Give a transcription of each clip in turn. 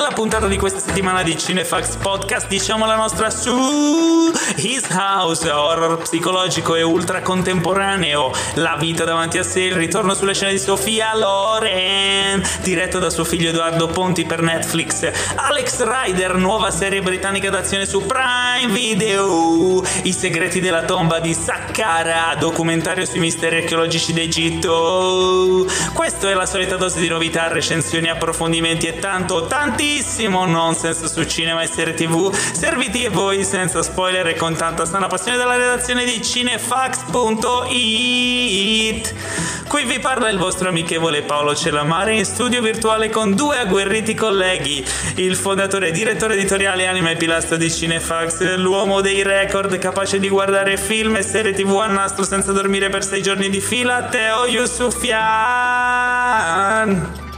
Nella puntata di questa settimana di Cinefax Podcast diciamo la nostra su His House, horror psicologico e ultra contemporaneo, la vita davanti a sé, il ritorno sulle scene di Sofia Loren, diretto da suo figlio Edoardo Ponti per Netflix, Alex Rider, nuova serie britannica d'azione su Prime Video, I segreti della tomba di Saqqara, documentario sui misteri archeologici d'Egitto. Questo è la solita dose di novità, recensioni, approfondimenti e tanto, tantissimo nonsense su cinema e serie tv, serviti a voi senza spoiler e con tanta sana passione dalla redazione di cinefax.it. Qui vi parla il vostro amichevole Paolo Celamare in studio virtuale con due agguerriti colleghi, il fondatore e direttore editoriale Anima e Pilastro di Cinefax, l'uomo dei record capace di guardare film e serie tv a nastro senza dormire per sei giorni di fila, Teo Yusufian.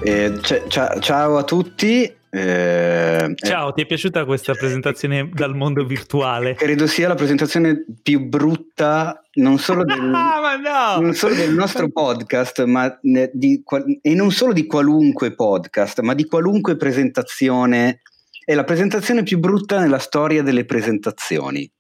Eh, c- c- ciao a tutti. Eh, Ciao, ti è piaciuta questa presentazione dal mondo virtuale? Credo sia la presentazione più brutta non solo del, no! non solo del nostro podcast, ma di, e non solo di qualunque podcast, ma di qualunque presentazione. È la presentazione più brutta nella storia delle presentazioni.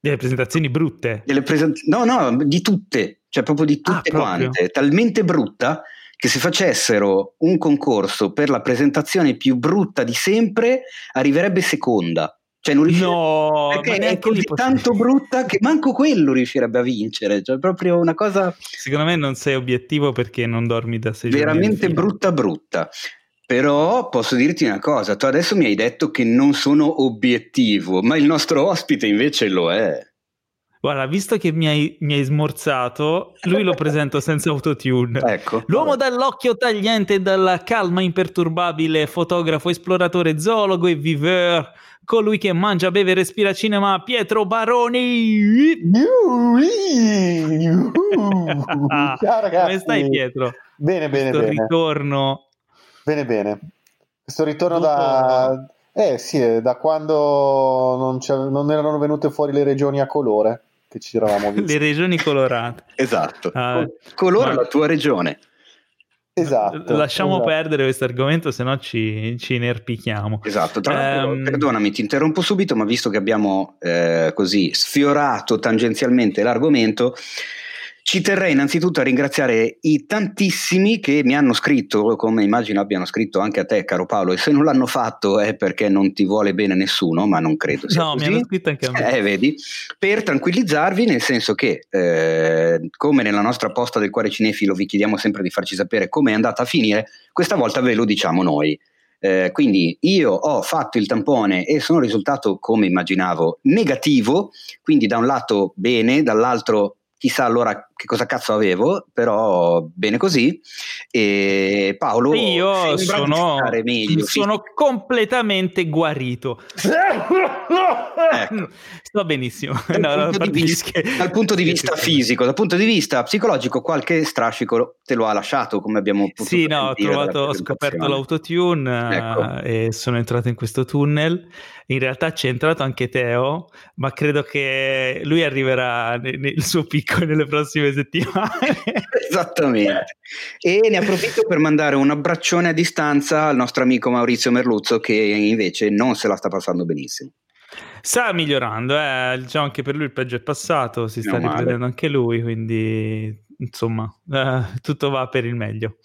Delle presentazioni brutte? Delle present- no, no, di tutte, cioè proprio di tutte ah, quante. Talmente brutta che se facessero un concorso per la presentazione più brutta di sempre, arriverebbe seconda. Cioè non riuscirebbe, no, perché è così tanto brutta che manco quello riuscirebbe a vincere. Cioè, proprio una cosa. Secondo me non sei obiettivo perché non dormi da sei. Veramente brutta, brutta. Però posso dirti una cosa: tu adesso mi hai detto che non sono obiettivo, ma il nostro ospite invece lo è. Guarda, visto che mi hai, mi hai, smorzato, lui lo presento senza autotune. Ecco. L'uomo dall'occhio tagliente e dalla calma imperturbabile, fotografo, esploratore, zoologo e viveur, colui che mangia, beve e respira cinema, Pietro Baroni. Ciao ragazzi. Come stai Pietro? Bene, bene, Questo bene. ritorno. Bene, bene. Questo ritorno Dopo... da... Eh sì, da quando non, non erano venute fuori le regioni a colore che ci eravamo visti. Le regioni colorate. esatto. Uh, Colora ma... la tua regione. Esatto. Lasciamo esatto. perdere questo argomento, se no ci, ci inerpichiamo. Esatto. Tra l'altro, um... perdonami, ti interrompo subito, ma visto che abbiamo eh, così sfiorato tangenzialmente l'argomento, ci terrei innanzitutto a ringraziare i tantissimi che mi hanno scritto, come immagino abbiano scritto anche a te, caro Paolo, e se non l'hanno fatto è perché non ti vuole bene nessuno, ma non credo sia no, così. mi hanno scritto anche a me. Eh, vedi, per tranquillizzarvi, nel senso che, eh, come nella nostra posta del cuore cinefilo vi chiediamo sempre di farci sapere come è andata a finire, questa volta ve lo diciamo noi. Eh, quindi io ho fatto il tampone e sono risultato, come immaginavo, negativo, quindi da un lato bene, dall'altro chissà allora che cosa cazzo avevo, però bene così. E Paolo, io sono, meglio, sono sì. completamente guarito. ecco. Sto benissimo. Dal, no, punto, di vista, dal punto di vista fisico, dal punto di vista psicologico, qualche strascico te lo ha lasciato, come abbiamo potuto Sì, no, ho, trovato, ho scoperto l'autotune ecco. eh, e sono entrato in questo tunnel. In realtà c'è entrato anche Teo, ma credo che lui arriverà nel suo picco nelle prossime due settimane. Esattamente. E ne approfitto per mandare un abbraccione a distanza al nostro amico Maurizio Merluzzo che invece non se la sta passando benissimo. Sta migliorando, eh. diciamo anche per lui il peggio è passato, si sta no riprendendo anche lui, quindi insomma eh, tutto va per il meglio.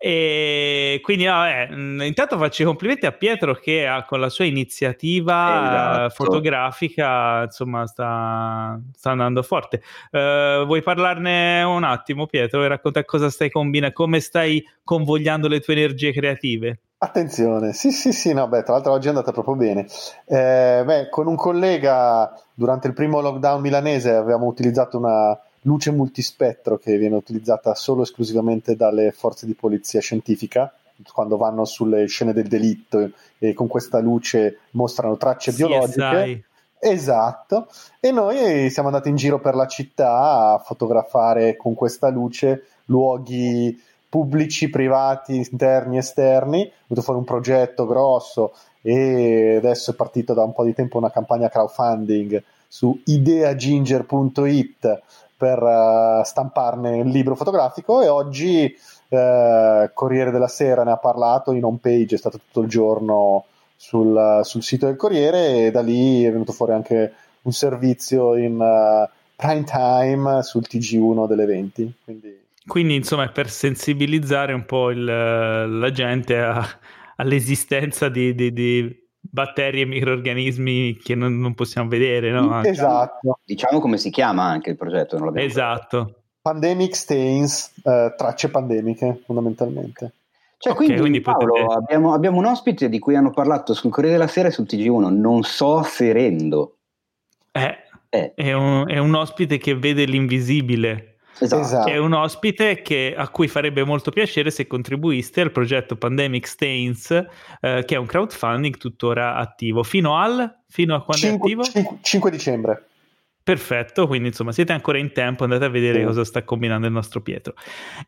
E quindi vabbè, intanto faccio i complimenti a Pietro che ha, con la sua iniziativa esatto. fotografica insomma sta, sta andando forte. Uh, vuoi parlarne un attimo Pietro e raccontare cosa stai combinando, come stai convogliando le tue energie creative? Attenzione, sì sì sì, no, beh, tra l'altro oggi è andata proprio bene. Eh, beh, con un collega durante il primo lockdown milanese avevamo utilizzato una luce multispettro che viene utilizzata solo e esclusivamente dalle forze di polizia scientifica quando vanno sulle scene del delitto e con questa luce mostrano tracce CSI. biologiche. Esatto, e noi siamo andati in giro per la città a fotografare con questa luce luoghi pubblici, privati, interni, esterni. Ho avuto fuori un progetto grosso e adesso è partito da un po' di tempo una campagna crowdfunding su ideaginger.it per uh, stamparne il libro fotografico e oggi uh, Corriere della Sera ne ha parlato in home page, è stato tutto il giorno sul, sul, sito del Corriere e da lì è venuto fuori anche un servizio in uh, prime time sul TG1 delle 20. Quindi, Quindi insomma per sensibilizzare un po' il, la gente a, all'esistenza di, di, di batteri e microorganismi che non, non possiamo vedere. No? Esatto. Diciamo come si chiama anche il progetto. Non esatto. Detto. Pandemic Stains, eh, tracce pandemiche fondamentalmente. Cioè, okay, quindi, quindi Paolo, potete... abbiamo, abbiamo, un ospite di cui hanno parlato sul Corriere della Sera e sul TG1, non so Serendo. Eh, eh. È, un, è un ospite che vede l'invisibile. Esatto. È un ospite che, a cui farebbe molto piacere se contribuiste al progetto Pandemic Stains, eh, che è un crowdfunding tuttora attivo. Fino al? Fino a quando 5, è attivo? 5, 5 dicembre. Perfetto, quindi insomma siete ancora in tempo, andate a vedere cosa sta combinando il nostro Pietro.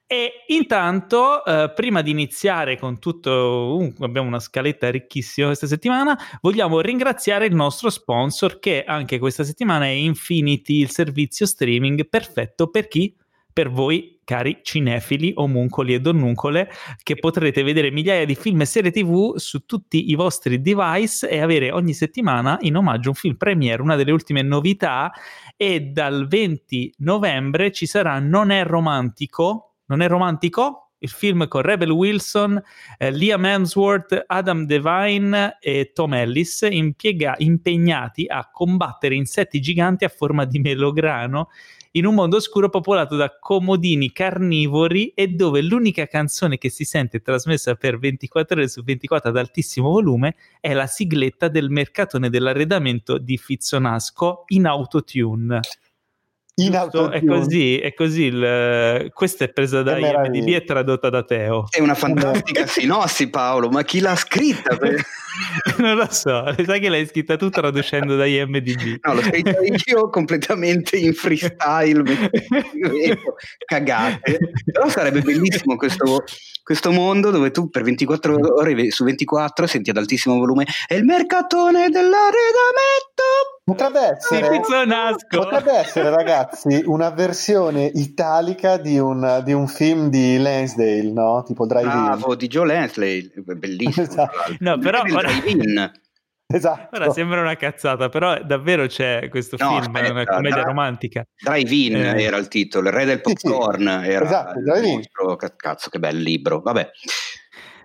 E intanto, eh, prima di iniziare con tutto, uh, abbiamo una scaletta ricchissima questa settimana, vogliamo ringraziare il nostro sponsor che anche questa settimana è Infinity, il servizio streaming perfetto per chi? Per voi cari cinefili, omuncoli e donnuncole, che potrete vedere migliaia di film e serie tv su tutti i vostri device e avere ogni settimana in omaggio un film premiere, una delle ultime novità. E dal 20 novembre ci sarà Non è romantico, non è romantico? Il film con Rebel Wilson, eh, Liam Hemsworth, Adam Devine e Tom Ellis impiega- impegnati a combattere insetti giganti a forma di melograno in un mondo oscuro popolato da comodini carnivori e dove l'unica canzone che si sente trasmessa per 24 ore su 24 ad altissimo volume è la sigletta del mercatone dell'arredamento di Fizzonasco in autotune in Giusto? È così, è così. Il, questa è presa da IMDb e tradotta da Teo. È una fantastica sinossi, Paolo, ma chi l'ha scritta? non lo so, sai che l'hai scritta tu traducendo da IMDb. No, l'ho scritta io completamente in freestyle, cagate. Però sarebbe bellissimo questo, questo mondo dove tu per 24 ore su 24 senti ad altissimo volume è il mercatone dell'arredamento Potrebbe essere, potrebbe essere, ragazzi, una versione italica di un, di un film di Lansdale, no? Tipo Drive-In. Bravo, di Joe Lansdale, bellissimo. Esatto. No, però... Drive-In. Esatto. Ora sembra una cazzata, però davvero c'è questo no, film, aspetta, una commedia dra- romantica. Drive-In eh. era il titolo, il re del popcorn sì, sì. era esatto, Drive-In. Cazzo, che bel libro, vabbè.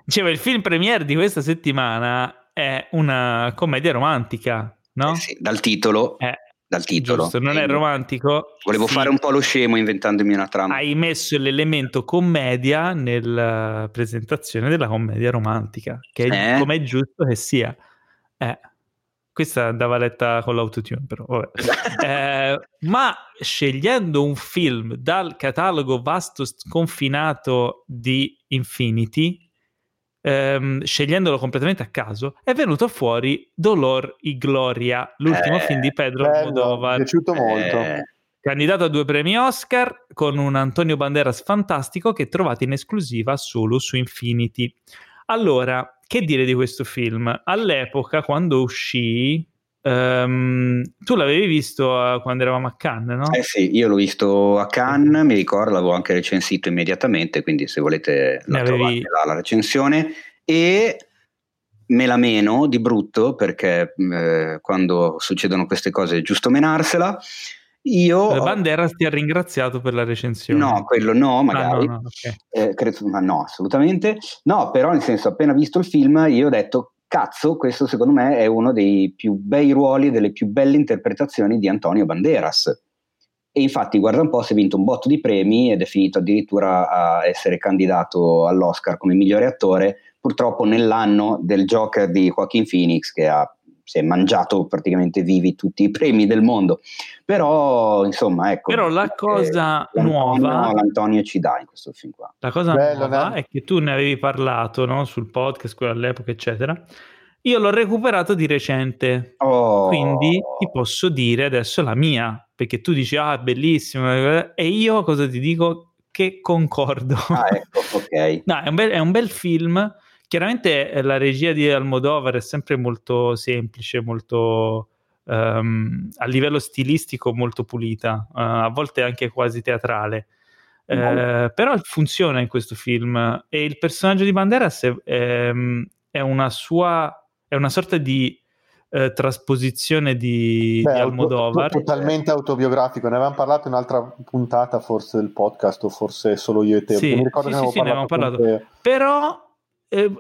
Dicevo, il film premiere di questa settimana è una commedia romantica no? Eh sì, dal titolo. Eh, dal titolo. Giusto, non è romantico. Volevo sì. fare un po' lo scemo inventandomi una trama. Hai messo l'elemento commedia nella presentazione della commedia romantica, che è eh? come è giusto che sia. Eh, questa andava letta con l'autotune, però eh, ma scegliendo un film dal catalogo vasto sconfinato di Infinity, ehm, scegliendolo completamente a caso, è venuto fuori Dolor y Gloria, l'ultimo eh, film di Pedro Almodovar. Mi è piaciuto molto. Eh. Candidato a due premi Oscar con un Antonio Banderas fantastico che trovate in esclusiva solo su Infinity. Allora, che dire di questo film? All'epoca, quando uscì, Um, tu l'avevi visto uh, quando eravamo a Cannes, no? Eh sì, io l'ho visto a Cannes, mi ricordo, l'avevo anche recensito immediatamente, quindi se volete la avevi... là, la recensione. E me la meno di brutto perché eh, quando succedono queste cose è giusto menarsela. Io Banderas ti ha ringraziato per la recensione. No, quello no, magari. Ah, no, no, okay. eh, credo, ma no, assolutamente. No, però nel senso, appena visto il film, io ho detto cazzo, questo secondo me è uno dei più bei ruoli e delle più belle interpretazioni di Antonio Banderas. E infatti, guarda un po', si è vinto un botto di premi ed è finito addirittura a essere candidato all'Oscar come migliore attore, purtroppo nell'anno del Joker di Joaquin Phoenix, che ha, si è mangiato praticamente vivi tutti i premi del mondo. Però, insomma, ecco. Però la cosa nuova. L'Antonio ci dà in questo film qua. La cosa Bello, nuova no? è che tu ne avevi parlato no? sul podcast, quello all'epoca, eccetera. Io l'ho recuperato di recente, oh. quindi ti posso dire adesso la mia, perché tu dici, ah, bellissimo, e io cosa ti dico? Che concordo. Ah, ecco, ok. no, è un, bel, è un bel film. Chiaramente la regia di Almodovar è sempre molto semplice, molto um, a livello stilistico molto pulita, uh, a volte anche quasi teatrale. Uh, però funziona in questo film e il personaggio di Banderas è, è, è una sua è una sorta di eh, trasposizione di, Beh, di Almodovar. Totalmente autobiografico, ne avevamo parlato in un'altra puntata forse del podcast o forse solo io e te. Sì, mi ricordo sì, che sì, sì ne avevamo parlato. Te. Però eh,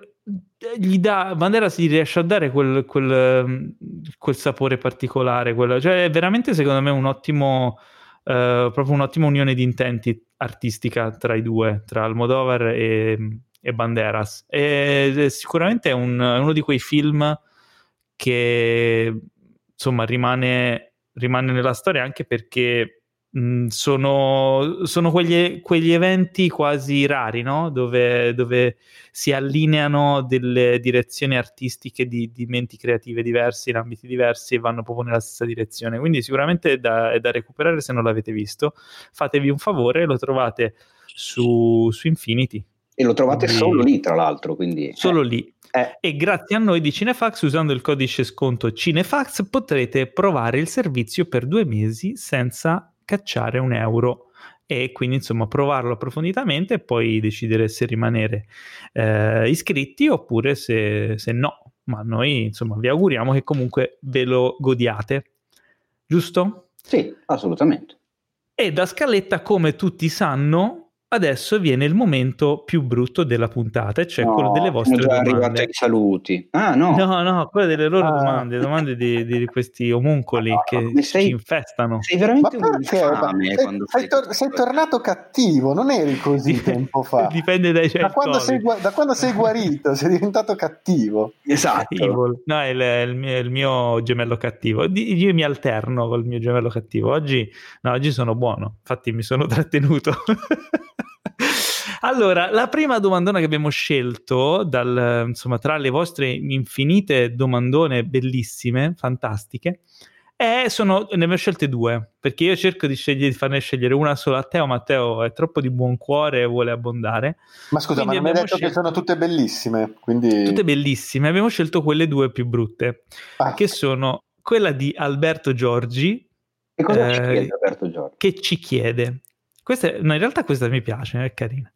gli dà, Bandera si riesce a dare quel, quel, quel sapore particolare, quel, cioè è veramente secondo me un ottimo... Uh, proprio un'ottima unione di intenti artistica tra i due, tra Almodovar e, e Banderas. E, sicuramente è un, uno di quei film che insomma rimane, rimane nella storia anche perché mh, sono, sono quegli, quegli, eventi quasi rari, no? dove, dove, si allineano delle direzioni artistiche di, di, menti creative diverse in ambiti diversi e vanno proprio nella stessa direzione. Quindi sicuramente è da, è da recuperare se non l'avete visto. Fatevi un favore, lo trovate su, su Infinity. E lo trovate quindi, solo lì, tra l'altro. Quindi, solo eh. lì. Eh. E grazie a noi di Cinefax, usando il codice sconto Cinefax, potrete provare il servizio per due mesi senza cacciare un euro e quindi insomma provarlo approfonditamente e poi decidere se rimanere eh, iscritti oppure se, se, no. Ma noi insomma vi auguriamo che comunque ve lo godiate, giusto? Sì, assolutamente. E da scaletta, come tutti sanno, adesso viene il momento più brutto della puntata, cioè no, quello delle vostre già domande. ai saluti. Ah, no. No, no, quello delle loro ah. domande, domande di, di, questi omuncoli no, che sei, ci infestano. Sei veramente un infame sei, sei, tor- sei, tornato cattivo, non eri così tempo fa. Dipende dai da quando, sei, da quando sei guarito, sei diventato cattivo. Esatto. Evil. No, è il, il, mio, il, mio, gemello cattivo. Io mi alterno col mio gemello cattivo. Oggi, no, oggi sono buono, infatti mi sono trattenuto. Allora, la prima domandona che abbiamo scelto dal, insomma, tra le vostre infinite domandone bellissime, fantastiche, è, sono, ne abbiamo scelte due, perché io cerco di, scegliere, di farne scegliere una sola a Teo, Matteo è troppo di buon cuore e vuole abbondare. Ma scusa, quindi ma non mi hai detto scelto... che sono tutte bellissime, quindi... Tutte bellissime, abbiamo scelto quelle due più brutte, ah. che sono quella di Alberto Giorgi, eh? Che ci chiede, questa, no, in realtà questa mi piace, è carina.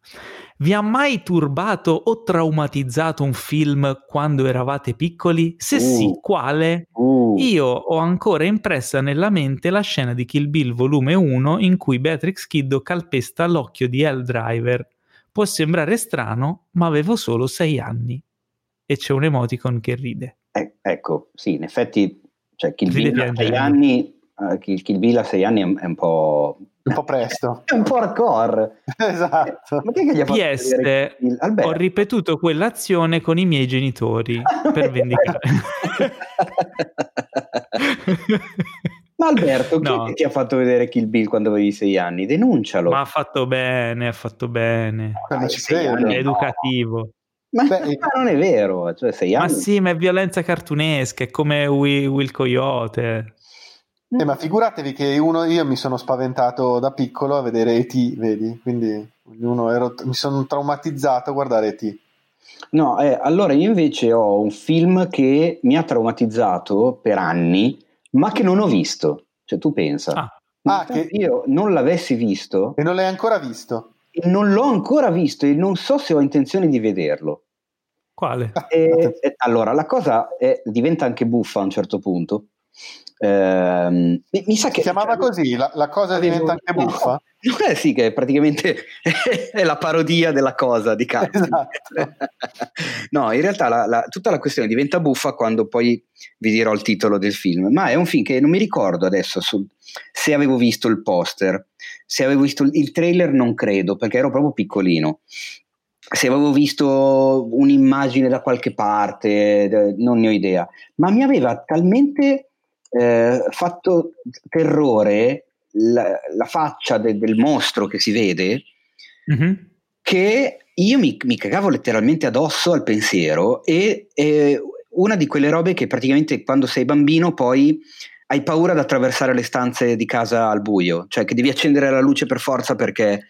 Vi ha mai turbato o traumatizzato un film quando eravate piccoli? Se uh, sì, quale? Uh. Io ho ancora impressa nella mente la scena di Kill Bill volume 1 in cui Beatrix Kiddo calpesta l'occhio di Hell Driver. Può sembrare strano, ma avevo solo sei anni. E c'è un emoticon che ride. Eh, ecco, sì, in effetti, cioè, Kill Bill a sei anni, uh, Kill Bill a sei anni è un po' un po' presto. È un po' hardcore. esatto. Ma che gli ha fatto PS, ho ripetuto quell'azione con i miei genitori per vendicare. Ma Alberto, no. chi ti ha fatto vedere Kill Bill quando avevi sei anni? Denuncialo. Ma ha fatto bene, ha fatto bene. Ah, è educativo. Ma, Beh, ma, non è vero, cioè sei anni. Ma sì, ma è violenza cartunesca, è come Will, Will Coyote. Eh, ma figuratevi che uno, io mi sono spaventato da piccolo a vedere E.T., vedi? Quindi ero, mi sono traumatizzato a guardare E.T. No, eh, allora io invece ho un film che mi ha traumatizzato per anni, ma che non ho visto. Cioè, tu pensa. Ah. Ah, che io non l'avessi visto. E non l'hai ancora visto? Non l'ho ancora visto e non so se ho intenzione di vederlo. Quale? E, e, allora, la cosa è, diventa anche buffa a un certo punto eh, mi, mi, sa che si chiamava cioè, così, la, la cosa diventa anche buffa? Eh sì, che praticamente è la parodia della cosa di cazzo. Esatto. no, in realtà la, la, tutta la questione diventa buffa quando poi vi dirò il titolo del film, ma è un film che non mi ricordo adesso su, se avevo visto il poster, se avevo visto il, il trailer non credo, perché ero proprio piccolino se avevo visto un'immagine da qualche parte, non ne ho idea, ma mi aveva talmente eh, fatto terrore la, la faccia de, del mostro che si vede mm-hmm. che io mi, mi, cagavo letteralmente addosso al pensiero e, e una di quelle robe che praticamente quando sei bambino poi hai paura di attraversare le stanze di casa al buio, cioè che devi accendere la luce per forza perché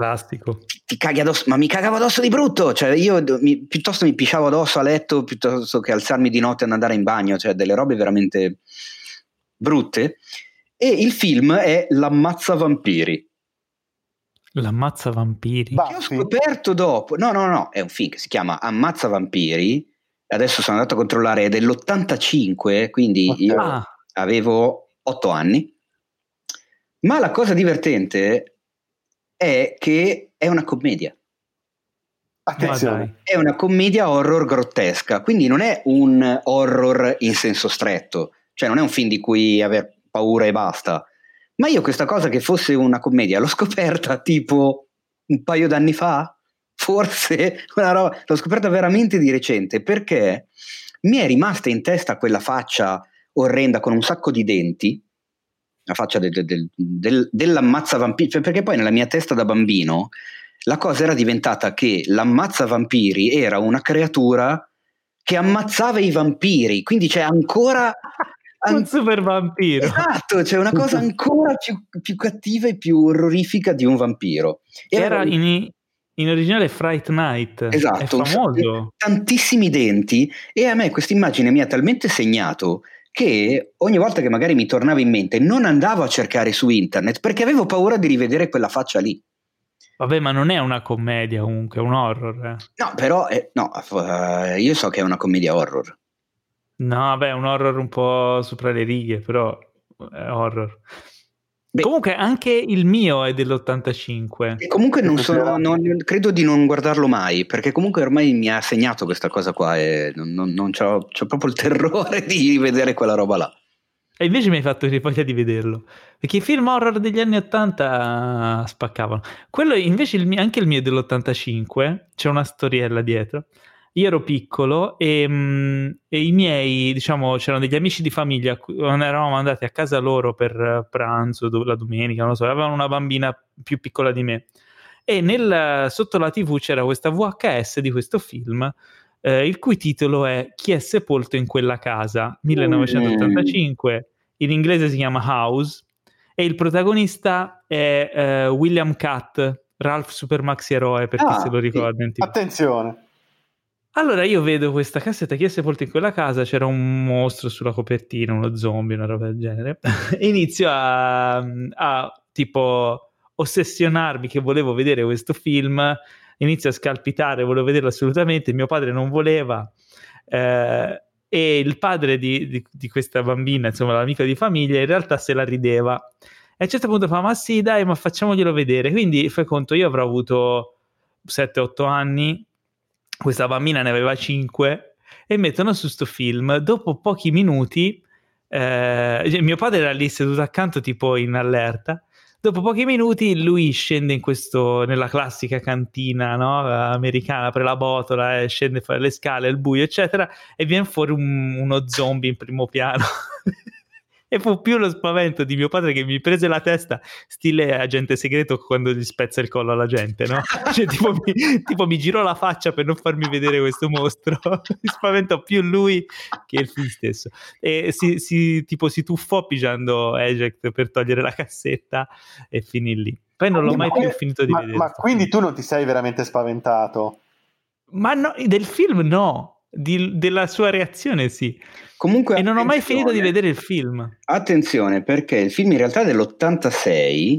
Plastico. Ti, ti, caghi addosso, ma mi cagavo addosso di brutto, cioè io mi, piuttosto mi pisciavo addosso a letto piuttosto che alzarmi di notte e andare in bagno, cioè delle robe veramente brutte, e il film è L'ammazza vampiri. L'ammazza vampiri? Che ho scoperto dopo, no no no, è un film che si chiama Ammazza vampiri, adesso sono andato a controllare, è dell'85, quindi io ah. avevo 8 anni, ma la cosa divertente è che è una commedia. Attenzione. È una commedia horror grottesca, quindi non è un horror in senso stretto, cioè non è un film di cui aver paura e basta. Ma io questa cosa che fosse una commedia l'ho scoperta tipo un paio d'anni fa, forse roba, l'ho scoperta veramente di recente perché mi è rimasta in testa quella faccia orrenda con un sacco di denti, la faccia del, del, del, dell'ammazza vampiri, cioè perché poi nella mia testa da bambino la cosa era diventata che l'ammazza vampiri era una creatura che ammazzava i vampiri, quindi c'è ancora... An- un super vampiro. Esatto, c'è una cosa ancora più, più cattiva e più orrorifica di un vampiro. Era, in, in, originale Fright Night. Esatto. È famoso. Tantissimi denti e a me questa immagine mi ha talmente segnato che ogni volta che magari mi tornava in mente non andavo a cercare su internet perché avevo paura di rivedere quella faccia lì. Vabbè, ma non è una commedia comunque, è un horror. Eh. No, però eh, no, uh, io so che è una commedia horror. No, vabbè, è un horror un po' sopra le righe, però è horror. Beh, comunque anche il mio è dell'85. E comunque non sono, non, credo di non guardarlo mai, perché comunque ormai mi ha segnato questa cosa qua e non, non, non c'ho, c'ho proprio il terrore di vedere quella roba là. E invece mi hai fatto voglia di vederlo. Perché i film horror degli anni 80 spaccavano. Quello invece, il mio, anche il mio è dell'85, c'è una storiella dietro. Io ero piccolo e, mm, e, i miei, diciamo, c'erano degli amici di famiglia, eravamo andati a casa loro per pranzo la domenica, non so, avevano una bambina più piccola di me. E nel, sotto la TV c'era questa VHS di questo film eh, il cui titolo è Chi è sepolto in quella casa, 1985, mm. in inglese si chiama House, e il protagonista è eh, William Catt, Ralph Supermax Eroe, per ah, chi se lo ricorda. Attenzione! Allora io vedo questa cassetta, chi è sepolto in quella casa, c'era un mostro sulla copertina, uno zombie, una roba del genere, e inizio a, a tipo ossessionarmi che volevo vedere questo film inizio a scalpitare, volevo vederlo assolutamente, mio padre non voleva. Eh, e il padre di, di, di, questa bambina, insomma l'amico di famiglia, in realtà se la rideva. E a un certo punto fa, ma sì, dai, ma facciamoglielo vedere. Quindi fai conto, io avrò avuto 7-8 anni, questa bambina ne aveva 5, e mettono su sto film. Dopo pochi minuti, eh, mio padre era lì seduto accanto, tipo in allerta, Dopo pochi minuti lui scende questo, nella classica cantina no? americana, apre la botola, eh, scende fare le scale, il buio, eccetera, e viene fuori un, uno zombie in primo piano. e fu più lo spavento di mio padre che mi prese la testa, stile agente segreto quando gli spezza il collo alla gente, no? Cioè, tipo, mi, tipo, mi girò la faccia per non farmi vedere questo mostro. mi spaventò più lui che il film stesso. E si, si, tipo, si tuffò pigiando Eject per togliere la cassetta e finì lì. Poi non l'ho mai più finito di ma, vedere. Ma quindi tu non ti sei veramente spaventato? Ma no, del film no, di, della sua reazione sì. Comunque, e non ho mai finito di vedere il film. Attenzione, perché il film in realtà è dell'86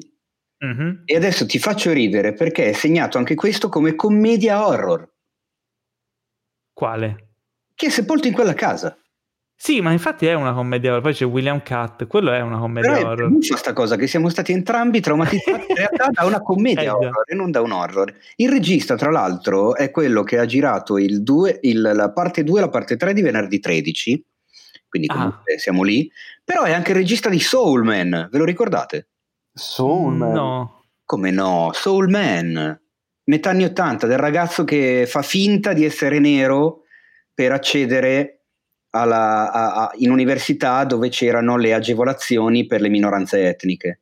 mm-hmm. e adesso ti faccio ridere perché è segnato anche questo come commedia horror. Quale? Che è sepolto in quella casa. Sì, ma infatti è una commedia horror. Poi c'è William Catt, quello è una commedia Però horror. C'è questa cosa che siamo stati entrambi traumatizzati in realtà da una commedia eh, horror e non da un horror. Il regista, tra l'altro, è quello che ha girato il due, il, la parte 2 e la parte 3 di venerdì 13 quindi ah. comunque ah. siamo lì. Però è anche il regista di Soul Man, ve lo ricordate? Soul Man? No. Come no? Soul Man, metà anni 80, del ragazzo che fa finta di essere nero per accedere alla, a, a, in università dove c'erano le agevolazioni per le minoranze etniche.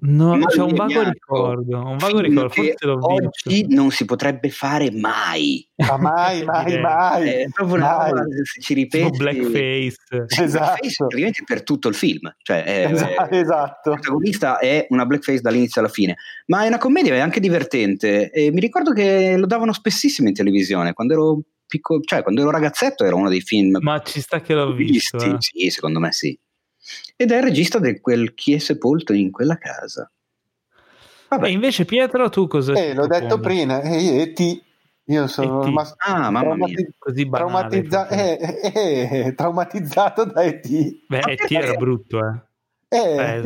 No, c'è un vago ricordo, un vago ricordo, forse l'ho oggi visto. non si potrebbe fare mai. Ma mai, mai, mai. È proprio una roba, se ci ripeti. blackface. Esatto. Blackface praticamente per tutto il film. Cioè, è, esatto, è, esatto. Il protagonista è una blackface dall'inizio alla fine. Ma è una commedia, è anche divertente. E mi ricordo che lo davano spessissimo in televisione. Quando ero piccolo, cioè quando ero ragazzetto era uno dei film. Ma ci sta che l'ho visto. Eh. Sì, secondo me sì. ed è il regista di quel Chi è sepolto in quella casa. Vabbè. E invece Pietro tu cosa Eh, l'ho detto prima, e, e ti io sono rimasto ah, traumati- traumatizza- eh, eh, eh, traumatizzato da E.T. Beh, E.T. era brutto, eh. Eh.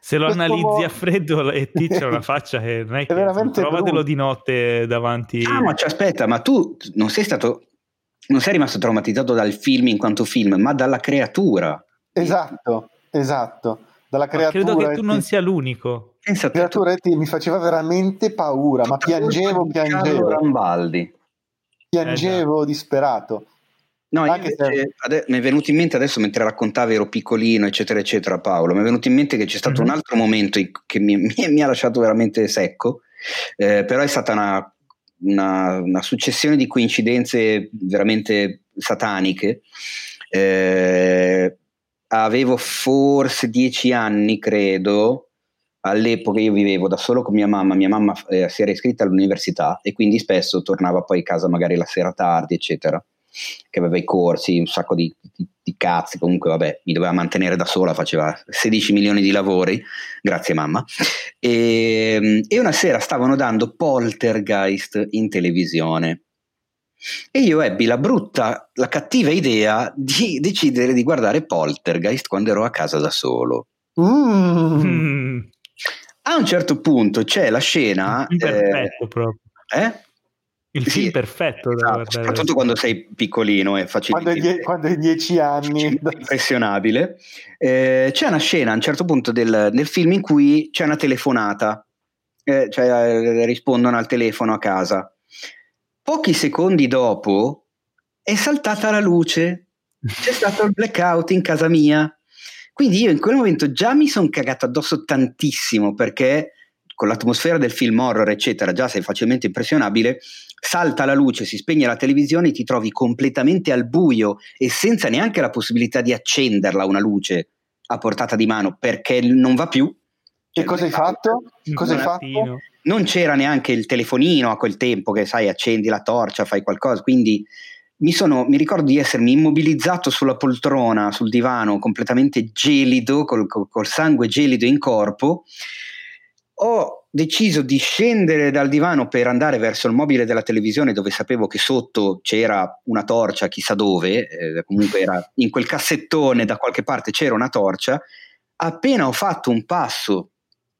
Se lo analizzi mo- a freddo, E.T. c'è una faccia che non è, che... veramente trovatelo brutto. di notte davanti. Ah, ma aspetta, ma tu non sei stato non sei rimasto traumatizzato dal film in quanto film, ma dalla creatura. Esatto, esatto. Dalla creatura. Ma credo che tu non sia l'unico. La creatura tu... mi faceva veramente paura, ma piangevo, piangevo. Rambaldi. Piangevo eh, disperato. No, Anche se... mi è venuto in mente adesso mentre raccontavi ero piccolino, eccetera, eccetera, Paolo. Mi è venuto in mente che c'è stato mm-hmm. un altro momento che mi, mi, mi, ha lasciato veramente secco, eh, però è stata una, una, una, successione di coincidenze veramente sataniche. Eh, avevo forse dieci anni, credo, all'epoca io vivevo da solo con mia mamma, mia mamma eh, si era iscritta all'università e quindi spesso tornava poi a casa magari la sera tardi, eccetera, che aveva i corsi, un sacco di, di, di cazzi, comunque vabbè, mi doveva mantenere da sola, faceva 16 milioni di lavori, grazie mamma, e, e una sera stavano dando Poltergeist in televisione. E io ebbi la brutta, la cattiva idea di decidere di guardare Poltergeist quando ero a casa da solo. Mm. A un certo punto c'è la scena. Perfetto eh, proprio. Eh? Il sì, film perfetto. Esatto, soprattutto quando sei piccolino e facilmente. Quando, quando hai dieci anni. Impressionabile. Eh, c'è una scena a un certo punto del, del film in cui c'è una telefonata. Eh, cioè eh, rispondono al telefono a casa. Pochi secondi dopo è saltata la luce. C'è stato il blackout in casa mia. Quindi io in quel momento già mi sono cagato addosso tantissimo perché con l'atmosfera del film horror, eccetera, già sei facilmente impressionabile, salta la luce, si spegne la televisione, ti trovi completamente al buio e senza neanche la possibilità di accenderla una luce a portata di mano perché non va più. Che cosa hai fatto? Cosa hai fatto? Non c'era neanche il telefonino a quel tempo che sai, accendi la torcia, fai qualcosa, quindi mi, sono, mi, ricordo di essermi immobilizzato sulla poltrona, sul divano, completamente gelido, col, col, col sangue gelido in corpo. Ho deciso di scendere dal divano per andare verso il mobile della televisione dove sapevo che sotto c'era una torcia, chissà dove, eh, comunque era in quel cassettone da qualche parte c'era una torcia. Appena ho fatto un passo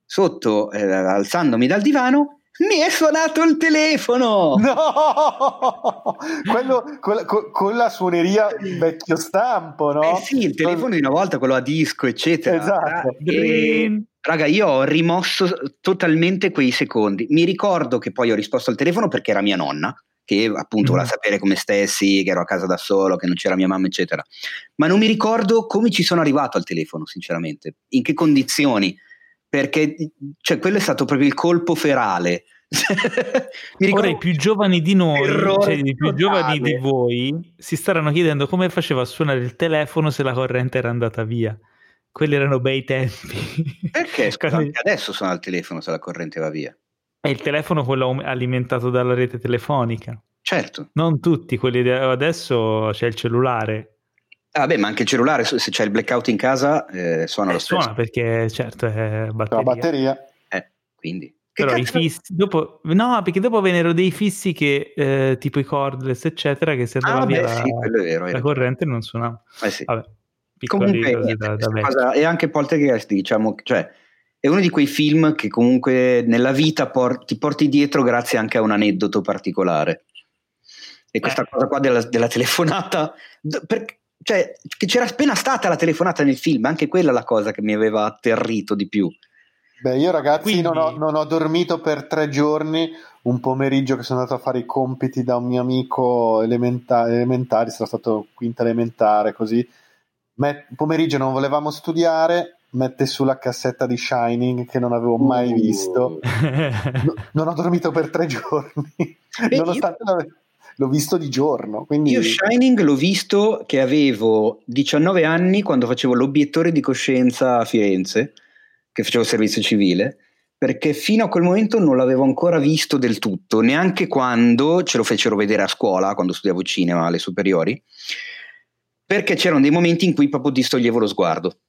sotto, eh, alzandomi dal divano, mi è suonato il telefono! No! Quello, quella, con la suoneria vecchio stampo, no? Eh sì, il telefono di una volta, quello a disco, eccetera. Esatto. E, raga, io ho rimosso totalmente quei secondi. Mi ricordo che poi ho risposto al telefono perché era mia nonna, che appunto mm. voleva sapere come stessi, che ero a casa da solo, che non c'era mia mamma, eccetera. Ma non mi ricordo come ci sono arrivato al telefono, sinceramente. In che condizioni perché cioè, quello è stato proprio il colpo ferale. Ora i più giovani di noi, cioè i più giovani di voi, si staranno chiedendo come faceva a suonare il telefono se la corrente era andata via. Quelli erano bei tempi. Perché Scusate, adesso suona il telefono se la corrente va via? È il telefono quello alimentato dalla rete telefonica. Certo. Non tutti, quelli di adesso c'è il cellulare. Ah, beh, ma anche il cellulare, se c'è il blackout in casa, eh, suona eh, lo stesso. Suona perché, certo, è batteria. La batteria. Eh, quindi. Che Però cazzo? i fissi, dopo, no, perché dopo vennero dei fissi che, eh, tipo i cordless, eccetera, che se andava ah, via beh, la, sì, vero, la corrente non suonava. Eh sì. Vabbè, comunque, da, da cosa, e anche Poltergeist, diciamo, cioè, è uno di quei film che comunque nella vita por- ti porti dietro grazie anche a un aneddoto particolare. E questa eh. cosa qua della, della telefonata, perché cioè, che c'era appena stata la telefonata nel film, anche quella è la cosa che mi aveva atterrito di più. Beh, io ragazzi Quindi... non, ho, non, ho, dormito per tre giorni, un pomeriggio che sono andato a fare i compiti da un mio amico elementa- elementare, sarà stato quinta elementare, così. Met- pomeriggio non volevamo studiare, mette sulla cassetta di Shining che non avevo mai uh. visto. no, non ho dormito per tre giorni, Beh, nonostante... Io l'ho visto di giorno. Quindi... Io Shining l'ho visto che avevo 19 anni quando facevo l'obiettore di coscienza a Firenze, che facevo servizio civile, perché fino a quel momento non l'avevo ancora visto del tutto, neanche quando ce lo fecero vedere a scuola, quando studiavo cinema alle superiori. Perché c'erano dei momenti in cui proprio distoglievo lo sguardo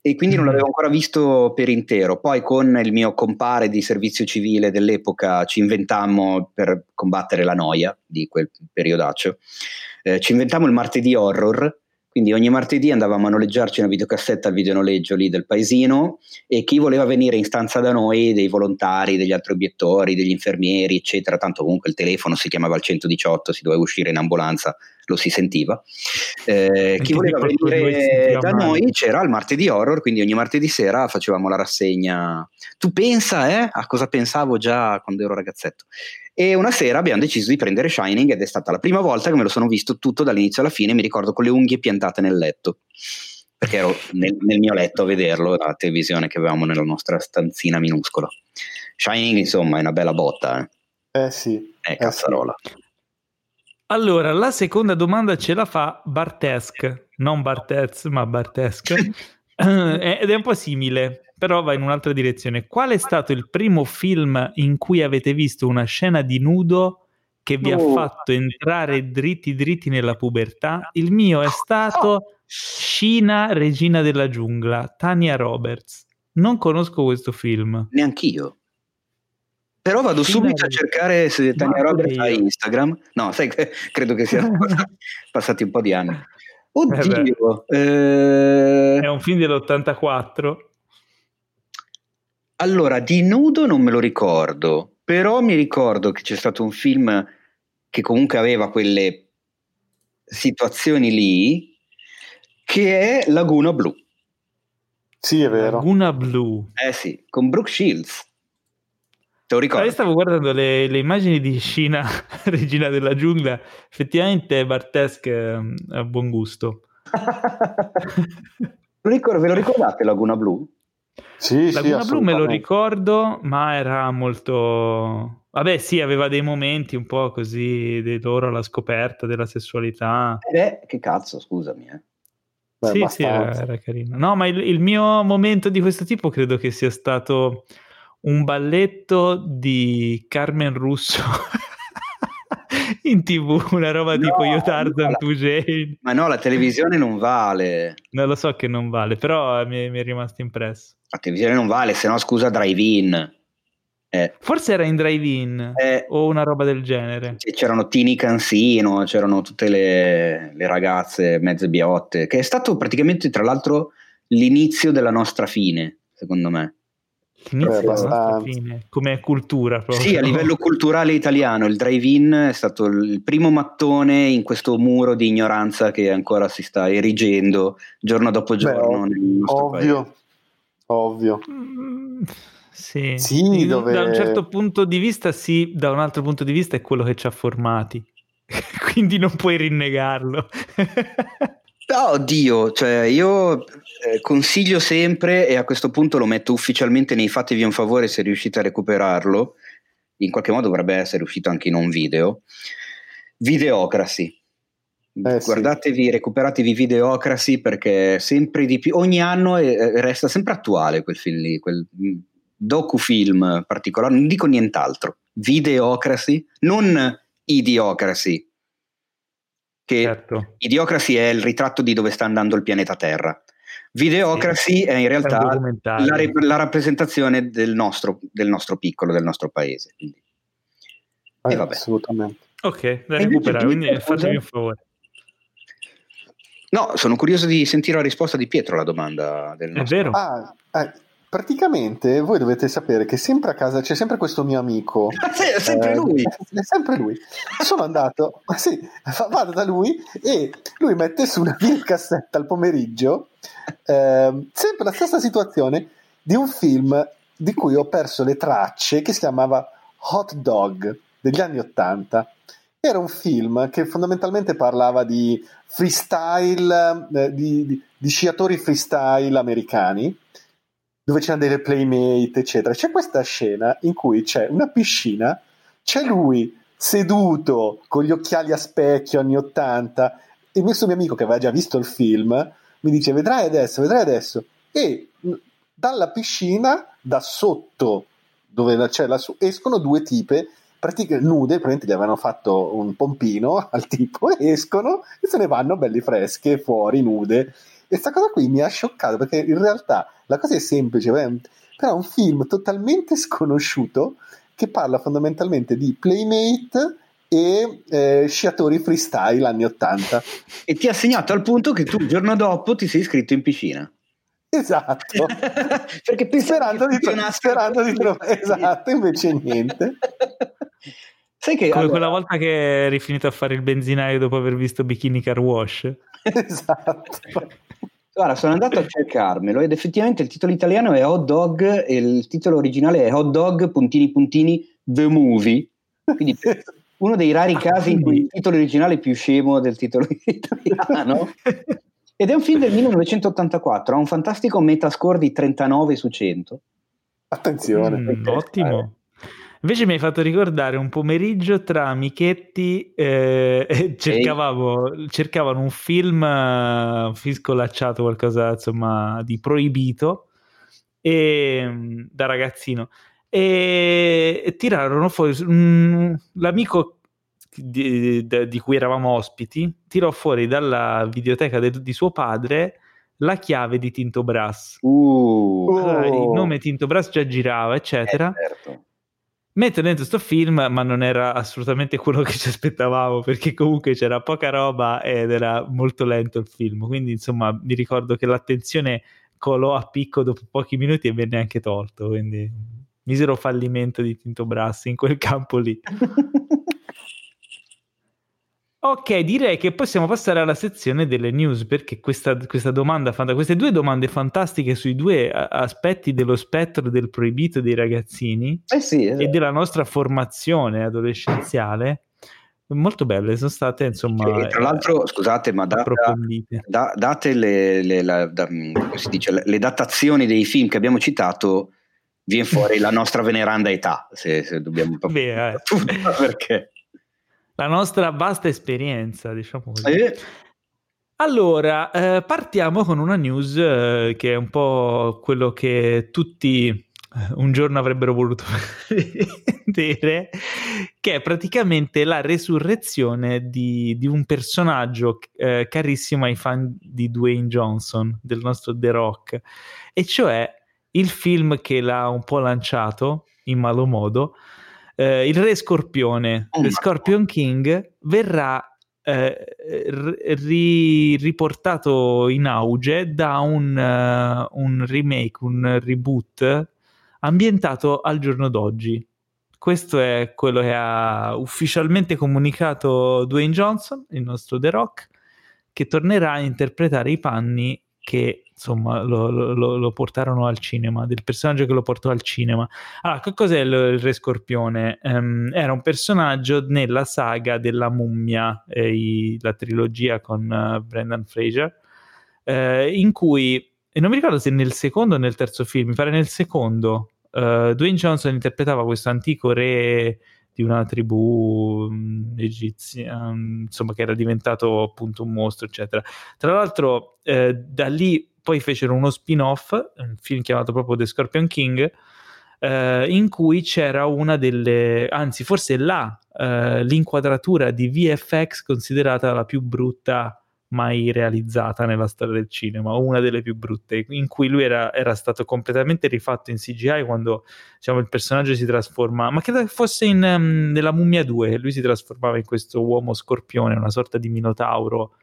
e quindi non mm. l'avevo ancora visto per intero. Poi con il mio compare di servizio civile dell'epoca ci inventammo per combattere la noia di quel periodaccio, eh, ci inventammo il martedì horror quindi ogni martedì andavamo a noleggiarci una videocassetta al videonoleggio lì del paesino e chi voleva venire in stanza da noi, dei volontari, degli altri obiettori, degli infermieri, eccetera, tanto comunque il telefono si chiamava il 118, si doveva uscire in ambulanza, lo si sentiva. Eh, chi voleva venire da noi c'era il martedì horror, quindi ogni martedì sera facevamo la rassegna. Tu pensa eh, a cosa pensavo già quando ero ragazzetto? E una sera abbiamo deciso di prendere Shining ed è stata la prima volta che me lo sono visto tutto dall'inizio alla fine, mi ricordo con le unghie piantate nel letto, perché ero nel, nel mio letto a vederlo, la televisione che avevamo nella nostra stanzina minuscola. Shining insomma è una bella botta. Eh, eh sì. È eh cazzarola. Sì. Allora, la seconda domanda ce la fa Bartesk, non Bartez, ma Bartesk, ed è un po' simile però va in un'altra direzione. Qual è stato il primo film in cui avete visto una scena di nudo che vi oh. ha fatto entrare dritti dritti nella pubertà? Il mio è stato Scina, regina della giungla, Tania Roberts. Non conosco questo film. Neanch'io. Però vado Scina subito a cercare se Tania Roberts ha Instagram. No, sai, credo che siano passati un po' di anni. Oddio. Eh eh... È un film dell'84. Allora, di nudo non me lo ricordo, però mi ricordo che c'è stato un film che comunque aveva quelle situazioni lì, che è Laguna Blu. Sì, è vero. Laguna Blu. Eh sì, con Brooke Shields. Te lo ricordo? io stavo guardando le, le, immagini di Scina, regina della giungla. Effettivamente Bartesque ehm, ha buon gusto. ve lo ricordate Laguna Blu? Sì, Laguna sì, Blu me lo ricordo, ma era molto... Vabbè, sì, aveva dei momenti un po' così di loro alla scoperta della sessualità. Eh, che cazzo, scusami, eh. Beh, sì, sì, era, era, carino. No, ma il, il, mio momento di questo tipo credo che sia stato un balletto di Carmen Russo in tv, una roba no, tipo Io Tarzan, tu Jane. Ma no, la televisione non vale. Non lo so che non vale, però mi, mi è rimasto impresso. La televisione non vale, se no scusa drive-in. Eh. Forse era in drive-in eh, o una roba del genere. C'erano Tini Cansino, c'erano tutte le, le, ragazze mezze biotte, che è stato praticamente tra l'altro l'inizio della nostra fine, secondo me. L'inizio della nostra fine, come cultura proprio. Sì, a livello culturale italiano, il drive-in è stato il primo mattone in questo muro di ignoranza che ancora si sta erigendo giorno dopo giorno Beh, ovvio. paese. Ovvio. Mm, sì, sì dove... da un certo punto di vista sì, da un altro punto di vista è quello che ci ha formati, quindi non puoi rinnegarlo. no, oddio, cioè io eh, consiglio sempre e a questo punto lo metto ufficialmente nei fatevi un favore se riuscite a recuperarlo, in qualche modo dovrebbe essere uscito anche in un video, Videocracy eh, Guardatevi, sì. recuperatevi Videocracy perché sempre di più, ogni anno è, resta sempre attuale quel film lì, quel mm, docufilm particolare, non dico nient'altro. Videocracy, non Idiocracy. Che certo. Idiocracy è il ritratto di dove sta andando il pianeta Terra. Videocracy sì, è in realtà è la, la, rappresentazione del nostro, del nostro, piccolo, del nostro paese. Quindi. Eh, assolutamente. Ok, da recuperare, quindi fatemi un favore. No, sono curioso di sentire la risposta di Pietro alla domanda del nostro. È vero. Ah, eh, praticamente voi dovete sapere che sempre a casa c'è sempre questo mio amico. è sempre eh, lui. È sempre lui. Sono andato, sì, vado da lui e lui mette su una videocassetta al pomeriggio, eh, sempre la stessa situazione di un film di cui ho perso le tracce che si chiamava Hot Dog degli anni Ottanta era un film che fondamentalmente parlava di freestyle, eh, di, di, di, sciatori freestyle americani, dove c'erano delle playmate, eccetera. C'è questa scena in cui c'è una piscina, c'è lui seduto con gli occhiali a specchio anni 80 e questo mio amico che aveva già visto il film mi dice vedrai adesso, vedrai adesso e dalla piscina da sotto dove c'è la, escono due tipe praticamente nude, probabilmente gli avevano fatto un pompino al tipo, escono e se ne vanno belli fresche, fuori, nude. E sta cosa qui mi ha scioccato perché in realtà la cosa è semplice, però è un film totalmente sconosciuto che parla fondamentalmente di Playmate e eh, sciatori freestyle anni 80. E ti ha segnato al punto che tu il giorno dopo ti sei iscritto in piscina. Esatto, perché sperando di, tro- sperando di trovare esatto, invece niente. Sai che Come allora... quella volta che eri finito a fare il benzinaio dopo aver visto Bikini Car Wash. Esatto. Guarda, sono andato a cercarmelo ed effettivamente il titolo italiano è Hot Dog e il titolo originale è Hot Dog puntini puntini The Movie. Quindi uno dei rari ah, casi in cui il titolo originale è più scemo del titolo italiano. Ed è un film del 1984, ha un fantastico metascore di 39 su 100. Attenzione. Mm, ottimo. Invece mi hai fatto ricordare un pomeriggio tra amichetti eh, cercavamo, cercavano un film, un film scolacciato, qualcosa insomma di proibito e, da ragazzino. E, e tirarono fuori mm, l'amico di, di, di, cui eravamo ospiti tirò fuori dalla videoteca de, di suo padre la chiave di Tinto Brass. Uh, allora, il nome Tinto Brass già girava, eccetera. Eh, certo metto dentro sto film, ma non era assolutamente quello che ci aspettavamo, perché comunque c'era poca roba ed era molto lento il film. Quindi, insomma, mi ricordo che l'attenzione colò a picco dopo pochi minuti e venne anche tolto. Quindi, misero fallimento di Tinto Brassi in quel campo lì. Ok, direi che possiamo passare alla sezione delle news perché questa, questa domanda, queste due domande fantastiche sui due aspetti dello spettro del proibito dei ragazzini eh sì, esatto. e della nostra formazione adolescenziale, molto belle, sono state insomma. E tra l'altro, eh, scusate, ma data, da, date le, le, la, da, dice, le, datazioni dei film che abbiamo citato, viene fuori la nostra veneranda età, se, se dobbiamo Beh, eh. perché la nostra vasta esperienza, diciamo così. Eh. Allora, eh, partiamo con una news eh, che è un po' quello che tutti eh, un giorno avrebbero voluto vedere, che è praticamente la resurrezione di, di un personaggio eh, carissimo ai fan di Dwayne Johnson, del nostro The Rock, e cioè il film che l'ha un po' lanciato in malo modo, eh, il re scorpione, oh, Scorpion King, verrà eh, ri- riportato in auge da un, uh, un, remake, un reboot ambientato al giorno d'oggi. Questo è quello che ha ufficialmente comunicato Dwayne Johnson, il nostro The Rock, che tornerà a interpretare i panni che insomma lo, lo, lo, portarono al cinema, del personaggio che lo portò al cinema. Allora, che cos'è il, il Re Scorpione? Um, era un personaggio nella saga della mummia, eh, i, la trilogia con uh, Brendan Fraser, eh, in cui, e non mi ricordo se nel secondo o nel terzo film, mi pare nel secondo, uh, Dwayne Johnson interpretava questo antico re di una tribù um, egizia, um, insomma, che era diventato appunto un mostro, eccetera. Tra l'altro, eh, da lì poi fecero uno spin-off, un film chiamato proprio The Scorpion King, eh, in cui c'era una delle, anzi, forse là, eh, l'inquadratura di VFX considerata la più brutta mai realizzata nella storia del cinema, una delle più brutte, in cui lui era, era stato completamente rifatto in CGI quando diciamo, il personaggio si trasforma, ma credo che fosse in, um, nella Mummia 2, lui si trasformava in questo uomo scorpione, una sorta di minotauro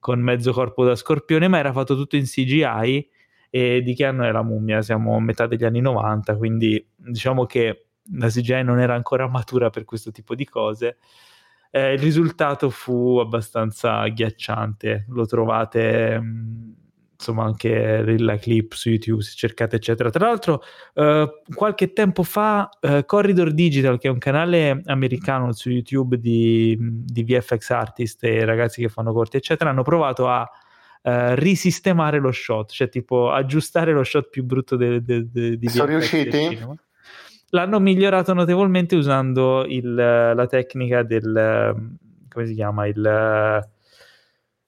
con mezzo corpo da scorpione, ma era fatto tutto in CGI e di che anno è la mummia? Siamo a metà degli anni 90, quindi diciamo che la CGI non era ancora matura per questo tipo di cose eh, il risultato fu abbastanza agghiacciante. Lo trovate mh, mm, insomma anche la clip su YouTube se cercate eccetera. Tra l'altro eh, qualche tempo fa eh, Corridor Digital che è un canale americano su YouTube di, di, VFX artist e ragazzi che fanno corti eccetera hanno provato a Uh, risistemare lo shot, cioè tipo aggiustare lo shot più brutto de, de, de, di Sono riusciti? l'hanno migliorato notevolmente usando il, la tecnica del come si chiama il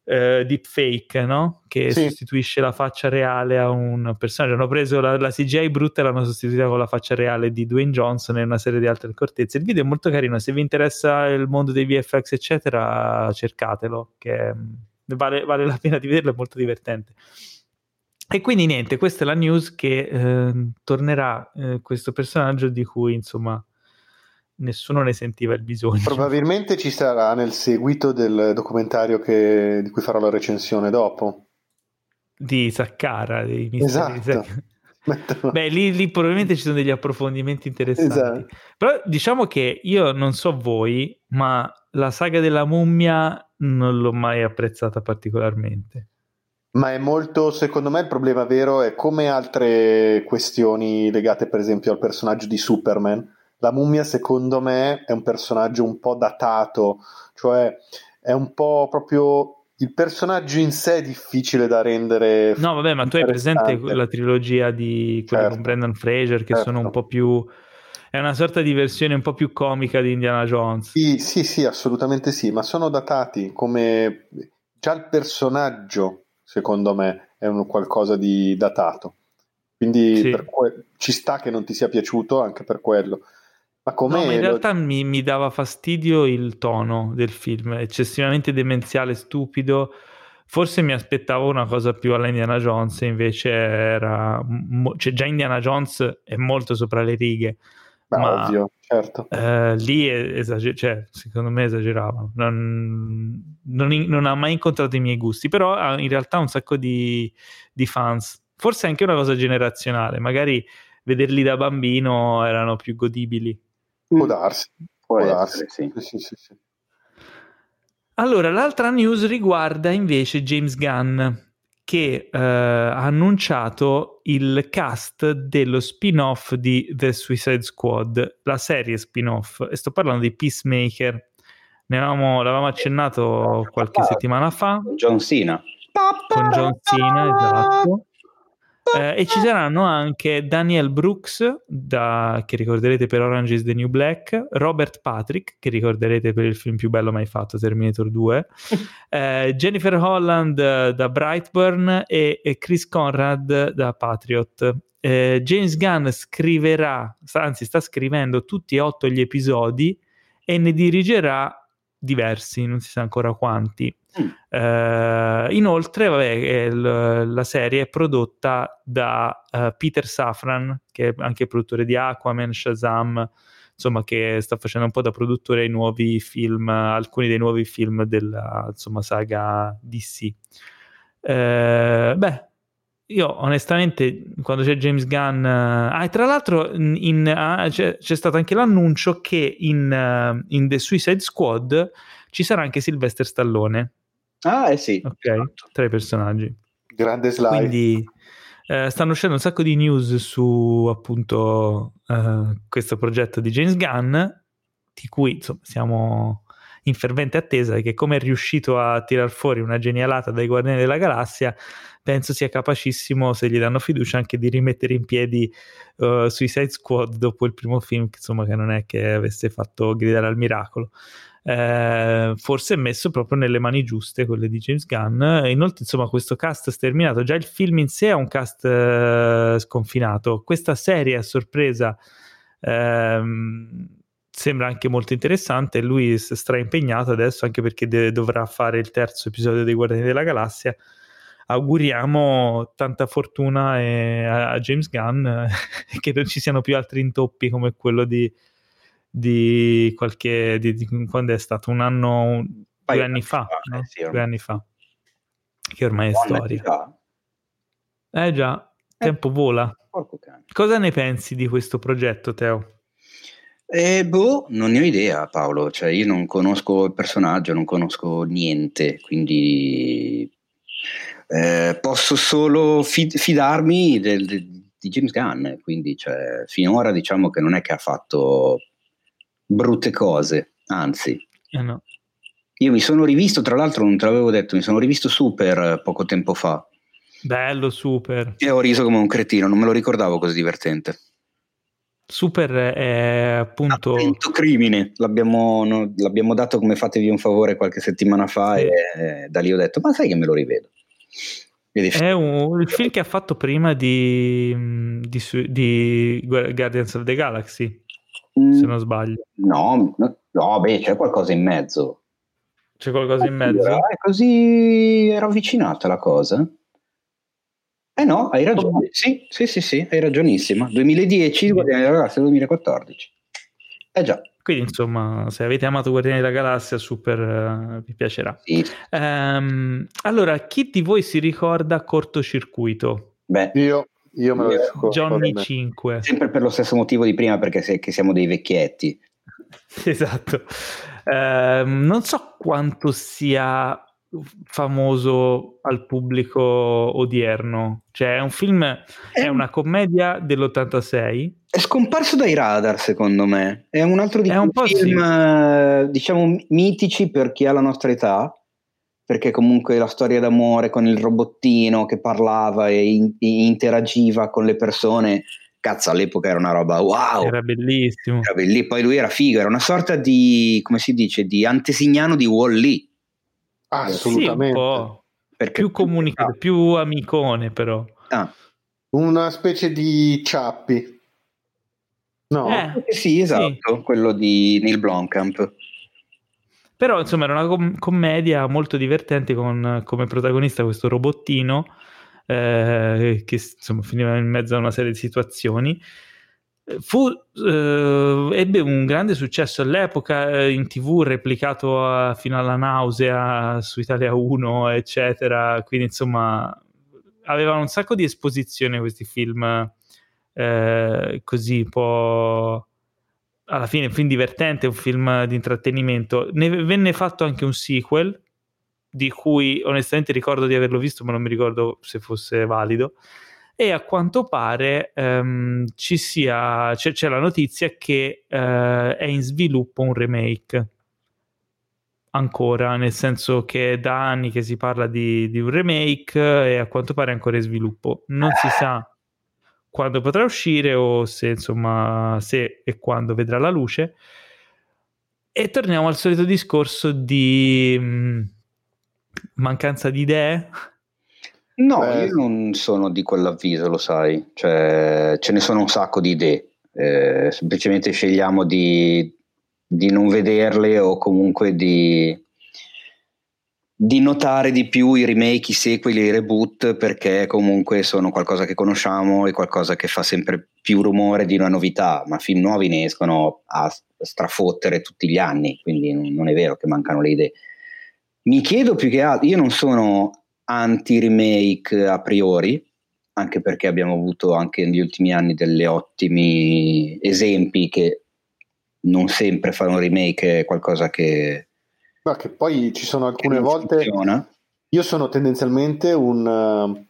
eh, deepfake, no? Che Sì. sostituisce la faccia reale a un personaggio. Hanno preso la, la CGI brutta e l'hanno sostituita con la faccia reale di Dwayne Johnson e una serie di altre accortezze. Il video è molto carino, se vi interessa il mondo dei VFX, eccetera, cercatelo, che mm, vale, vale la pena di vederlo, è molto divertente. E quindi niente, questa è la news che eh, tornerà eh, questo personaggio di cui insomma nessuno ne sentiva il bisogno. Probabilmente ci sarà nel seguito del documentario che- di cui farò la recensione dopo. Di Saqqara, dei misteri Esatto. Mettono- Beh, lì, lì probabilmente ci sono degli approfondimenti interessanti. Esatto. Però diciamo che io non so voi, ma la saga della mummia non l'ho mai apprezzata particolarmente. Ma è molto, secondo me, il problema vero è come altre questioni legate, per esempio, al personaggio di Superman. La mummia, secondo me, è un personaggio un po' datato, cioè è un po' proprio il personaggio in sé è difficile da rendere. No, vabbè, ma tu hai presente la trilogia di quella Certo. con Brendan Fraser, che Certo. sono un po' più. È una sorta di versione un po' più comica di Indiana Jones. Sì, sì, sì, assolutamente sì, ma sono datati come già il personaggio, secondo me, è un qualcosa di datato. Quindi Sì. que- ci sta che non ti sia piaciuto anche per quello. Ma come No, ma in realtà mi, mi dava fastidio il tono del film, eccessivamente demenziale, stupido. Forse mi aspettavo una cosa più alla Indiana Jones, invece era. mo- cioè, già Indiana Jones è molto sopra le righe, Beh, ma ovvio, certo. eh, lì esager- cioè, secondo me esageravano. Non, non non ha mai incontrato i miei gusti, però ha in realtà un sacco di, di fans. Forse è anche una cosa generazionale, magari vederli da bambino erano più godibili. Può darsi. Può può essere, darsi. sì. Sì, sì, sì. Allora, l'altra news riguarda invece James Gunn che eh, ha annunciato il cast dello spin-off di The Suicide Squad, la serie spin-off, e sto parlando di Peacemaker. Ne avevamo, l'avevamo accennato qualche settimana fa John Cena. con John Cena, esatto. Eh, e ci saranno anche Daniel Brooks, da- che ricorderete per Orange is the New Black, Robert Patrick, che ricorderete per il film più bello mai fatto, Terminator 2, eh, Jennifer Holland eh, da Brightburn e, e Chris Conrad da Patriot. Eh, James Gunn scriverà, anzi sta scrivendo tutti e otto gli episodi e ne dirigerà diversi, non si sa ancora quanti. Mm. Eh, inoltre, vabbè, l- la serie è prodotta da eh, Peter Safran, che è anche produttore di Aquaman, Shazam, insomma, che sta facendo un po' da produttore ai nuovi film, alcuni dei nuovi film della insomma, saga DC. Eh, beh, io onestamente, quando c'è James Gunn, eh, ah, e tra l'altro in- in- ah, c'è, c'è stato anche l'annuncio che in, in The Suicide Squad ci sarà anche Sylvester Stallone, Ah, eh sì. ok, Esatto. tra i personaggi. Grande slide. Quindi eh, stanno uscendo un sacco di news su appunto eh, questo progetto di James Gunn, di cui insomma siamo in fervente attesa che come è riuscito a tirar fuori una genialata dai Guardiani della Galassia, penso sia capacissimo, se gli danno fiducia, anche di rimettere in piedi uh, Suicide Squad dopo il primo film, che, insomma che non è che avesse fatto gridare al miracolo. Eh, forse messo proprio nelle mani giuste quelle di James Gunn. Inoltre insomma questo cast sterminato già il film in sé è un cast eh, sconfinato. Questa serie a sorpresa ehm, sembra anche molto interessante. E lui si stra impegnato adesso anche perché de- dovrà fare il terzo episodio dei Guardiani della Galassia. Auguriamo tanta fortuna e- a, James Gunn eh, che non ci siano più altri intoppi come quello di, di qualche di, di- quando è stato un anno un- due anni fa, eh, no? sì, due anni fa che ormai è storia eh già tempo vola cosa ne pensi di questo progetto Teo? Eh, boh, non ne ho idea, Paolo. Cioè, io non conosco il personaggio, non conosco niente, quindi eh, posso solo fid- fidarmi del- del- di James Gunn. Quindi, cioè, finora diciamo che non è che ha fatto brutte cose, anzi. Eh no. Io mi sono rivisto, tra l'altro, non te l'avevo detto, mi sono rivisto Super eh, poco tempo fa bello super e ho riso come un cretino, non me lo ricordavo così divertente. Super è appunto... Attento crimine, l'abbiamo, no, l'abbiamo, dato come fatevi un favore qualche settimana fa sì. e eh, da lì ho detto ma sai che me lo rivedo. È un, il film che ha fatto prima di, di, di Guardians of the Galaxy, mm, se non sbaglio. No, no, beh, c'è qualcosa in mezzo. C'è qualcosa in mezzo? È così era avvicinata la cosa. Eh no, hai ragione. Sì, sì, sì, sì, hai ragionissima. 2010, Guardiani della Galassia 2014. Eh già. Quindi, insomma, se avete amato Guardiani della Galassia, super uh, vi piacerà. Sì. Um, allora, chi di voi si ricorda cortocircuito? Beh, io, io me lo ricordo. Johnny 5. Sempre per lo stesso motivo di prima, perché se, siamo dei vecchietti. esatto. Uh, non so quanto sia famoso al pubblico odierno. Cioè, è un film, è, è una commedia dell'86. È scomparso dai radar, secondo me. È un altro di quei film, sì. Eh, diciamo, mitici per chi ha la nostra età. Perché comunque la storia d'amore con il robottino che parlava e, in, e interagiva con le persone cazzo all'epoca era una roba wow era bellissimo era belli- poi lui era figo era una sorta di come si dice di antesignano di Wall-E Assolutamente. Sì, Perché più comunicato, più amicone però. Ah. Una specie di Ciappi. No? Eh, sì, esatto, sì. quello di Neil Blomkamp. Però insomma era una com- commedia molto divertente con come protagonista questo robottino eh, che insomma finiva in mezzo a una serie di situazioni Fu, eh, ebbe un grande successo all'epoca eh, in tv, replicato a, fino alla nausea su Italia 1, eccetera. Quindi, insomma, avevano un sacco di esposizione questi film eh, così un po'. Alla fine, un film divertente, un film di intrattenimento. Ne venne fatto anche un sequel, di cui onestamente ricordo di averlo visto, ma non mi ricordo se fosse valido e a quanto pare ehm, ci sia, c'è, c'è, la notizia che eh, è in sviluppo un remake ancora, nel senso che da anni che si parla di, di un remake e a quanto pare è ancora in sviluppo. Non si sa quando potrà uscire o se insomma se e quando vedrà la luce. E torniamo al solito discorso di mh, mm, mancanza di idee No, Beh. io non sono di quell'avviso, lo sai, cioè, ce ne sono un sacco di idee, eh, semplicemente scegliamo di, di, non vederle o comunque di, di, notare di più i remake, i sequel, i reboot perché comunque sono qualcosa che conosciamo e qualcosa che fa sempre più rumore di una novità, ma film nuovi ne escono a strafottere tutti gli anni, quindi non è vero che mancano le idee. Mi chiedo più che altro, io non sono anti-remake a priori, anche perché abbiamo avuto anche negli ultimi anni degli ottimi esempi che non sempre fare un remake qualcosa che... Ma che poi ci sono alcune volte... Funziona. Io sono tendenzialmente un, uh,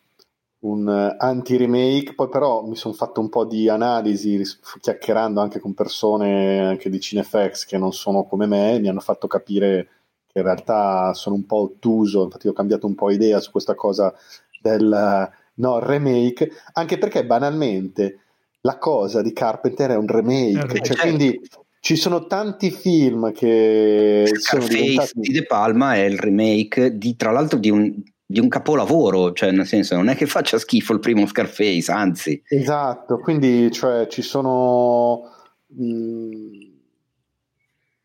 un anti-remake, poi però mi sono fatto un po' di analisi chiacchierando anche con persone anche di Cinefx che non sono come me, mi hanno fatto capire che in realtà sono un po' ottuso, infatti ho cambiato un po' idea su questa cosa del no, remake, anche perché banalmente la cosa di Carpenter è un remake, cioè, quindi ci sono tanti film che Scarface sono diventati... di De Palma è il remake di, tra l'altro di un, di un capolavoro, cioè nel senso non è che faccia schifo il primo Scarface, anzi. Esatto, quindi cioè, ci sono... Mh,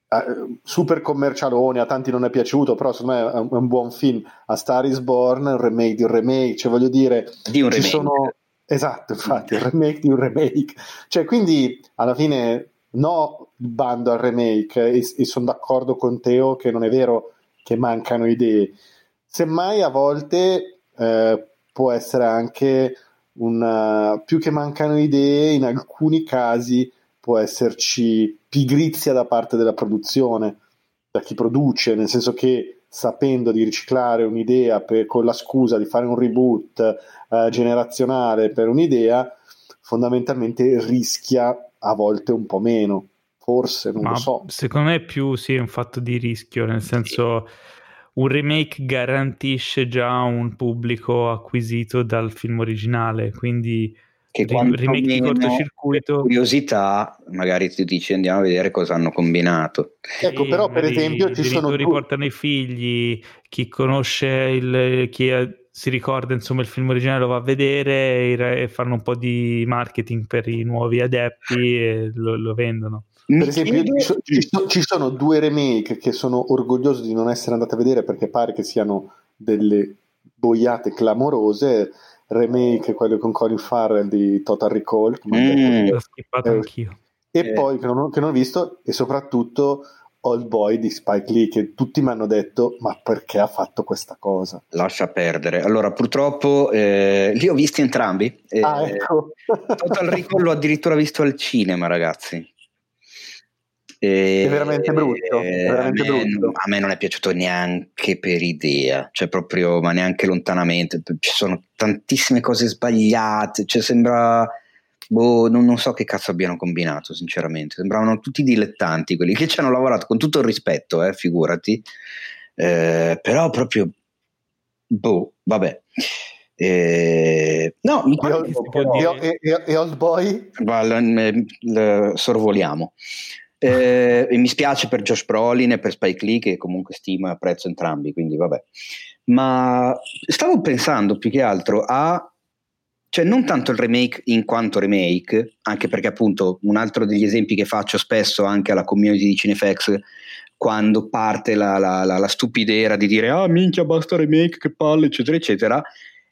Uh, super commercialone, a tanti non è piaciuto, però secondo me è un, è un, buon film. A Star is Born, un remake di un remake, cioè voglio dire, di un remake. Sono... Esatto, infatti, un remake di un remake. Cioè, quindi alla fine no bando al remake e, e sono d'accordo con Teo che non è vero che mancano idee. Semmai a volte eh, può essere anche una, più che mancano idee, in alcuni casi può esserci pigrizia da parte della produzione, da chi produce, nel senso che sapendo di riciclare un'idea per, con la scusa di fare un reboot eh, generazionale per un'idea, fondamentalmente rischia a volte un po' meno. Forse, non Ma lo so. Secondo me è più sì, un fatto di rischio, nel senso un remake garantisce già un pubblico acquisito dal film originale, quindi che Rim- remake di cortocircuito. curiosità magari ti dici andiamo a vedere cosa hanno combinato. Ecco, Sì, però per esempio ci sono due- portano i figli, chi conosce il chi eh, si ricorda insomma il film originale lo va a vedere e e fanno un po' di marketing per i nuovi adepti e lo, lo vendono. Per esempio, ci, so- ci so- ci sono due remake che sono orgoglioso di non essere andato a vedere perché pare che siano delle boiate clamorose. Remake, quello con Colin Farrell di Total Recall, Mm. L'ho skippato Eh, anch'io. e Eh. poi che non, che non ho visto, e soprattutto Old Boy di Spike Lee, che tutti mi hanno detto: Ma perché ha fatto questa cosa? Lascia perdere. Allora, purtroppo eh, li ho visti entrambi. Eh, ah, ecco. Total Recall l'ho addirittura visto al cinema, ragazzi. E- È veramente brutto, è eh, veramente a, me, brutto. a me non è piaciuto neanche per idea, cioè proprio, ma neanche lontanamente. Ci sono tantissime cose sbagliate, cioè sembra. Boh, non, non so che cazzo abbiano combinato, sinceramente. Sembravano tutti dilettanti quelli che ci hanno lavorato, con tutto il rispetto, eh, figurati. Eh, però proprio. Boh, vabbè. Eh, no, mi E, Old- dire? e- Old Boy? Sorvoliamo. Eh, e mi spiace per Josh Brolin e per Spike Lee che comunque stimo e apprezzo entrambi, quindi vabbè. Ma stavo pensando più che altro a cioè non tanto il remake in quanto remake, anche perché appunto un altro degli esempi che faccio spesso anche alla community di Cinefax quando parte la, la, la, la stupidera di dire ah minchia basta remake che palle eccetera eccetera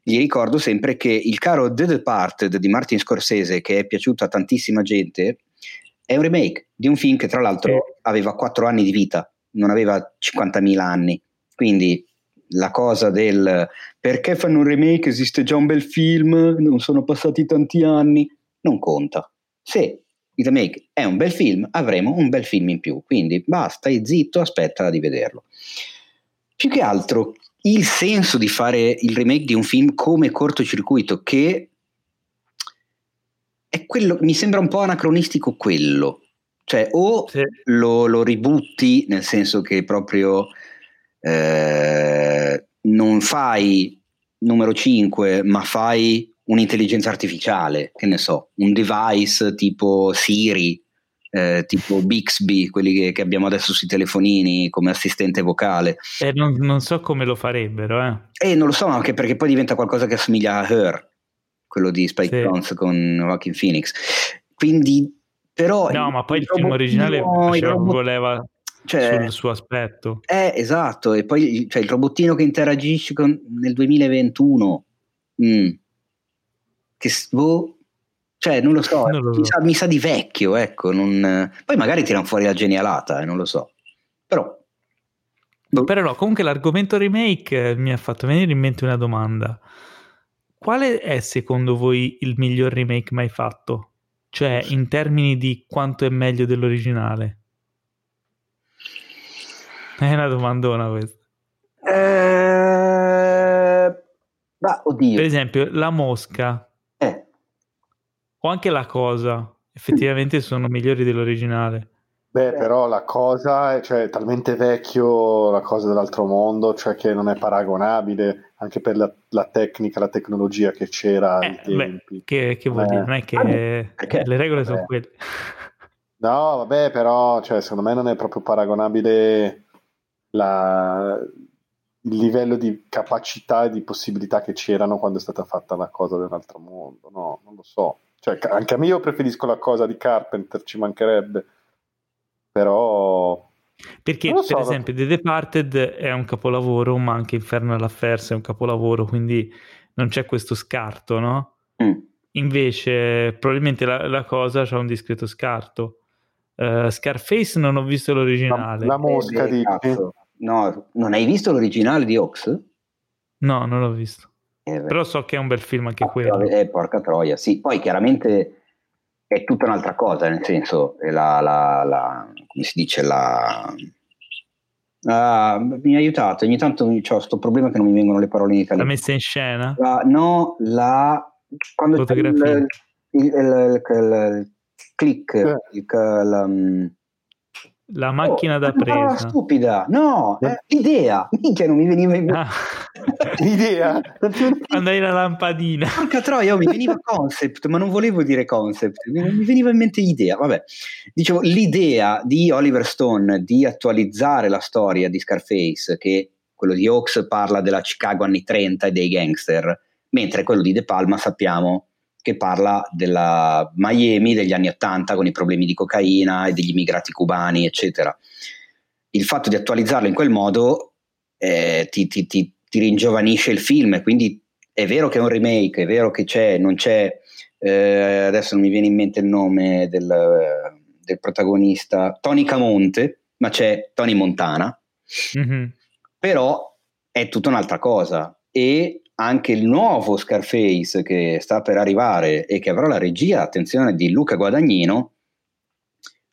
gli ricordo sempre che il caro The Departed di Martin Scorsese, che è piaciuto a tantissima gente, è un remake di un film che tra l'altro aveva 4 anni di vita, non aveva 50.000 anni. Quindi la cosa del perché fanno un remake, esiste già un bel film, non sono passati tanti anni, non conta. Se il remake è un bel film, avremo un bel film in più. Quindi basta, stai zitto, aspetta di vederlo. Più che altro il senso di fare il remake di un film come cortocircuito che è quello, mi sembra un po' anacronistico quello. Cioè, o Sì. lo, lo ributti, nel senso che proprio eh, non fai numero 5, ma fai un'intelligenza artificiale, che ne so, un device tipo Siri, eh, tipo Bixby, quelli che, che abbiamo adesso sui telefonini come assistente vocale. Eh, non, non so come lo farebbero, eh. E non lo so, anche perché poi diventa qualcosa che assomiglia a Her, quello di Spike Sì. Jonze con Joaquin Phoenix. Quindi, però... No, ma poi il film robottino- originale robot- voleva cioè, sul suo aspetto. eh, esatto, e poi cioè, il robottino che interagisce con, nel 2021, mm, che boh, cioè non lo so, Non lo so. Mi, sa, mi sa di vecchio, ecco, non- poi magari tirano fuori la genialata, eh, non lo so, però... boh. Però no, comunque l'argomento remake eh, mi ha fatto venire in mente una domanda. Quale è secondo voi il miglior remake mai fatto? Cioè, in termini di quanto è meglio dell'originale? È una domandona questa. Eh, ma oddio, Per esempio, La Mosca eh, o anche La Cosa effettivamente sono migliori dell'originale. Beh, però la cosa è cioè, talmente vecchio, la cosa dell'altro mondo, cioè che non è paragonabile anche per la, la tecnica, la tecnologia che c'era ai Eh, beh, tempi. che, che vuol Eh. dire? Non è che perché? le regole Vabbè. sono quelle. No, vabbè, però cioè, secondo me non è proprio paragonabile la- il livello di capacità e di possibilità che c'erano quando è stata fatta la cosa dell'altro mondo. No, non lo so. Cioè, anche a me io preferisco la cosa di Carpenter, ci mancherebbe. Però Perché, so, per esempio, The Departed è un capolavoro, ma anche Infernal Affairs è un capolavoro, quindi non c'è questo scarto, no? mm. Invece, probabilmente la, la cosa c'ha un discreto scarto. Eh, Scarface non ho visto l'originale. la mosca Eh, beh, di... cazzo. No, non hai visto l'originale di Ox? No, non l'ho visto. Eh. Però so che è un bel film anche Ah, quello. Eh, porca troia, sì. Poi chiaramente è tutta un'altra cosa, nel senso, è la, la- la- come si dice, la... Ah, mi ha aiutato, ogni tanto ho questo problema che non mi vengono le parole in La italiano. messa in scena? La- no, la... Quando c'è il, Fotografia. il, il- il- il click, Eh. il, la, La macchina oh, da presa. stupida, no, Eh. l'idea, minchia non mi veniva in mente. Ah, Idea? Andai la lampadina. Porca troia, oh, mi veniva concept, ma non volevo dire concept, mi, mi veniva in mente idea. Vabbè, dicevo, l'idea di Oliver Stone di attualizzare la storia di Scarface, che quello di Hawks parla della Chicago anni 30 e dei gangster, mentre quello di De Palma sappiamo che parla della Miami degli anni 80 con i problemi di cocaina e degli immigrati cubani, eccetera. Il fatto di attualizzarlo in quel modo eh, ti, ti, ti, ti, ringiovanisce il film, quindi è vero che è un remake, è vero che c'è, non c'è, eh, adesso non mi viene in mente il nome del, del protagonista, Tony Camonte, ma c'è Tony Montana, mm-hmm. però è tutta un'altra cosa e anche il nuovo Scarface che sta per arrivare e che avrà la regia, attenzione, di Luca Guadagnino,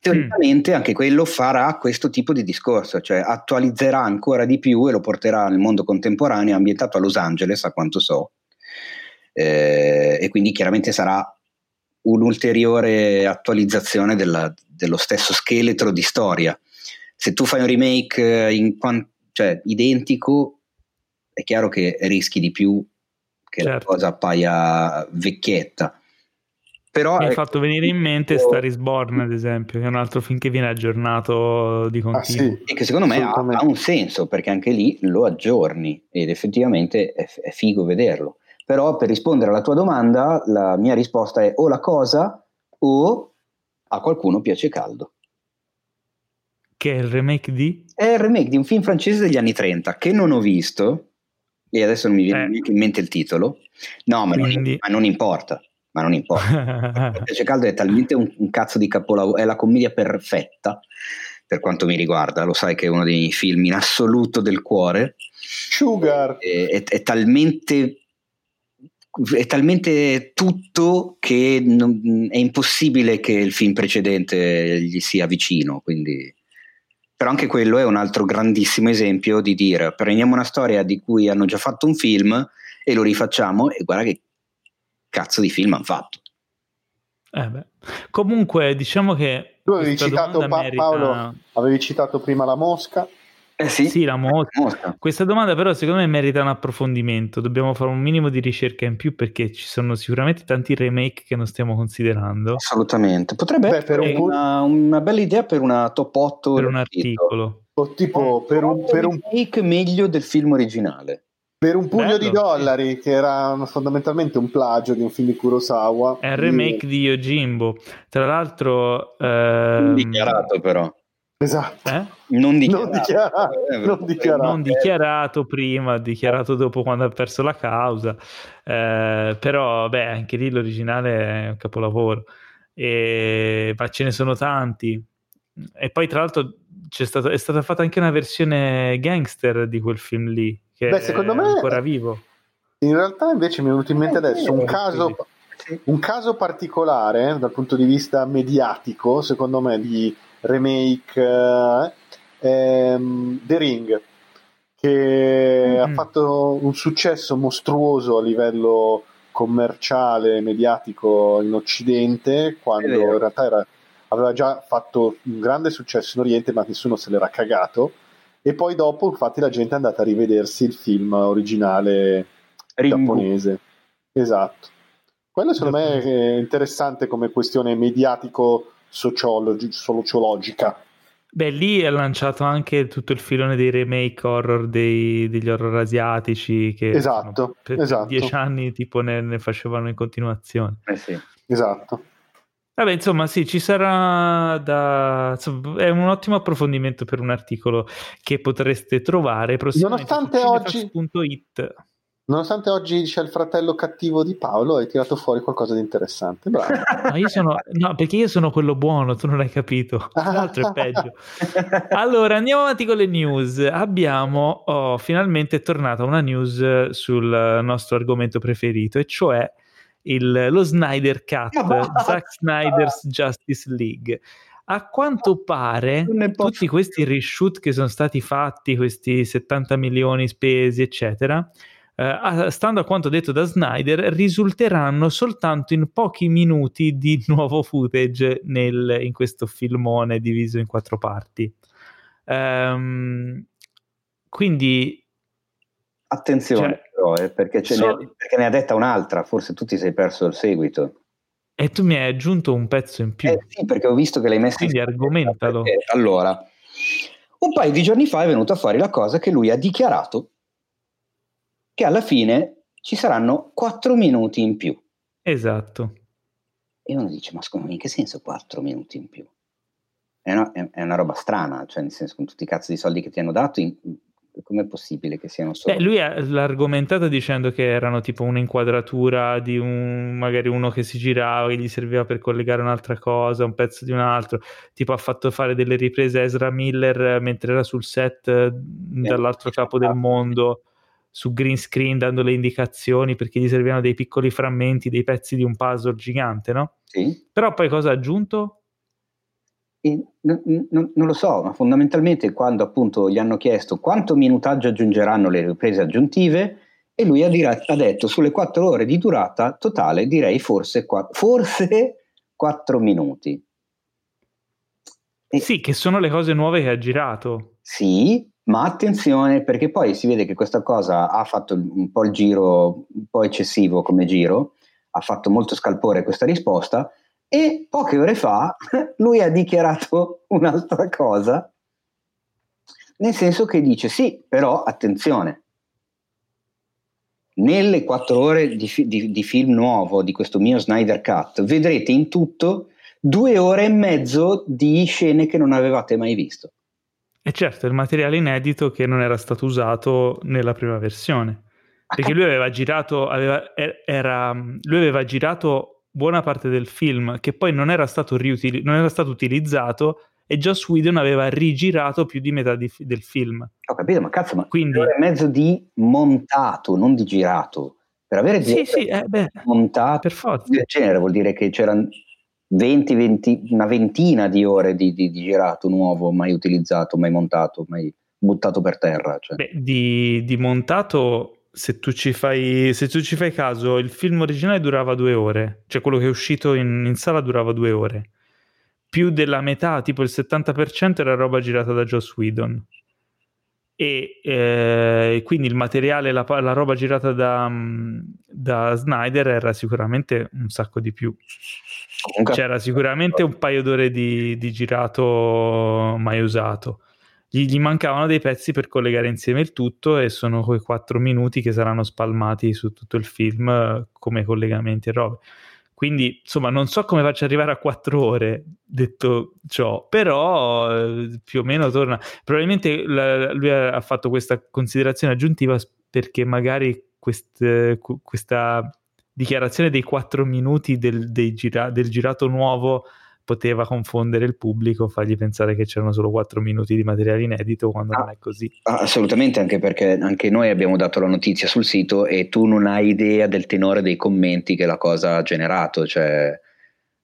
teoricamente mm. anche quello farà questo tipo di discorso, cioè attualizzerà ancora di più e lo porterà nel mondo contemporaneo, ambientato a Los Angeles, a quanto so, eh, e quindi chiaramente sarà un'ulteriore attualizzazione della, dello stesso scheletro di storia. Se tu fai un remake eh, in, cioè, identico, è chiaro che rischi di più che certo. la cosa appaia vecchietta. Però mi hai fatto venire in mente Star is Born, ad esempio, che è un altro film che viene aggiornato di continuo. Ah, sì. E che secondo me ha, ha, un senso, perché anche lì lo aggiorni ed effettivamente è, è, figo vederlo. Però per rispondere alla tua domanda, la mia risposta è o la cosa o a qualcuno piace caldo. Che è il remake di? È il remake di un film francese degli anni 30 che non ho visto, e adesso non mi viene eh. in mente il titolo. No, ma, Quindi... non, ma non importa ma non importa. Piace Caldo è talmente un, un, cazzo di capolavoro, è la commedia perfetta per quanto mi riguarda, lo sai che è uno dei miei film in assoluto del cuore. Sugar! È, è, è talmente è talmente tutto che non, è impossibile che il film precedente gli sia vicino, quindi però anche quello è un altro grandissimo esempio di dire prendiamo una storia di cui hanno già fatto un film e lo rifacciamo e guarda che cazzo di film hanno fatto. Eh Comunque, diciamo che. Tu avevi citato pa- merita... Paolo, avevi citato prima la mosca. Eh sì, sì la, mosca. Questa domanda, però, secondo me merita un approfondimento. Dobbiamo fare un minimo di ricerca in più perché ci sono sicuramente tanti remake che non stiamo considerando. Assolutamente. Potrebbe Beh, essere un... una, una, bella idea per una top 8 per un articolo. O tipo per un, per un remake meglio del film originale. Per un pugno Bello, di dollari, sì. che era fondamentalmente un plagio di un film di Kurosawa. È il remake di Yojimbo. Tra l'altro... Ehm... Dichiarato però. Esatto. Eh? Non dichiarato. Non dichiarato, eh, non dichiarato. non dichiarato prima, dichiarato dopo quando ha perso la causa. Eh, però, beh, anche lì l'originale è un capolavoro. E... Ma ce ne sono tanti. E poi, tra l'altro, stato... è stata fatta anche una versione gangster di quel film lì che Beh, secondo me, è ancora vivo. In realtà invece mi è venuto in mente adesso un caso, un caso particolare dal punto di vista mediatico, secondo me, di remake eh, ehm, The Ring, che mm-hmm. ha fatto un successo mostruoso a livello commerciale, mediatico in Occidente, quando in realtà era, aveva già fatto un grande successo in Oriente, ma nessuno se l'era cagato e poi dopo, infatti, la gente è andata a rivedersi il film originale Ringu. giapponese. Esatto. Quello secondo me è interessante come questione mediatico-sociologica. Beh, lì è lanciato anche tutto il filone dei remake horror dei, degli horror asiatici che esatto, per esatto. dieci anni tipo ne, ne, facevano in continuazione. Eh sì. Esatto. Vabbè, insomma, sì, ci sarà da... Insomma, è un ottimo approfondimento per un articolo che potreste trovare nonostante oggi... Nonostante oggi c'è il fratello cattivo di Paolo, hai tirato fuori qualcosa di interessante. Bravo. No, io sono, no, perché io sono quello buono, tu non hai capito. L'altro è peggio. Allora, andiamo avanti con le news. Abbiamo oh, finalmente tornata una news sul nostro argomento preferito, e cioè il, lo Snyder Cut, Zack Snyder's Justice League. A quanto pare tutti questi reshoot che sono stati fatti, questi 70 milioni spesi, eccetera, eh, stando a quanto detto da Snyder, risulteranno soltanto in pochi minuti di nuovo footage nel, in questo filmone diviso in quattro parti. Um, quindi Attenzione Cioè, però, eh, perché, ce so- ne ha, perché ne ha detta un'altra, forse tu ti sei perso il seguito. E tu mi hai aggiunto un pezzo in più. Eh sì, perché ho visto che l'hai messa Quindi argomentalo. Perché, allora, un paio di giorni fa è venuta fuori la cosa che lui ha dichiarato che alla fine ci saranno 4 minuti in più. Esatto. E uno dice, ma scusa, in che senso 4 minuti in più? È una, è- è una roba strana, cioè nel senso con tutti i cazzo di soldi che ti hanno dato, in- com'è possibile che siano solo... Beh, lui ha- l'ha argomentato dicendo che erano tipo un'inquadratura di un magari uno che si girava che gli serviva per collegare un'altra cosa, un pezzo di un altro. Tipo ha fatto fare delle riprese a Ezra Miller eh, mentre era sul set eh, dall'altro capo del mondo su green screen dando le indicazioni perché gli servivano dei piccoli frammenti, dei pezzi di un puzzle gigante, no? Sì? Però poi cosa ha aggiunto? E n- n- non lo so, ma fondamentalmente quando appunto gli hanno chiesto quanto minutaggio aggiungeranno le riprese aggiuntive, e lui ha, dira- ha detto sulle 4 ore di durata totale direi forse, qua- forse 4 minuti. E- Sì, che sono le cose nuove che ha girato. Sì, ma attenzione perché poi si vede che questa cosa ha fatto un po' il giro, un po' eccessivo come giro, ha fatto molto scalpore questa risposta e poche ore fa lui ha dichiarato un'altra cosa, nel senso che dice sì, però attenzione, nelle quattro ore di, di- di film nuovo di questo mio Snyder Cut vedrete in tutto due ore e mezzo di scene che non avevate mai visto. E certo, il materiale inedito che non era stato usato nella prima versione. Perché lui aveva girato, aveva, er- era, lui aveva girato buona parte del film che poi non era stato, riutili- non era stato utilizzato e Joss Whedon aveva rigirato più di metà di- del film. Ho capito, ma cazzo, ma Quindi- e mezzo di montato, non di girato. Per avere Sì, sì, eh, beh, montato per forza. del genere vuol dire che c'erano 20, 20, una ventina di ore di, di- di girato nuovo, mai utilizzato, mai montato, mai buttato per terra. Cioè. Beh, di, di montato, se tu, ci fai, se tu ci fai caso, il film originale durava due ore, cioè quello che è uscito in, in sala durava due ore. Più della metà, tipo il 70% era roba girata da Joss Whedon. E eh, quindi il materiale, la, la roba girata da, da Snyder era sicuramente un sacco di più. Comunque, C'era sicuramente un paio d'ore di, di girato mai usato. Gli, gli mancavano dei pezzi per collegare insieme il tutto e sono quei quattro minuti che saranno spalmati su tutto il film eh, come collegamenti e robe. Quindi, insomma, non so come faccia arrivare a quattro ore, detto ciò, però eh, più o meno torna. Probabilmente la- lui ha fatto questa considerazione aggiuntiva perché magari quest- cu- questa dichiarazione dei quattro minuti del, gira- del girato nuovo poteva confondere il pubblico, fargli pensare che c'erano solo quattro minuti di materiale inedito quando Ah. non è così. Ah, Assolutamente, anche perché anche noi abbiamo dato la notizia sul sito e tu non hai idea del tenore dei commenti che la cosa ha generato, cioè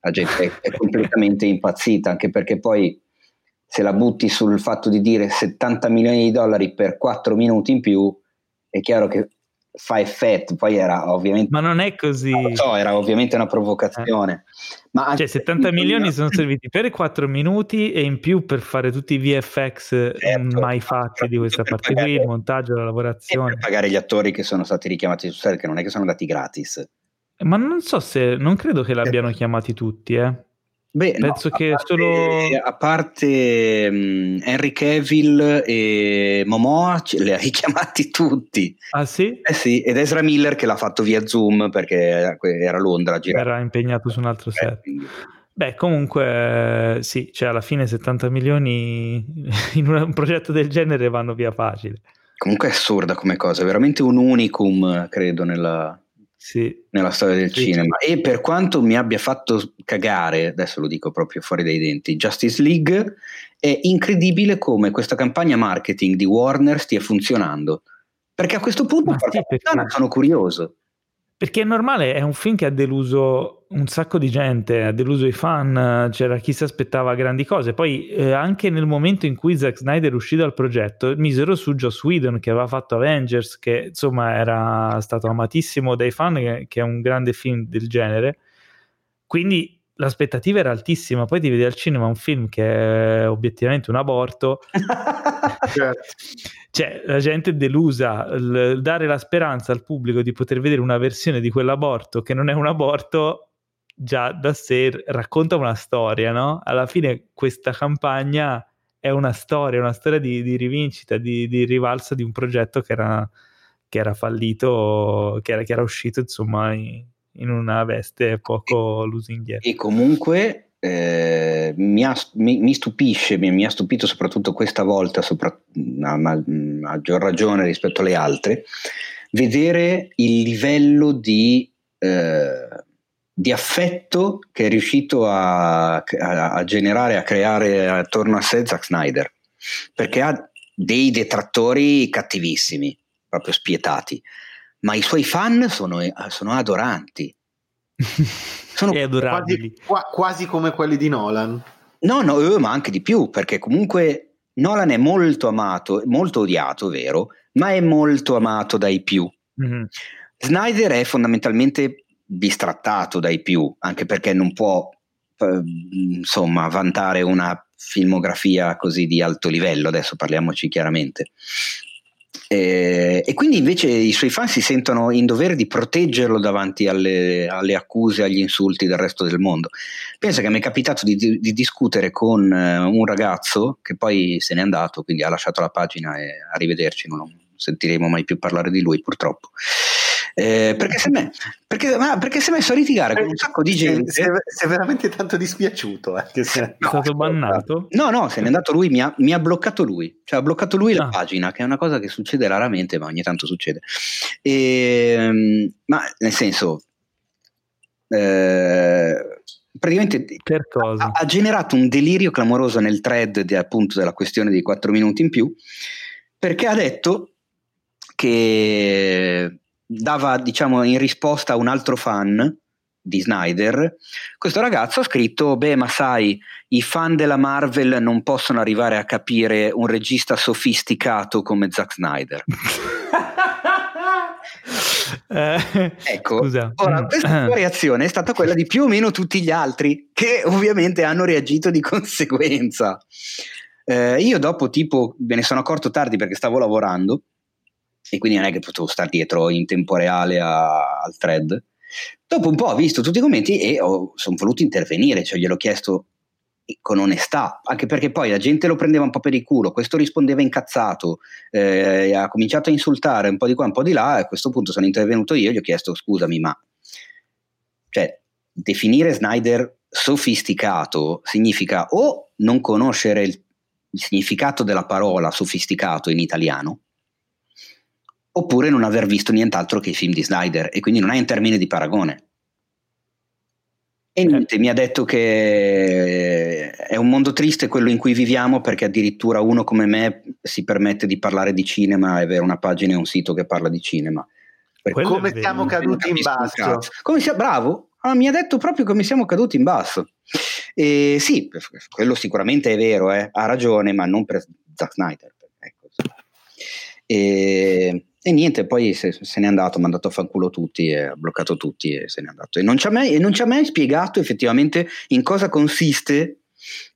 la gente è, è completamente impazzita, anche perché poi se la butti sul fatto di dire 70 milioni di dollari per 4 minuti in più, è chiaro che fa effetto, poi era ovviamente... Ma non è così. Lo so, era ovviamente una provocazione. Ma anche Cioè, 70 perché- milioni sono serviti per 4 minuti e in più per fare tutti i VFX eh, Certo. mai fatti di questa parte pagare- qui, il montaggio, la lavorazione. per pagare gli attori che sono stati richiamati sul set, che non è che sono andati gratis. Ma non so se, non credo che l'abbiano chiamati tutti, eh. Beh, no, Penso a che parte- solo- a parte mm, Henry Cavill e Momoa li ha richiamati tutti. Ah sì? Eh sì, ed Ezra Miller che l'ha fatto via Zoom perché era a Londra a girare. Era impegnato su un altro Eh, set. quindi- Beh, comunque eh, sì, cioè alla fine 70 milioni in un, progetto del genere vanno via facile. Comunque è assurda come cosa, è veramente un unicum, credo, nella, Sì. nella storia del Sì. cinema. E per quanto mi abbia fatto cagare, adesso lo dico proprio fuori dai denti, Justice League, è incredibile come questa campagna marketing di Warner stia funzionando. Perché a questo punto, sì, perché- sono curioso. Perché è normale, è un film che ha deluso un sacco di gente, ha deluso i fan, c'era chi si aspettava grandi cose. Poi eh, anche nel momento in cui Zack Snyder uscì dal progetto, misero su Joss Whedon che aveva fatto Avengers, che insomma era stato amatissimo dai fan, che, che è un grande film del genere. Quindi l'aspettativa era altissima, poi ti vedi al cinema un film che è obiettivamente un aborto. Certo. cioè, la gente è delusa, il, dare la speranza al pubblico di poter vedere una versione di quell'aborto che non è un aborto, già da sé racconta una storia, no? Alla fine questa campagna è una storia, una storia di, di rivincita, di, di, rivalsa di un progetto che era, che era fallito, che era, che era uscito insomma in, in, una veste poco lusinghiera. E comunque eh, mi, ha, mi, mi, stupisce, mi, mi, ha stupito soprattutto questa volta, sopra, a, a maggior ragione rispetto alle altre, vedere il livello di... Eh, di affetto che è riuscito a, a, a, generare, a creare attorno a sé Zack Snyder, perché ha dei detrattori cattivissimi, proprio spietati, ma i suoi fan sono, sono adoranti. sono quasi, quasi, come quelli di Nolan. No, no, eh, ma anche di più, perché comunque Nolan è molto amato, molto odiato, vero, ma è molto amato dai più. Mm-hmm. Snyder è fondamentalmente bistrattato dai più, anche perché non può eh, insomma vantare una filmografia così di alto livello, adesso parliamoci chiaramente. E, e, quindi invece i suoi fan si sentono in dovere di proteggerlo davanti alle, alle accuse, agli insulti del resto del mondo. Pensa che mi è capitato di, di, discutere con eh, un ragazzo che poi se n'è andato, quindi ha lasciato la pagina e arrivederci, non sentiremo mai più parlare di lui purtroppo. Eh, perché, è me, perché, perché si è messo a litigare con un sacco di gente. Si è, veramente tanto dispiaciuto. Eh, se è no, stato bannato? No, no, se n'è andato lui, mi ha, mi ha bloccato lui. Cioè ha bloccato lui ah. la pagina, che è una cosa che succede raramente, ma ogni tanto succede. E, ehm, ma nel senso... Eh, praticamente ha, ha, generato un delirio clamoroso nel thread de, appunto della questione dei 4 minuti in più perché ha detto che dava diciamo in risposta a un altro fan di Snyder, questo ragazzo ha scritto: Beh, ma sai, i fan della Marvel non possono arrivare a capire un regista sofisticato come Zack Snyder. eh, ecco, scusa. ora questa sua reazione è stata quella di più o meno tutti gli altri, che ovviamente hanno reagito di conseguenza. Eh, io dopo tipo me ne sono accorto tardi perché stavo lavorando e quindi non è che potevo stare dietro in tempo reale a, al thread. Dopo un po' ho visto tutti i commenti e sono voluto intervenire, cioè gliel'ho chiesto con onestà, anche perché poi la gente lo prendeva un po' per il culo, questo rispondeva incazzato, eh, ha cominciato a insultare un po' di qua, un po' di là, e a questo punto sono intervenuto io e gli ho chiesto scusami, ma cioè, definire Snyder sofisticato significa o non conoscere il, il significato della parola sofisticato in italiano, oppure non aver visto nient'altro che i film di Snyder e quindi non hai un termine di paragone. E niente, mi ha detto che è un mondo triste quello in cui viviamo perché addirittura uno come me si permette di parlare di cinema e avere una pagina e un sito che parla di cinema. come siamo caduti in basso? Come sia, bravo, ah, mi ha detto proprio come siamo caduti in basso. E sì, quello sicuramente è vero, eh, ha ragione, ma non per Zack Snyder. Ecco. E, e niente, poi se, se n'è andato, mi ha mandato a fanculo tutti, e ha bloccato tutti e se n'è andato. E non ci ha mai, non ci ha mai spiegato effettivamente in cosa consiste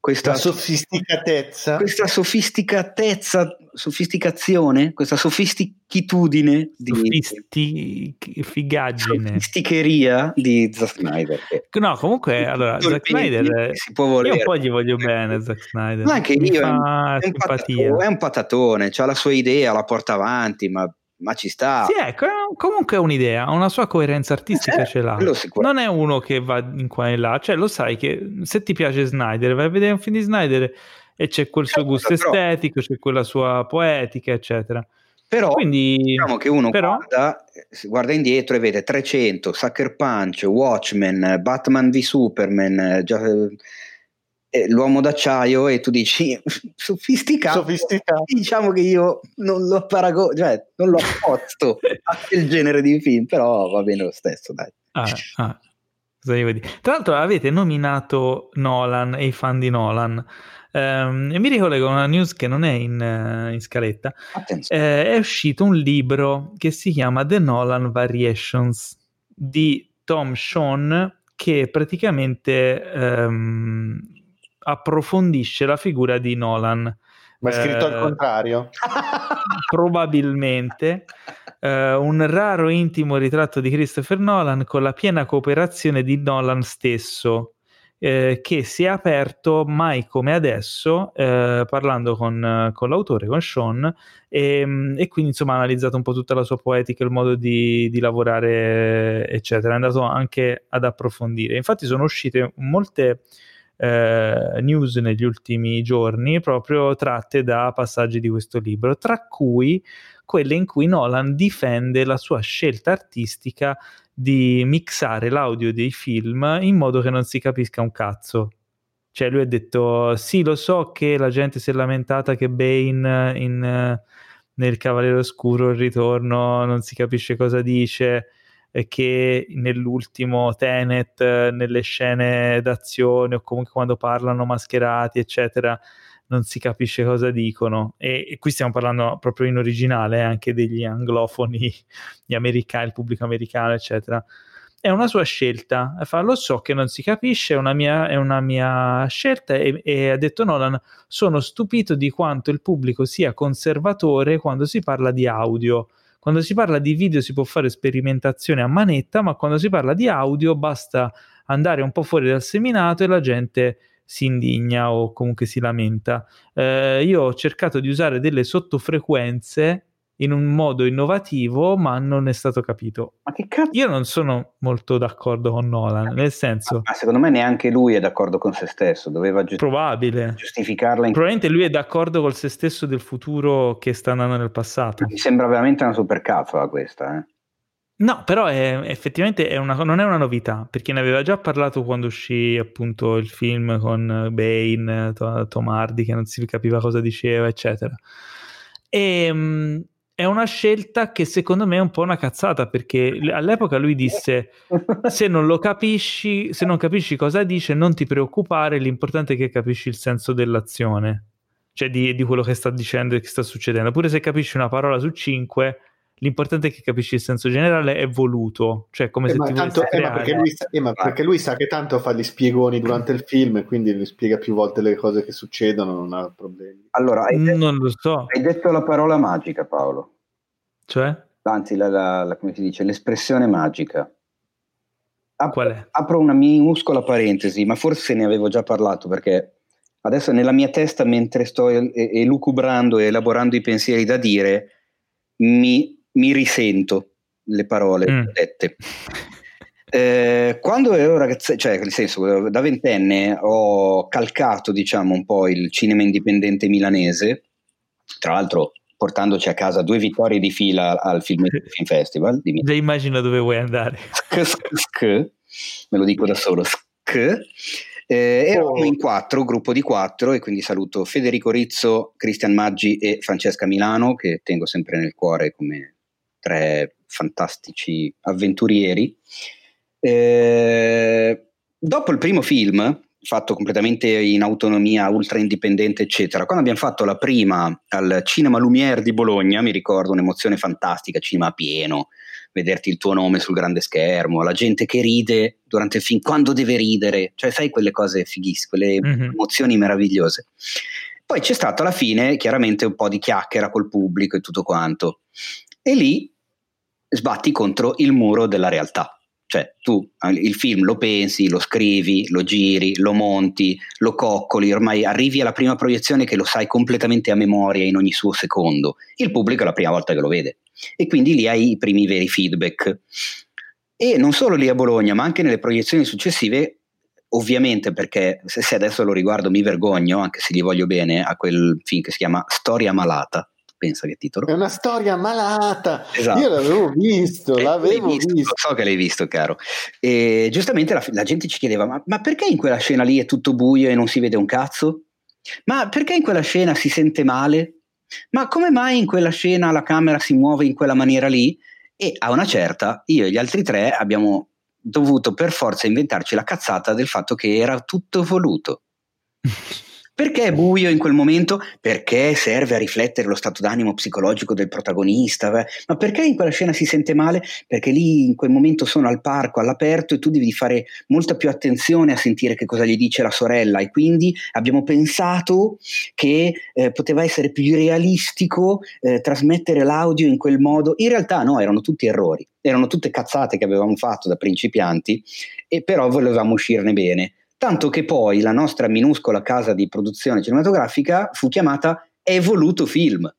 questa sofisticatezza, questa sofisticatezza, sofisticazione, questa sofistichitudine di figaggine, sofisticheria di Zack Snyder. No, comunque, allora, Zack Snyder si può volere. Io un po' gli voglio bene, Zack Snyder. Ma anche io, è un, è, un patatone, è un patatone, ha la sua idea, la porta avanti, ma ma ci sta. Sì, ecco, comunque è un'idea, una sua coerenza artistica eh, ce l'ha. Non è uno che va in qua e là, cioè lo sai che se ti piace Snyder, vai a vedere un film di Snyder e c'è quel suo gusto però, estetico, c'è quella sua poetica, eccetera. Però Quindi, diciamo che uno però, guarda, guarda, indietro e vede 300, Sucker Punch, Watchmen, Batman v Superman, già, eh, l'uomo d'acciaio e tu dici sofisticato, sofisticato. diciamo che io non lo paragono cioè non lo apposto a quel genere di film però va bene lo stesso dai ah, ah. Tra l'altro avete nominato Nolan e i fan di Nolan Um, e mi ricollego a una news che non è in, uh, in scaletta. Eh, è uscito un libro che si chiama The Nolan Variations di Tom Sean che praticamente ehm, approfondisce la figura di Nolan. Ma è scritto eh, al contrario? probabilmente. Eh, un raro intimo ritratto di Christopher Nolan con la piena cooperazione di Nolan stesso eh, che si è aperto mai come adesso eh, parlando con, con, l'autore, con Sean e, e, quindi insomma ha analizzato un po' tutta la sua poetica, il modo di, di lavorare eccetera, è andato anche ad approfondire. Infatti sono uscite molte eh, news negli ultimi giorni proprio tratte da passaggi di questo libro, tra cui quelle in cui Nolan difende la sua scelta artistica di mixare l'audio dei film in modo che non si capisca un cazzo. Cioè lui ha detto sì lo so che la gente si è lamentata che Bane in, nel Cavaliere Oscuro il ritorno non si capisce cosa dice che nell'ultimo Tenet nelle scene d'azione o comunque quando parlano mascherati eccetera non si capisce cosa dicono. E, e qui stiamo parlando proprio in originale eh, anche degli anglofoni, gli americani, il pubblico americano, eccetera. È una sua scelta, fa, lo so che non si capisce, è una mia, è una mia scelta e, e ha detto Nolan, sono stupito di quanto il pubblico sia conservatore quando si parla di audio. Quando si parla di video si può fare sperimentazione a manetta, ma quando si parla di audio basta andare un po' fuori dal seminato e la gente si indigna o comunque si lamenta. Eh, io ho cercato di usare delle sottofrequenze in un modo innovativo, ma non è stato capito. Ma che cazzo? Io non sono molto d'accordo con Nolan, nel senso... Ma secondo me neanche lui è d'accordo con se stesso, doveva giust- Probabile. giustificarla. In... Probabilmente lui è d'accordo con se stesso del futuro che sta andando nel passato. Mi sembra veramente una supercazzola questa, eh? No, però è, effettivamente è una, non è una novità, perché ne aveva già parlato quando uscì appunto il film con Bane, Tom Hardy, che non si capiva cosa diceva, eccetera. E, um, è una scelta che secondo me è un po' una cazzata, perché all'epoca lui disse, se non lo capisci, se non capisci cosa dice, non ti preoccupare, l'importante è che capisci il senso dell'azione, cioè di, di quello che sta dicendo e che sta succedendo. Pure se capisci una parola su cinque l'importante è che capisci il senso generale è voluto, cioè come eh, se ti tanto, eh, ma perché, lui sa, eh, ma perché lui sa che tanto fa gli spiegoni durante il film e quindi gli spiega più volte le cose che succedono, non ha problemi. Allora, hai detto, non lo so. Hai detto la parola magica, Paolo. Cioè? Anzi, la, la, la, come si dice, l'espressione magica. Ap- Qual è? Apro una minuscola parentesi, ma forse ne avevo già parlato perché adesso nella mia testa, mentre sto elucubrando e elaborando i pensieri da dire, mi mi risento le parole mm. dette. Eh, quando ero ragazzo, cioè nel senso da ventenne ho calcato diciamo un po' il cinema indipendente milanese, tra l'altro portandoci a casa due vittorie di fila al Film, Film Festival. Già immagino dove vuoi andare. Sk, sk, sk, me lo dico da solo. Sk. Eh, eravamo in quattro, gruppo di quattro, e quindi saluto Federico Rizzo, Cristian Maggi e Francesca Milano, che tengo sempre nel cuore come tre fantastici avventurieri. Eh, dopo il primo film, fatto completamente in autonomia, ultra indipendente, eccetera, quando abbiamo fatto la prima al Cinema Lumière di Bologna, mi ricordo un'emozione fantastica, cinema pieno, vederti il tuo nome sul grande schermo, la gente che ride durante il film, quando deve ridere, cioè sai quelle cose fighissime, quelle mm-hmm. emozioni meravigliose. Poi c'è stato alla fine chiaramente un po' di chiacchiera col pubblico e tutto quanto. E lì sbatti contro il muro della realtà. Cioè tu il film lo pensi, lo scrivi, lo giri, lo monti, lo coccoli, ormai arrivi alla prima proiezione che lo sai completamente a memoria in ogni suo secondo. Il pubblico è la prima volta che lo vede e quindi lì hai i primi veri feedback. E non solo lì a Bologna, ma anche nelle proiezioni successive ovviamente perché se adesso lo riguardo mi vergogno, anche se gli voglio bene, a quel film che si chiama Storia malata, pensa che titolo. È una storia malata. Esatto. Io l'avevo visto, eh, l'avevo visto, visto. So che l'hai visto, caro. E giustamente la, la gente ci chiedeva: ma, ma, perché in quella scena lì è tutto buio e non si vede un cazzo? Ma perché in quella scena si sente male? Ma come mai in quella scena la camera si muove in quella maniera lì? E a una certa, io e gli altri tre abbiamo dovuto per forza inventarci la cazzata del fatto che era tutto voluto. Perché è buio in quel momento? Perché serve a riflettere lo stato d'animo psicologico del protagonista. Ma perché in quella scena si sente male? Perché lì in quel momento sono al parco, all'aperto e tu devi fare molta più attenzione a sentire che cosa gli dice la sorella e quindi abbiamo pensato che eh, poteva essere più realistico eh, trasmettere l'audio in quel modo. In realtà no, erano tutti errori, erano tutte cazzate che avevamo fatto da principianti e però volevamo uscirne bene tanto che poi la nostra minuscola casa di produzione cinematografica fu chiamata Evoluto Film.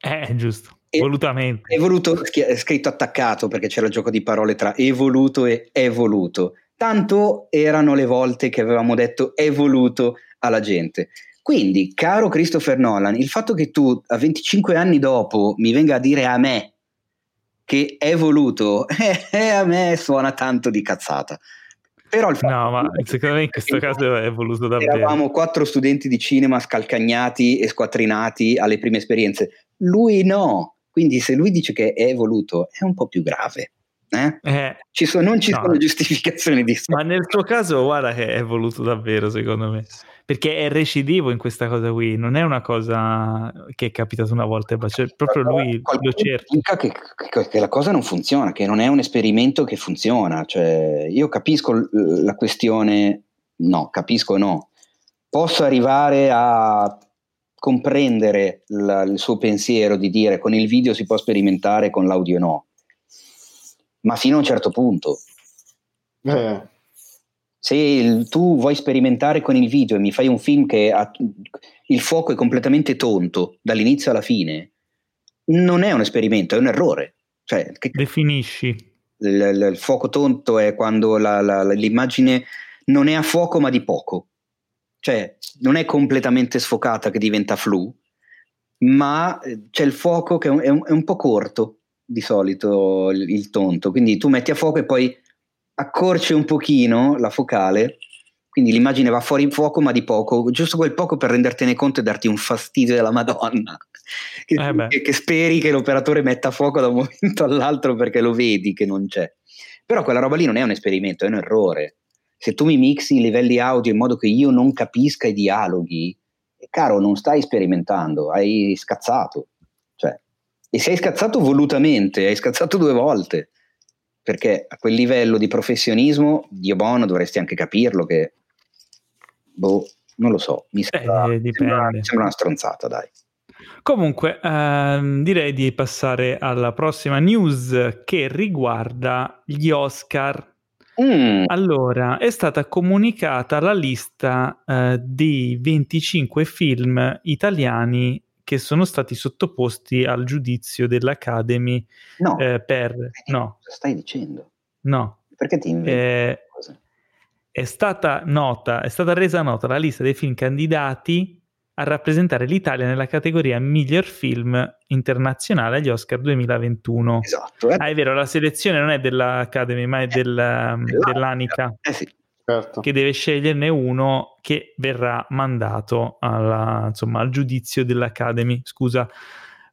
Eh, giusto, e, volutamente. Evoluto scritto attaccato perché c'era il gioco di parole tra evoluto e evoluto. Tanto erano le volte che avevamo detto evoluto alla gente. Quindi, caro Christopher Nolan, il fatto che tu a 25 anni dopo mi venga a dire a me che è voluto, eh, a me suona tanto di cazzata. Però il no, ma secondo me in questo caso è voluto davvero. Eravamo quattro studenti di cinema scalcagnati e squattrinati alle prime esperienze. Lui no. Quindi se lui dice che è voluto, è un po' più grave. Eh? Eh, ci sono, non ci no. sono giustificazioni di Ma nel suo caso, guarda che è voluto davvero, secondo me perché è recidivo in questa cosa qui, non è una cosa che è capitata una volta, cioè proprio lui lo cerca. Che, che, che, la cosa non funziona, che non è un esperimento che funziona, cioè, io capisco la questione, no, capisco no, posso arrivare a comprendere la, il suo pensiero di dire con il video si può sperimentare, con l'audio no, ma fino a un certo punto. Eh se il, tu vuoi sperimentare con il video e mi fai un film che ha, il fuoco è completamente tonto dall'inizio alla fine, non è un esperimento, è un errore. Cioè, che, Definisci. Il, il, il, fuoco tonto è quando la, la, l'immagine non è a fuoco ma di poco. Cioè, non è completamente sfocata che diventa flu, ma eh, c'è il fuoco che è un, è un po' corto di solito il, il tonto. Quindi tu metti a fuoco e poi accorce un pochino la focale, quindi l'immagine va fuori in fuoco ma di poco, giusto quel poco per rendertene conto e darti un fastidio della Madonna, che, eh che, che speri che l'operatore metta a fuoco da un momento all'altro perché lo vedi che non c'è. Però quella roba lì non è un esperimento, è un errore. Se tu mi mixi i livelli audio in modo che io non capisca i dialoghi, caro, non stai sperimentando, hai scazzato. Cioè, e sei scazzato volutamente, hai scazzato due volte perché a quel livello di professionismo, Dio buono, dovresti anche capirlo che, boh, non lo so, mi sembra, eh, sembra, sembra una stronzata, dai. Comunque, ehm, direi di passare alla prossima news che riguarda gli Oscar. Mm. Allora, è stata comunicata la lista eh, dei 25 film italiani che sono stati sottoposti al giudizio dell'Academy no. eh, per... No. Cosa stai dicendo? No. Perché ti inventi eh, È stata nota, è stata resa nota la lista dei film candidati a rappresentare l'Italia nella categoria miglior film internazionale agli Oscar 2021. Esatto. Eh. Ah, è vero, la selezione non è dell'Academy, ma è del, dell'Anica. Eh sì certo. che deve sceglierne uno che verrà mandato alla, insomma, al giudizio dell'Academy. Scusa,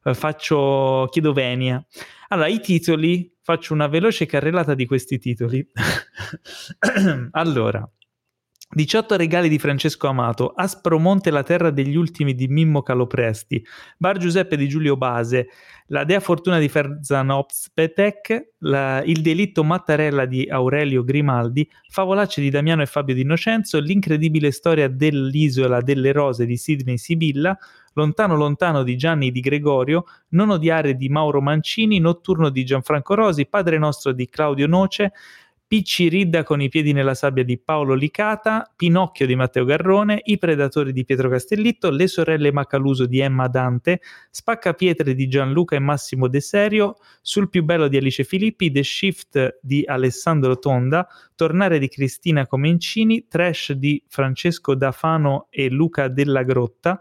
eh, faccio, chiedo venia. Allora, i titoli, faccio una veloce carrellata di questi titoli. allora, 18 regali di Francesco Amato, Aspromonte la terra degli ultimi di Mimmo Calopresti, Bar Giuseppe di Giulio Base, La Dea Fortuna di Ferzan Opspetek, Il delitto Mattarella di Aurelio Grimaldi, Favolacce di Damiano e Fabio D'Innocenzo, L'incredibile storia dell'isola delle rose di Sidney Sibilla, Lontano lontano di Gianni di Gregorio, Non odiare di Mauro Mancini, Notturno di Gianfranco Rosi, Padre nostro di Claudio Noce, Picci Ridda con i piedi nella sabbia di Paolo Licata, Pinocchio di Matteo Garrone, I Predatori di Pietro Castellitto, Le sorelle Macaluso di Emma Dante, Spaccapietre di Gianluca e Massimo De Serio, Sul più bello di Alice Filippi, The Shift di Alessandro Tonda, Tornare di Cristina Comencini, Trash di Francesco Dafano e Luca Della Grotta,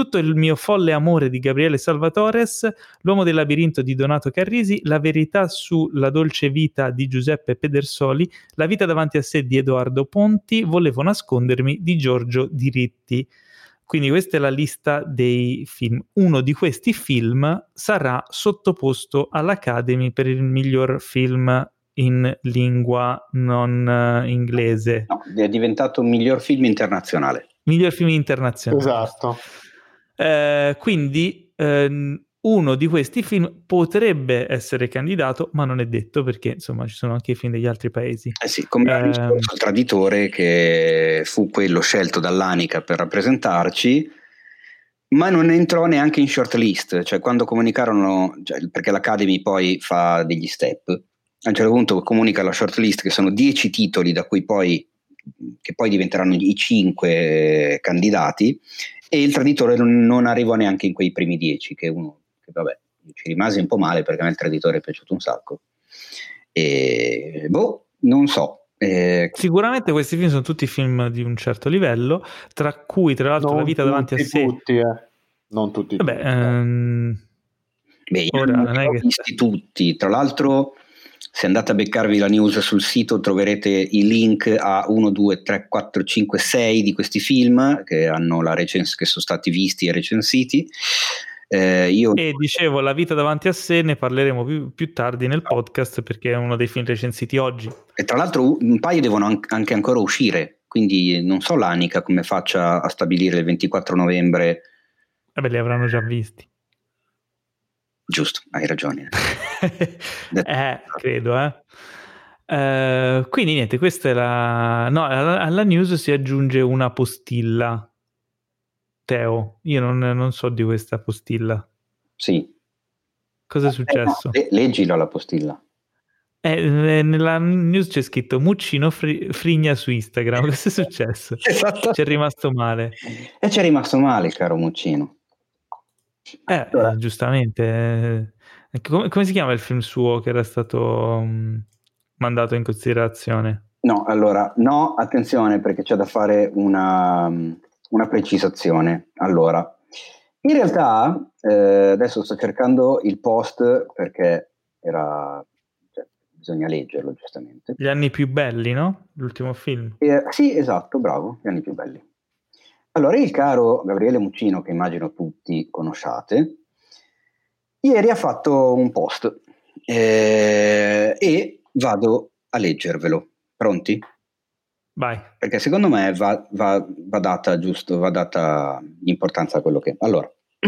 tutto il mio folle amore di Gabriele Salvatores, L'uomo del labirinto di Donato Carrisi, La verità sulla dolce vita di Giuseppe Pedersoli, La vita davanti a sé di Edoardo Ponti, Volevo nascondermi di Giorgio Diritti. Quindi questa è la lista dei film. Uno di questi film sarà sottoposto all'Academy per il miglior film in lingua non uh, inglese. No, è diventato un miglior film internazionale Miglior film internazionale. Esatto. Eh, quindi ehm, uno di questi film potrebbe essere candidato, ma non è detto perché insomma ci sono anche i film degli altri paesi. Eh sì, come l'anno Ehm. scorso il traditore che fu quello scelto dall'Anica per rappresentarci, ma non entrò neanche in shortlist, cioè quando comunicarono, cioè, perché l'Academy poi fa degli step, a un certo punto comunica la shortlist che sono 10 titoli da cui poi, che poi diventeranno i 5 candidati e il traditore non, arrivò neanche in quei primi 10, che uno, che vabbè, ci rimase un po' male perché a me il traditore è piaciuto un sacco. E boh, non so. Eh, Sicuramente questi film sono tutti film di un certo livello, tra cui tra l'altro La vita davanti a tutti, sé. Tutti, eh. Non tutti. Vabbè, tutti. ehm, Beh, io Ora, non non li è ho che- visti tutti. Tra l'altro, se andate a beccarvi la news sul sito, troverete i link a 1, 2, 3, 4, 5, 6 di questi film che, hanno la recens- che sono stati visti e recensiti. Eh, io e dicevo, La vita davanti a sé ne parleremo più, più tardi nel podcast perché è uno dei film recensiti oggi. E tra l'altro un paio devono an- anche ancora uscire, quindi non so l'Anica come faccia a stabilire il 24 novembre. Vabbè, li avranno già visti. Giusto, hai ragione. eh, credo, eh. Eh, quindi niente, questa è la... No, alla, alla news si aggiunge una postilla. Teo, io non, non so di questa postilla. Sì. Cosa è Eh, successo? no, le- leggila la postilla. Eh, eh, nella news c'è scritto Muccino fri- frigna su Instagram. Cosa è successo? Esatto. Ci è rimasto male. E ci è rimasto male, caro Muccino. Eh, Allora. eh, giustamente. eh, come, come si chiama il film suo che era stato mh, mandato in considerazione? No, allora, no, attenzione perché c'è da fare una, una precisazione. Allora, in realtà, eh, adesso sto cercando il post perché era, cioè, bisogna leggerlo giustamente. Gli anni più belli, no? L'ultimo film. Eh, sì, esatto, bravo, gli anni più belli. Allora, il caro Gabriele Muccino, che immagino tutti conosciate, ieri ha fatto un post eh, e vado a leggervelo. Pronti? Vai. Perché secondo me va, va- va data giusto, va data importanza a quello che. Allora,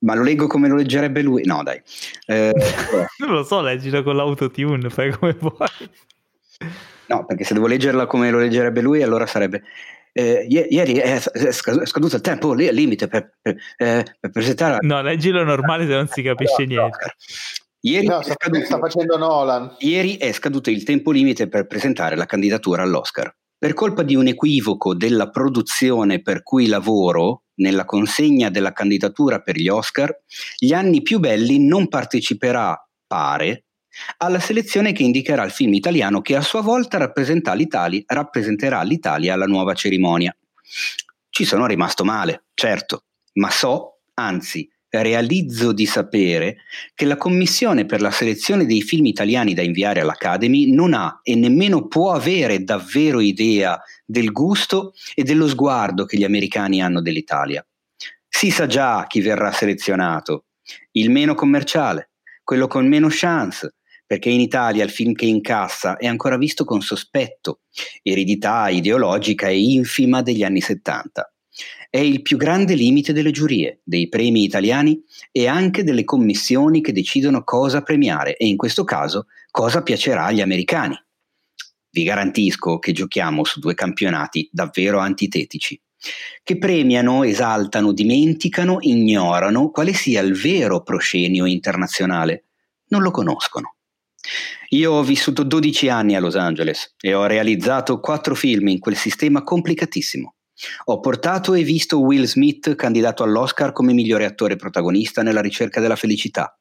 ma lo leggo come lo leggerebbe lui? No, dai. Eh, Non lo so, leggilo con l'autotune, fai come vuoi. no, perché se devo leggerla come lo leggerebbe lui, allora sarebbe. Eh, ie- ieri è, è sca- è scaduto il tempo lì al limite per, per, eh, per presentare. No, leggilo normale se non si capisce niente. Ieri, No, è sta, scaduto- sta facendo Nolan. Ieri è scaduto il tempo limite per presentare la candidatura all'Oscar. Per colpa di un equivoco della produzione per cui lavoro nella consegna della candidatura per gli Oscar, gli anni più belli non parteciperà, pare, alla selezione che indicherà il film italiano che a sua volta rappresenterà l'Italia alla nuova cerimonia. Ci sono rimasto male, certo, ma so, anzi, realizzo di sapere che la commissione per la selezione dei film italiani da inviare all'Academy non ha e nemmeno può avere davvero idea del gusto e dello sguardo che gli americani hanno dell'Italia. Si sa già chi verrà selezionato, il meno commerciale, quello con meno chance, perché in Italia il film che incassa è ancora visto con sospetto, eredità ideologica e infima degli anni 70. È il più grande limite delle giurie, dei premi italiani e anche delle commissioni che decidono cosa premiare e in questo caso cosa piacerà agli americani. Vi garantisco che giochiamo su due campionati davvero antitetici, che premiano, esaltano, dimenticano, ignorano quale sia il vero proscenio internazionale. Non lo conoscono. Io ho vissuto 12 anni a Los Angeles e ho realizzato quattro film in quel sistema complicatissimo. Ho portato e visto Will Smith candidato all'Oscar come migliore attore protagonista nella ricerca della felicità.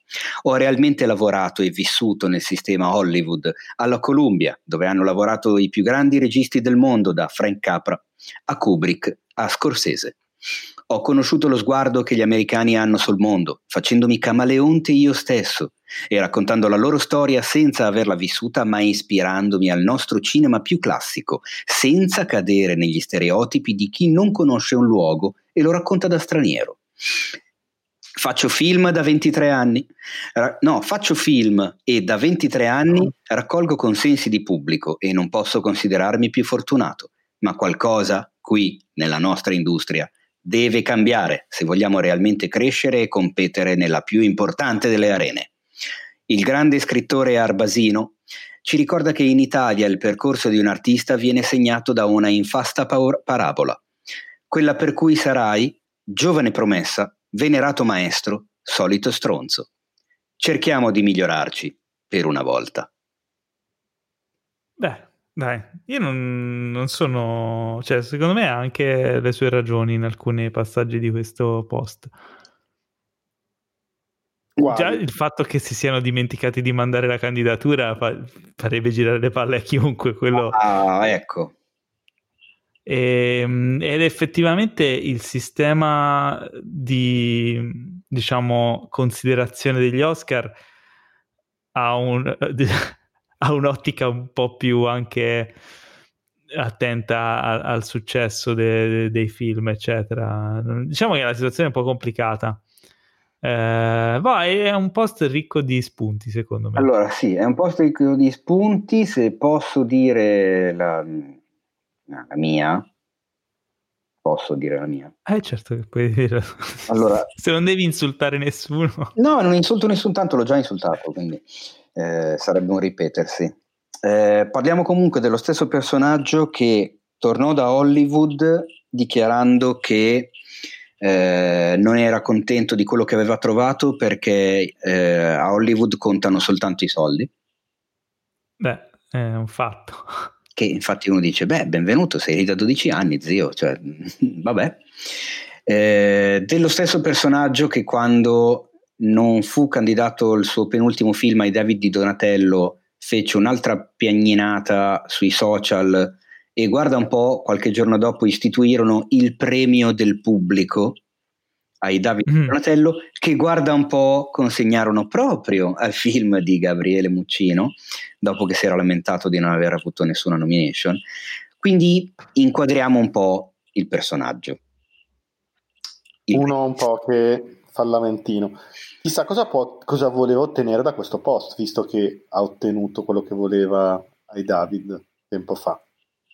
Ho realmente lavorato e vissuto nel sistema Hollywood, alla Columbia, dove hanno lavorato i più grandi registi del mondo, da Frank Capra a Kubrick a Scorsese. Ho conosciuto lo sguardo che gli americani hanno sul mondo, facendomi camaleonte io stesso e raccontando la loro storia senza averla vissuta, ma ispirandomi al nostro cinema più classico, senza cadere negli stereotipi di chi non conosce un luogo e lo racconta da straniero. Faccio film da 23 anni. No, faccio film e da 23 anni raccolgo consensi di pubblico e non posso considerarmi più fortunato. ma qualcosa qui nella nostra industria deve cambiare se vogliamo realmente crescere e competere nella più importante delle arene. Il grande scrittore Arbasino ci ricorda che in Italia il percorso di un artista viene segnato da una infasta parabola, quella per cui sarai giovane promessa, venerato maestro, solito stronzo. Cerchiamo di migliorarci per una volta. Beh, dai, io non, non, sono... cioè, secondo me ha anche le sue ragioni in alcuni passaggi di questo post. Guardi. Già il fatto che si siano dimenticati di mandare la candidatura fa, farebbe girare le palle a chiunque. Quello... Ah, ecco. E, ehm, ed effettivamente il sistema di, diciamo, considerazione degli Oscar ha, un, ha un'ottica un po' più anche attenta al, al successo de, de, dei film, eccetera. Diciamo che la situazione è un po' complicata. Eh, vai, è un post ricco di spunti, secondo me. Allora, sì, è un post ricco di spunti. Se posso dire la, la mia, posso dire la mia. Eh, certo che puoi dire. Allora, se non devi insultare nessuno. No, non insulto nessun tanto, l'ho già insultato, quindi eh, sarebbe un ripetersi. Eh, parliamo comunque dello stesso personaggio che tornò da Hollywood dichiarando che eh, non era contento di quello che aveva trovato perché eh, a Hollywood contano soltanto i soldi. Beh, è un fatto. Che infatti uno dice, beh, benvenuto, sei lì da 12 anni, zio, cioè, vabbè. Eh, dello stesso personaggio che quando non fu candidato il suo penultimo film ai David di Donatello fece un'altra piagninata sui social e guarda un po', qualche giorno dopo istituirono il premio del pubblico ai Davide mm. Donatello che guarda un po' consegnarono proprio al film di Gabriele Muccino dopo che si era lamentato di non aver avuto nessuna nomination. Quindi inquadriamo un po' il personaggio. Il uno un po' che fa il lamentino. Chissà cosa, può, cosa voleva ottenere da questo post visto che ha ottenuto quello che voleva ai David tempo fa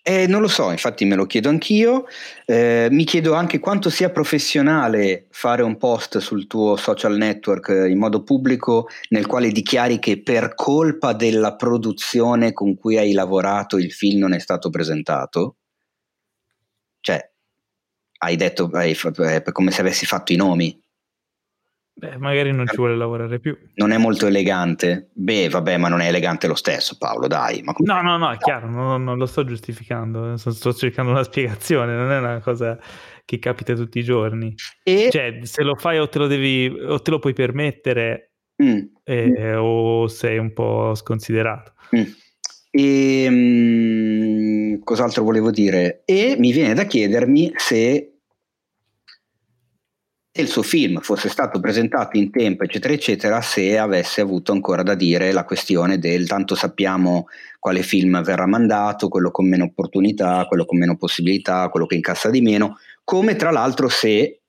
eh, non lo so, infatti me lo chiedo anch'io. Eh, mi chiedo anche quanto sia professionale fare un post sul tuo social network eh, in modo pubblico nel quale dichiari che per colpa della produzione con cui hai lavorato il film non è stato presentato. Cioè, hai detto hai, è come se avessi fatto i nomi. Beh, magari non ci vuole lavorare più. Non è molto elegante? Beh, vabbè, ma non è elegante lo stesso, Paolo, dai. Ma no, no, no, è chiaro, non, non, lo sto giustificando, sto cercando una spiegazione, non è una cosa che capita tutti i giorni. E... Cioè, se lo fai o te lo devi, o te lo puoi permettere, mm. Eh, mm. o sei un po' sconsiderato. Mm. E, um, cos'altro volevo dire? E mi viene da chiedermi se se il suo film fosse stato presentato in tempo, eccetera, eccetera, se avesse avuto ancora da dire la questione del tanto sappiamo quale film verrà mandato, quello con meno opportunità, quello con meno possibilità, quello che incassa di meno, come tra l'altro se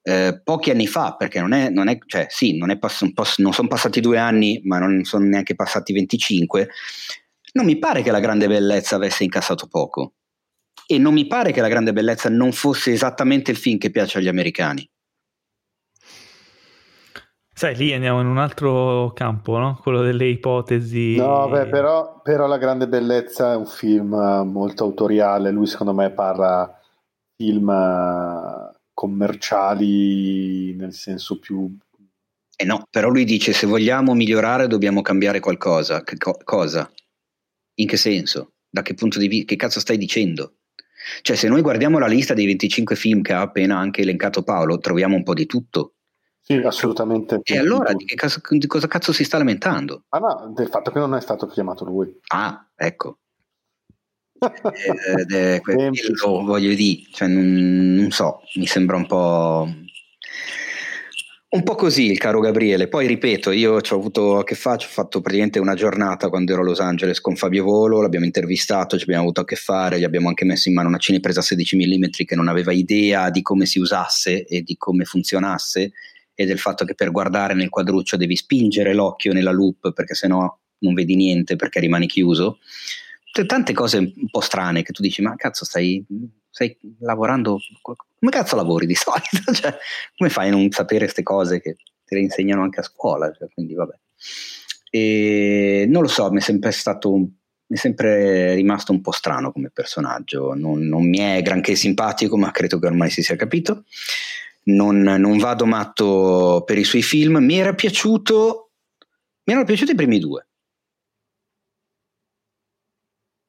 eh, pochi anni fa, perché non è, non è cioè sì, non, è pass- pass- non sono passati due anni, ma non sono neanche passati 25, non mi pare che la grande bellezza avesse incassato poco. E non mi pare che la grande bellezza non fosse esattamente il film che piace agli americani. Sai, lì andiamo in un altro campo, no? Quello delle ipotesi. No, beh, però, però, La grande bellezza è un film molto autoriale. Lui, secondo me, parla film eh, commerciali nel senso più. Eh no, però lui dice: se vogliamo migliorare, dobbiamo cambiare qualcosa. Che co- cosa? In che senso? Da che punto di vista? Che cazzo stai dicendo? Cioè, se noi guardiamo la lista dei 25 film che ha appena anche elencato Paolo, troviamo un po' di tutto sì, assolutamente. E allora di, cazzo, di, cosa cazzo si sta lamentando? Ah no, del fatto che non è stato chiamato lui. Ah, ecco. ed è quello voglio dire, cioè, non, non, so, mi sembra un po'... Un po' così il caro Gabriele, poi ripeto, io ci ho avuto a che fare, ho fatto praticamente una giornata quando ero a Los Angeles con Fabio Volo, l'abbiamo intervistato, ci abbiamo avuto a che fare, gli abbiamo anche messo in mano una cinepresa 16 mm che non aveva idea di come si usasse e di come funzionasse e del fatto che per guardare nel quadruccio devi spingere l'occhio nella loop perché sennò non vedi niente perché rimani chiuso. tante cose un po' strane che tu dici, ma cazzo, stai, stai lavorando, come cazzo lavori di solito? Cioè, come fai a non sapere queste cose che te le insegnano anche a scuola? Cioè, quindi vabbè. E non lo so, mi è sempre stato un mi è sempre rimasto un po' strano come personaggio, non, non, mi è granché simpatico, ma credo che ormai si sia capito. Non, non, vado matto per i suoi film. Mi era piaciuto, mi erano piaciuti i primi due.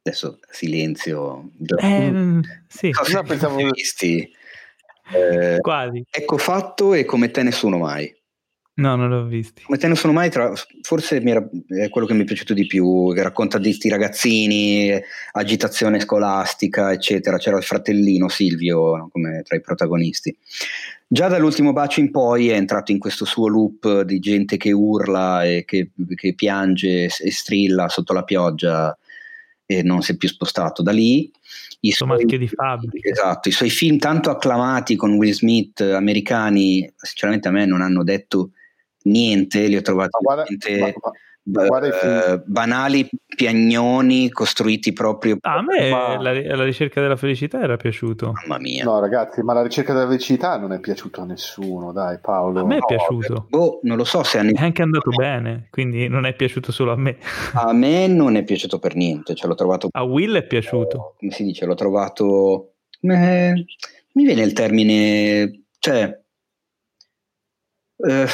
Adesso silenzio. Eh, sì. Cosa pensavo visti? Eh, Quali? Ecco fatto e come te nessuno mai. No, non l'ho visto. Come te non sono mai tra... Forse era... è quello che mi è piaciuto di più, che racconta di questi ragazzini, agitazione scolastica, eccetera. C'era il fratellino Silvio no? come tra i protagonisti. Già dall'ultimo bacio in poi è entrato in questo suo loop di gente che urla e che, che piange e strilla sotto la pioggia e non si è più spostato da lì. I suoi, marchio di fabbrica. Esatto, i suoi film tanto acclamati con Will Smith americani, sinceramente a me non hanno detto niente, li ho trovati guarda, ma, guarda uh, banali piagnoni costruiti proprio. A me ma... la, la, ricerca della felicità era piaciuto. Mamma mia. No, ragazzi, ma la ricerca della felicità non è piaciuto a nessuno, dai, Paolo. A me è no, piaciuto. Boh, non lo so se è anche andato bene, quindi non è piaciuto solo a me. A me non è piaciuto per niente, cioè l'ho trovato. A Will è piaciuto. Come si dice? L'ho trovato. Eh, mi viene il termine, cioè. Eh,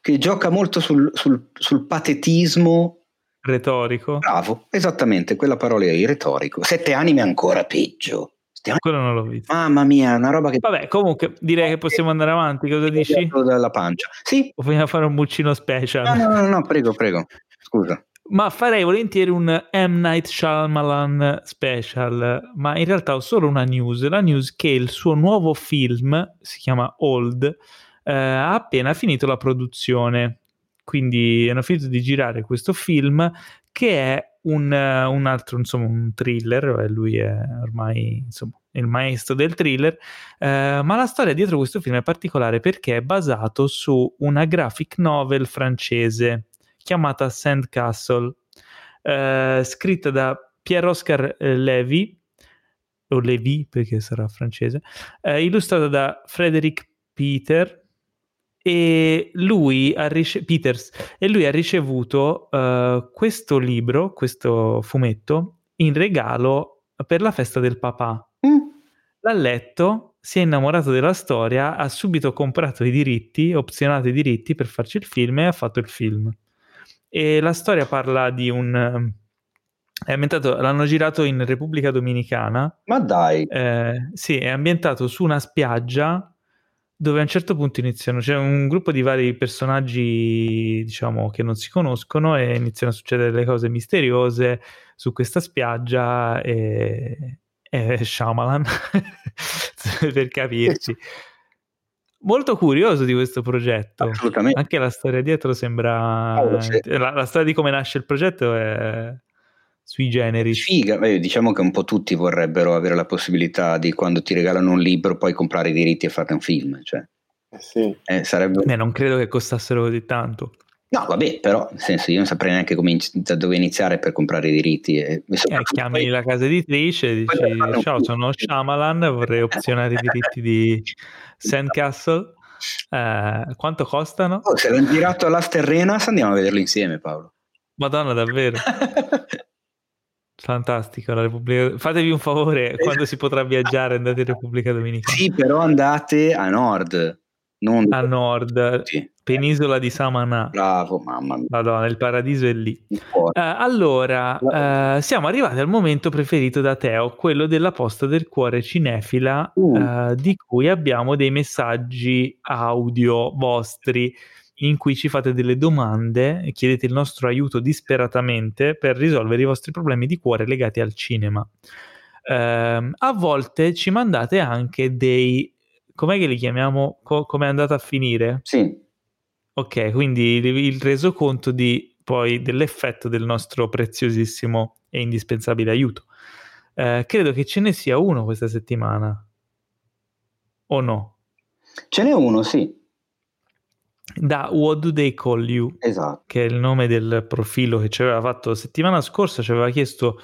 che gioca molto sul, sul, sul patetismo retorico. Bravo, esattamente, quella parola lì, retorico. Sette anime ancora peggio. Quello non l'ho visto. Mamma mia, una roba che... Vabbè, comunque direi che possiamo andare avanti, cosa dici? Dalla pancia. Sì. O vogliamo fare un buccino special? No, no, no, no, prego, prego. Scusa. Ma farei volentieri un M. Night Shyamalan special, ma in realtà ho solo una news, la news che il suo nuovo film, si chiama Old, eh, ha appena finito la produzione. Quindi hanno finito di girare questo film che è un, un altro, insomma, un thriller. Lui è ormai insomma, il maestro del thriller. Eh, ma la storia dietro questo film è particolare perché è basato su una graphic novel francese chiamata Sandcastle, eh, scritta da Pierre-Oscar eh, Levy, o Levy perché sarà francese, eh, illustrata da Frederick Peter, e lui ha, rice- Peters, e lui ha ricevuto uh, questo libro, questo fumetto, in regalo per la festa del papà. Mm. L'ha letto, si è innamorato della storia, ha subito comprato i diritti, opzionato i diritti per farci il film e ha fatto il film. E la storia parla di un... È ambientato, l'hanno girato in Repubblica Dominicana. Ma dai! Eh, sì, è ambientato su una spiaggia dove a un certo punto iniziano, c'è un gruppo di vari personaggi, diciamo, che non si conoscono e iniziano a succedere le cose misteriose su questa spiaggia e, e Shyamalan, per capirci. Molto curioso di questo progetto. Assolutamente. Anche la storia dietro sembra... Sì. la, la storia di come nasce il progetto è sui generi. Figa, eh, diciamo che un po' tutti vorrebbero avere la possibilità di quando ti regalano un libro poi comprare i diritti e farne un film. Cioè. Eh sì. eh, sarebbe... Beh, non credo che costassero così tanto. No, vabbè, però nel senso io non saprei neanche come, da dove iniziare per comprare i diritti. E, eh, chiami poi... la casa editrice e dici ciao sono Shyamalan, vorrei opzionare i diritti di Sandcastle. Eh, quanto costano? Oh, se l'hanno girato alla Sterrenas andiamo a vederlo insieme Paolo. Madonna davvero. Fantastico, la Repubblica... fatevi un favore, quando si potrà viaggiare andate in Repubblica Dominicana. Sì, però andate a nord. Non a nord, sì. penisola di Samana. Bravo, mamma mia. Madonna, il paradiso è lì. Uh, allora, uh, siamo arrivati al momento preferito da Teo, quello della posta del cuore cinefila, uh. uh di cui abbiamo dei messaggi audio vostri in cui ci fate delle domande e chiedete il nostro aiuto disperatamente per risolvere i vostri problemi di cuore legati al cinema. Eh, a volte ci mandate anche dei... com'è che li chiamiamo? Co- come è andata a finire? Sì. Ok, quindi il, il resoconto di, poi dell'effetto del nostro preziosissimo e indispensabile aiuto. Eh, credo che ce ne sia uno questa settimana. O no? Ce n'è uno, sì da What Do They Call You, esatto. che è il nome del profilo che ci aveva fatto settimana scorsa, ci aveva chiesto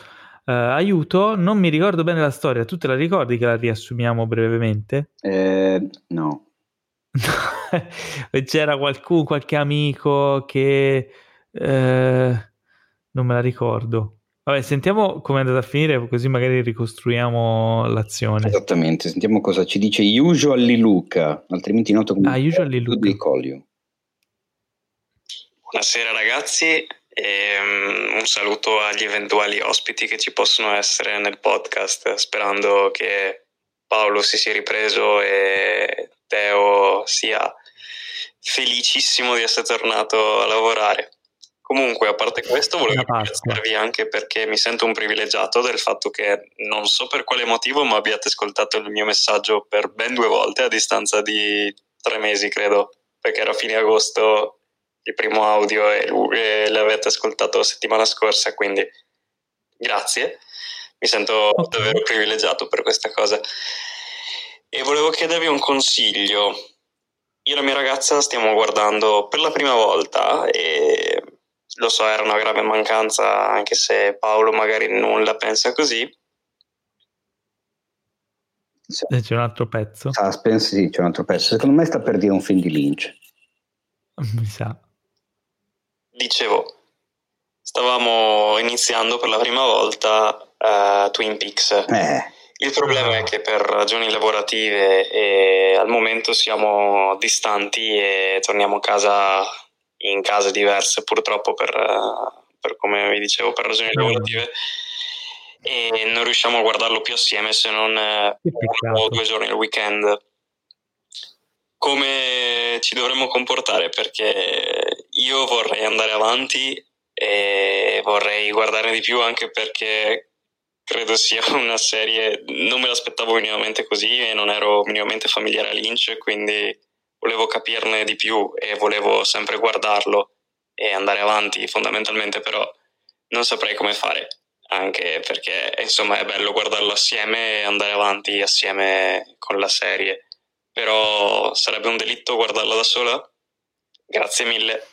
Uh, aiuto, non mi ricordo bene la storia, tu te la ricordi che la riassumiamo brevemente? Eh, no. C'era qualcuno, qualche amico che... Eh, non me la ricordo. Vabbè, sentiamo come è andata a finire, così magari ricostruiamo l'azione. Esattamente, sentiamo cosa ci dice Usually Luca, altrimenti noto come ah, Usually Luca. Buonasera ragazzi, e um, un saluto agli eventuali ospiti che ci possono essere nel podcast, sperando che Paolo si sia ripreso e Teo sia felicissimo di essere tornato a lavorare. Comunque, a parte questo, volevo ringraziarvi anche perché mi sento un privilegiato del fatto che non so per quale motivo, ma abbiate ascoltato il mio messaggio per ben due volte a distanza di tre mesi, credo, perché era fine agosto il primo audio e, e l'avete ascoltato la settimana scorsa, quindi grazie. Mi sento okay. davvero privilegiato per questa cosa. E volevo chiedervi un consiglio. Io e la mia ragazza stiamo guardando per la prima volta e lo so, era una grave mancanza, anche se Paolo magari non la pensa così. C'è un altro pezzo. Suspense, sì, c'è un altro pezzo. Secondo me sta per dire un film di Lynch. Mi sa dicevo, stavamo iniziando per la prima volta uh, Twin Peaks. Eh. Il problema è che per ragioni lavorative e al momento siamo distanti e torniamo a casa in case diverse purtroppo per, per come vi dicevo per ragioni lavorative e non riusciamo a guardarlo più assieme se non uno o due giorni al weekend come ci dovremmo comportare perché io vorrei andare avanti e vorrei guardare di più anche perché credo sia una serie, non me l'aspettavo minimamente così e non ero minimamente familiare a Lynch, quindi volevo capirne di più e volevo sempre guardarlo e andare avanti fondamentalmente, però non saprei come fare, anche perché insomma è bello guardarlo assieme e andare avanti assieme con la serie però sarebbe un delitto guardarla da sola? Grazie mille.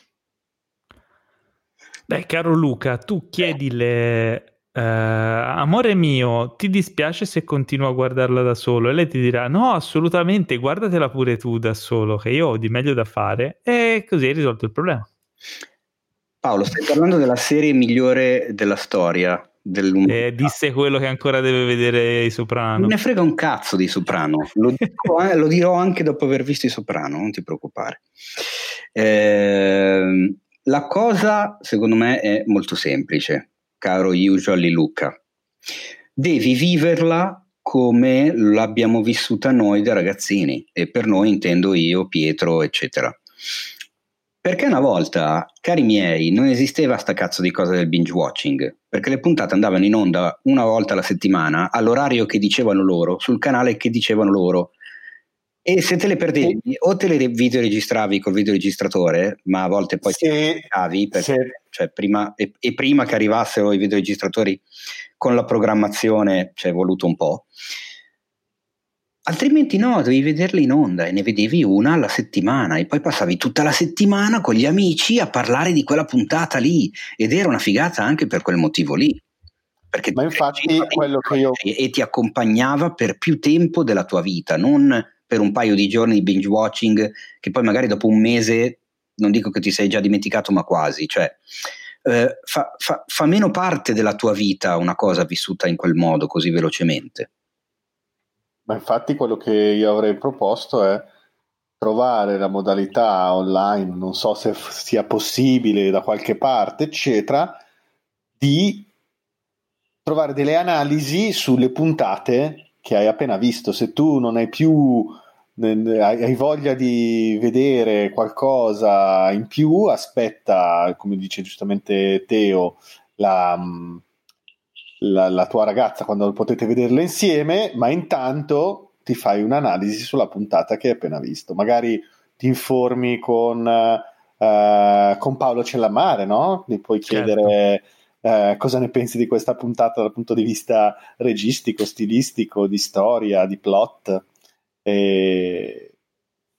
Beh, caro Luca, tu chiedile, uh, amore mio, ti dispiace se continuo a guardarla da solo? E lei ti dirà, no, assolutamente, guardatela pure tu da solo, che io ho di meglio da fare. E così hai risolto il problema. Paolo, stai parlando della serie migliore della storia eh, disse quello che ancora deve vedere i Soprano. Non ne frega un cazzo di Soprano, lo, dico, eh, lo dirò anche dopo aver visto i Soprano, non ti preoccupare. Eh, la cosa, secondo me, è molto semplice, caro Usually Luca. Devi viverla come l'abbiamo vissuta noi da ragazzini, e per noi intendo io, Pietro, eccetera. Perché una volta, cari miei, non esisteva sta cazzo di cosa del binge watching, perché le puntate andavano in onda una volta alla settimana, all'orario che dicevano loro, sul canale che dicevano loro. E se te le perdevi, sì. o te le videoregistravi col videoregistratore, ma a volte poi sì. ti cavi, perché, sì. cioè prima, e, e, prima che arrivassero i videoregistratori con la programmazione ci è voluto un po'. Altrimenti no, devi vederle in onda e ne vedevi una alla settimana e poi passavi tutta la settimana con gli amici a parlare di quella puntata lì ed era una figata anche per quel motivo lì. Perché Ma infatti quello che io... E ti accompagnava per più tempo della tua vita, non per un paio di giorni di binge watching che poi magari dopo un mese, non dico che ti sei già dimenticato, ma quasi. Cioè, eh, fa, fa, fa meno parte della tua vita una cosa vissuta in quel modo così velocemente. Ma infatti quello che io avrei proposto è trovare la modalità online, non so se sia possibile da qualche parte, eccetera, di trovare delle analisi sulle puntate che hai appena visto. Se tu non hai più hai voglia di vedere qualcosa in più, aspetta, come dice giustamente Teo, la, la, la, tua ragazza quando potete vederla insieme, ma intanto ti fai un'analisi sulla puntata che hai appena visto. Magari ti informi con, uh, con Paolo Cellamare, no? Gli puoi certo. chiedere uh, cosa ne pensi di questa puntata dal punto di vista registico, stilistico, di storia, di plot. E...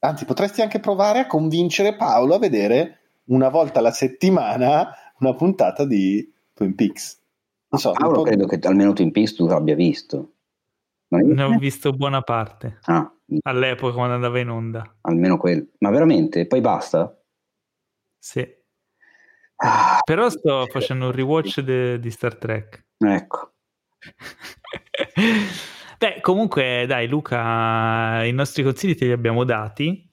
Anzi, potresti anche provare a convincere Paolo a vedere una volta alla settimana una puntata di Twin Peaks. Non so, Paolo, po'- credo che almeno Twin Peaks tu abbia visto. Ne ho visto? visto buona parte Ah, all'epoca quando andava in onda. almeno quello. Ma veramente? Poi basta? Sì. Ah, Però sto facendo un rewatch de- di Star Trek. ecco. Beh, comunque, dai, Luca, i nostri consigli te li abbiamo dati.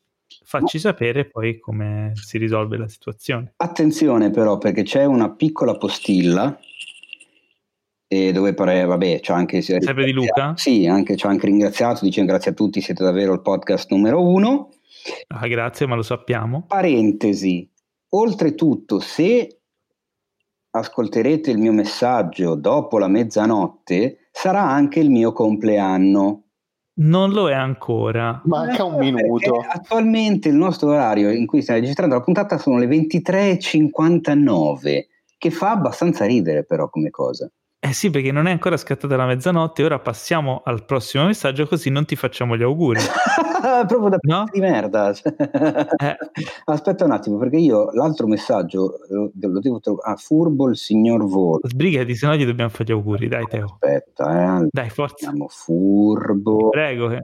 Facci sapere poi come si risolve la situazione. Attenzione però perché c'è una piccola postilla e dove pare, vabbè, c'è anche... Sempre di Luca? Sì, anche, c'è anche ringraziato, dice grazie a tutti, siete davvero il podcast numero uno. Ah, grazie, ma lo sappiamo. Parentesi, oltretutto se ascolterete il mio messaggio dopo la mezzanotte, sarà anche il mio compleanno. Non lo è ancora. Manca un Perché minuto. Attualmente il nostro orario in cui stiamo registrando la puntata sono le 23.59, che fa abbastanza ridere però come cosa. Eh sì, perché non è ancora scattata la mezzanotte. Ora passiamo al prossimo messaggio, così non ti facciamo gli auguri. Proprio da No? di merda. Eh. Aspetta un attimo, perché io l'altro messaggio lo, lo devo trovare. Ah, furbo il signor Volo. Sbrigati, se no gli dobbiamo fare gli auguri. Dai, Teo. Aspetta, eh. Dai, forza. Andiamo furbo. Prego. eh.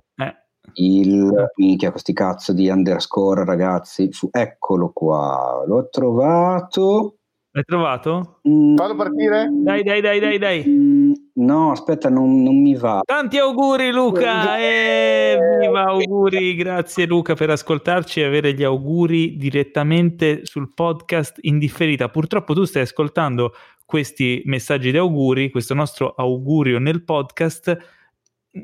Il minchia, questi cazzo di underscore, ragazzi. Fu- eccolo qua, l'ho trovato. L'hai trovato? Mm, Fallo partire? Dai, dai, dai, dai, dai. mm, no, aspetta, non, non mi va. Tanti auguri Luca! E viva auguri! Grazie Luca per ascoltarci e avere gli auguri direttamente sul podcast in differita. Purtroppo tu stai ascoltando questi messaggi di auguri, questo nostro augurio nel podcast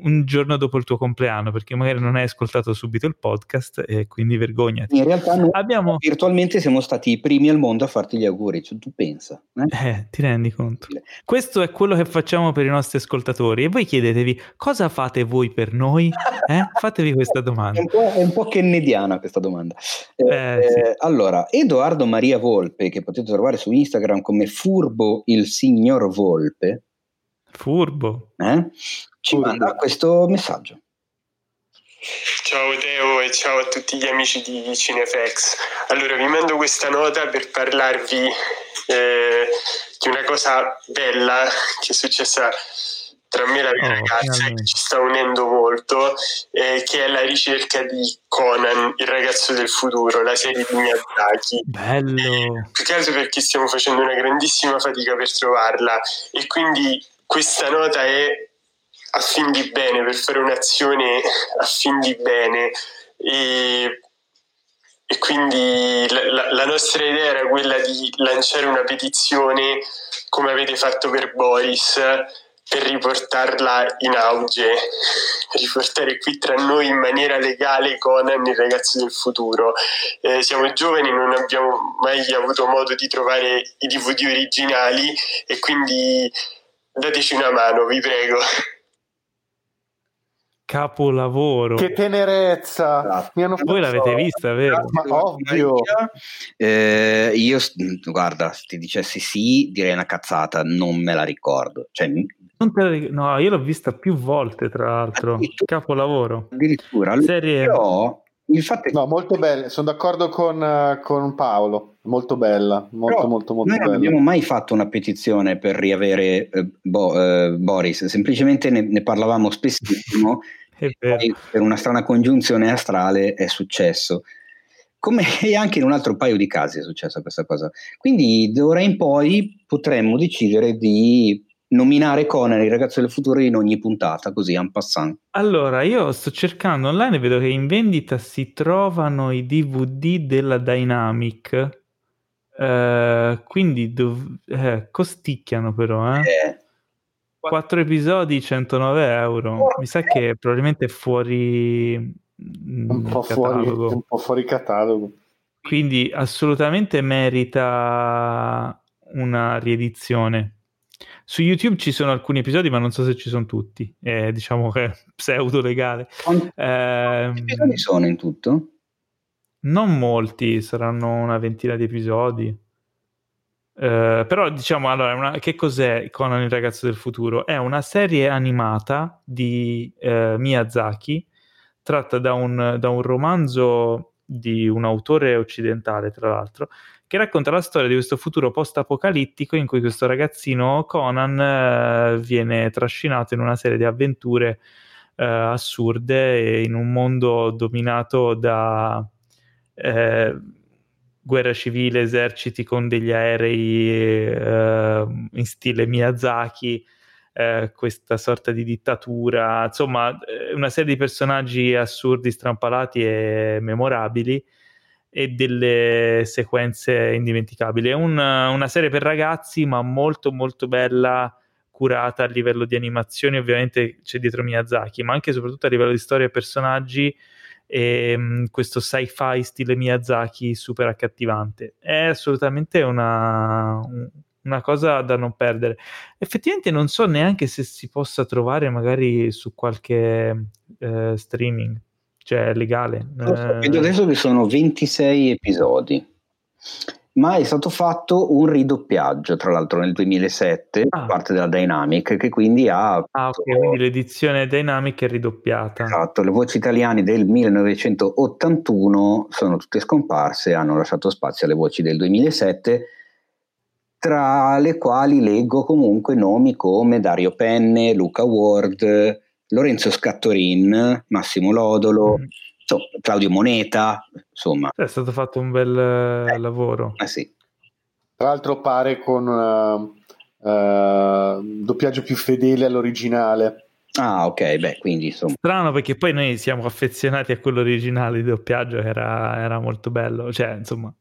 un giorno dopo il tuo compleanno, perché magari non hai ascoltato subito il podcast e quindi vergognati. In realtà noi Abbiamo virtualmente siamo stati i primi al mondo a farti gli auguri, cioè, tu pensa. eh? Eh, ti rendi conto? Questo è quello che facciamo per i nostri ascoltatori e voi chiedetevi cosa fate voi per noi? Eh? Fatevi questa È domanda. un, po', è un po' kennediana questa domanda. Eh, Eh, sì. eh, allora, Edoardo Maria Volpe, che potete trovare su Instagram come Furbo il signor Volpe, Furbo. eh, ci manda questo messaggio. Ciao Teo e ciao a tutti gli amici di Cinefx. Allora vi mando questa nota per parlarvi eh, di una cosa bella che è successa tra me e la mia Oh, ragazza che ci sta unendo molto, eh, che è la ricerca di Conan, il ragazzo del futuro, la serie di Miyazaki. Bello. Più che altro perché stiamo facendo una grandissima fatica per trovarla e quindi questa nota è a fin di bene, per fare un'azione a fin di bene e, e quindi la, la- la nostra idea era quella di lanciare una petizione come avete fatto per Boris per riportarla in auge, riportare qui tra noi in maniera legale Conan, il ragazzo del futuro. Eh, siamo giovani, non abbiamo mai avuto modo di trovare i DVD originali e quindi dateci una mano, vi prego. Capolavoro. Che tenerezza! Esatto. Mi hanno Voi l'avete vista, vero? Ma ovvio. Eh, io, guarda, se ti dicessi sì, direi una cazzata, non me la ricordo. Cioè, Non te la ric- No, io l'ho vista più volte, tra l'altro. Capolavoro. addirittura, Serie... però che No, molto bella. Sono d'accordo con, eh, con Paolo. Molto bella. Molto, molto, molto noi non bella. abbiamo mai fatto una petizione per riavere eh, Bo- eh, Boris, semplicemente ne, ne parlavamo spessissimo poi per una strana congiunzione astrale è successo. Come e anche in un altro paio di casi è successa questa cosa. Quindi d'ora in poi potremmo decidere di nominare Conan, il ragazzo del futuro, in ogni puntata, così en passant. Allora, io sto cercando online e vedo che in vendita si trovano i DVD della Dynamic. Eh, quindi dov- eh, costicchiano però, eh. Eh, 4 episodi, 109 euro. Mi sa che probabilmente è fuori mm, un po' fuori, un po' fuori catalogo. Quindi assolutamente merita una riedizione. Su YouTube ci sono alcuni episodi, ma non so se ci sono tutti. Eh, diciamo che è pseudo legale. quanti Ehm, episodi sono in tutto? non molti, saranno una ventina di episodi. Eh, però diciamo allora, una- che cos'è Conan il ragazzo del futuro? È una serie animata di eh, Miyazaki, tratta da un, da un romanzo di un autore occidentale, tra l'altro, che racconta la storia di questo futuro post-apocalittico in cui questo ragazzino Conan eh, viene trascinato in una serie di avventure eh, assurde in un mondo dominato da eh, guerra civile, eserciti con degli aerei eh, in stile Miyazaki, eh, questa sorta di dittatura, insomma eh, una serie di personaggi assurdi, strampalati e memorabili e delle sequenze indimenticabili. È una, una serie per ragazzi ma molto molto bella curata a livello di animazioni, ovviamente c'è dietro Miyazaki, ma anche e soprattutto a livello di storia e personaggi e um, questo sci-fi stile Miyazaki super accattivante. È assolutamente una, una cosa da non perdere. Effettivamente non so neanche se si possa trovare magari su qualche eh, streaming, cioè legale. So, vedo adesso che sono 26 episodi ma è stato fatto un ridoppiaggio, tra l'altro nel 2007, ah. da parte della Dynamic, che quindi ha... Ah, ok, quindi l'edizione Dynamic è ridoppiata. Esatto, le voci italiane del 1981 sono tutte scomparse, hanno lasciato spazio alle voci del 2007, tra le quali leggo comunque nomi come Dario Penne, Luca Ward, Lorenzo Scattorin, Massimo Lodolo... Mm insomma, Claudio Moneta, insomma. È stato fatto un bel eh, lavoro. Eh sì. Tra l'altro pare con uh, uh, doppiaggio più fedele all'originale. Ah, ok, beh, quindi insomma. Strano perché poi noi siamo affezionati a quello originale di doppiaggio, era, era molto bello, cioè, insomma,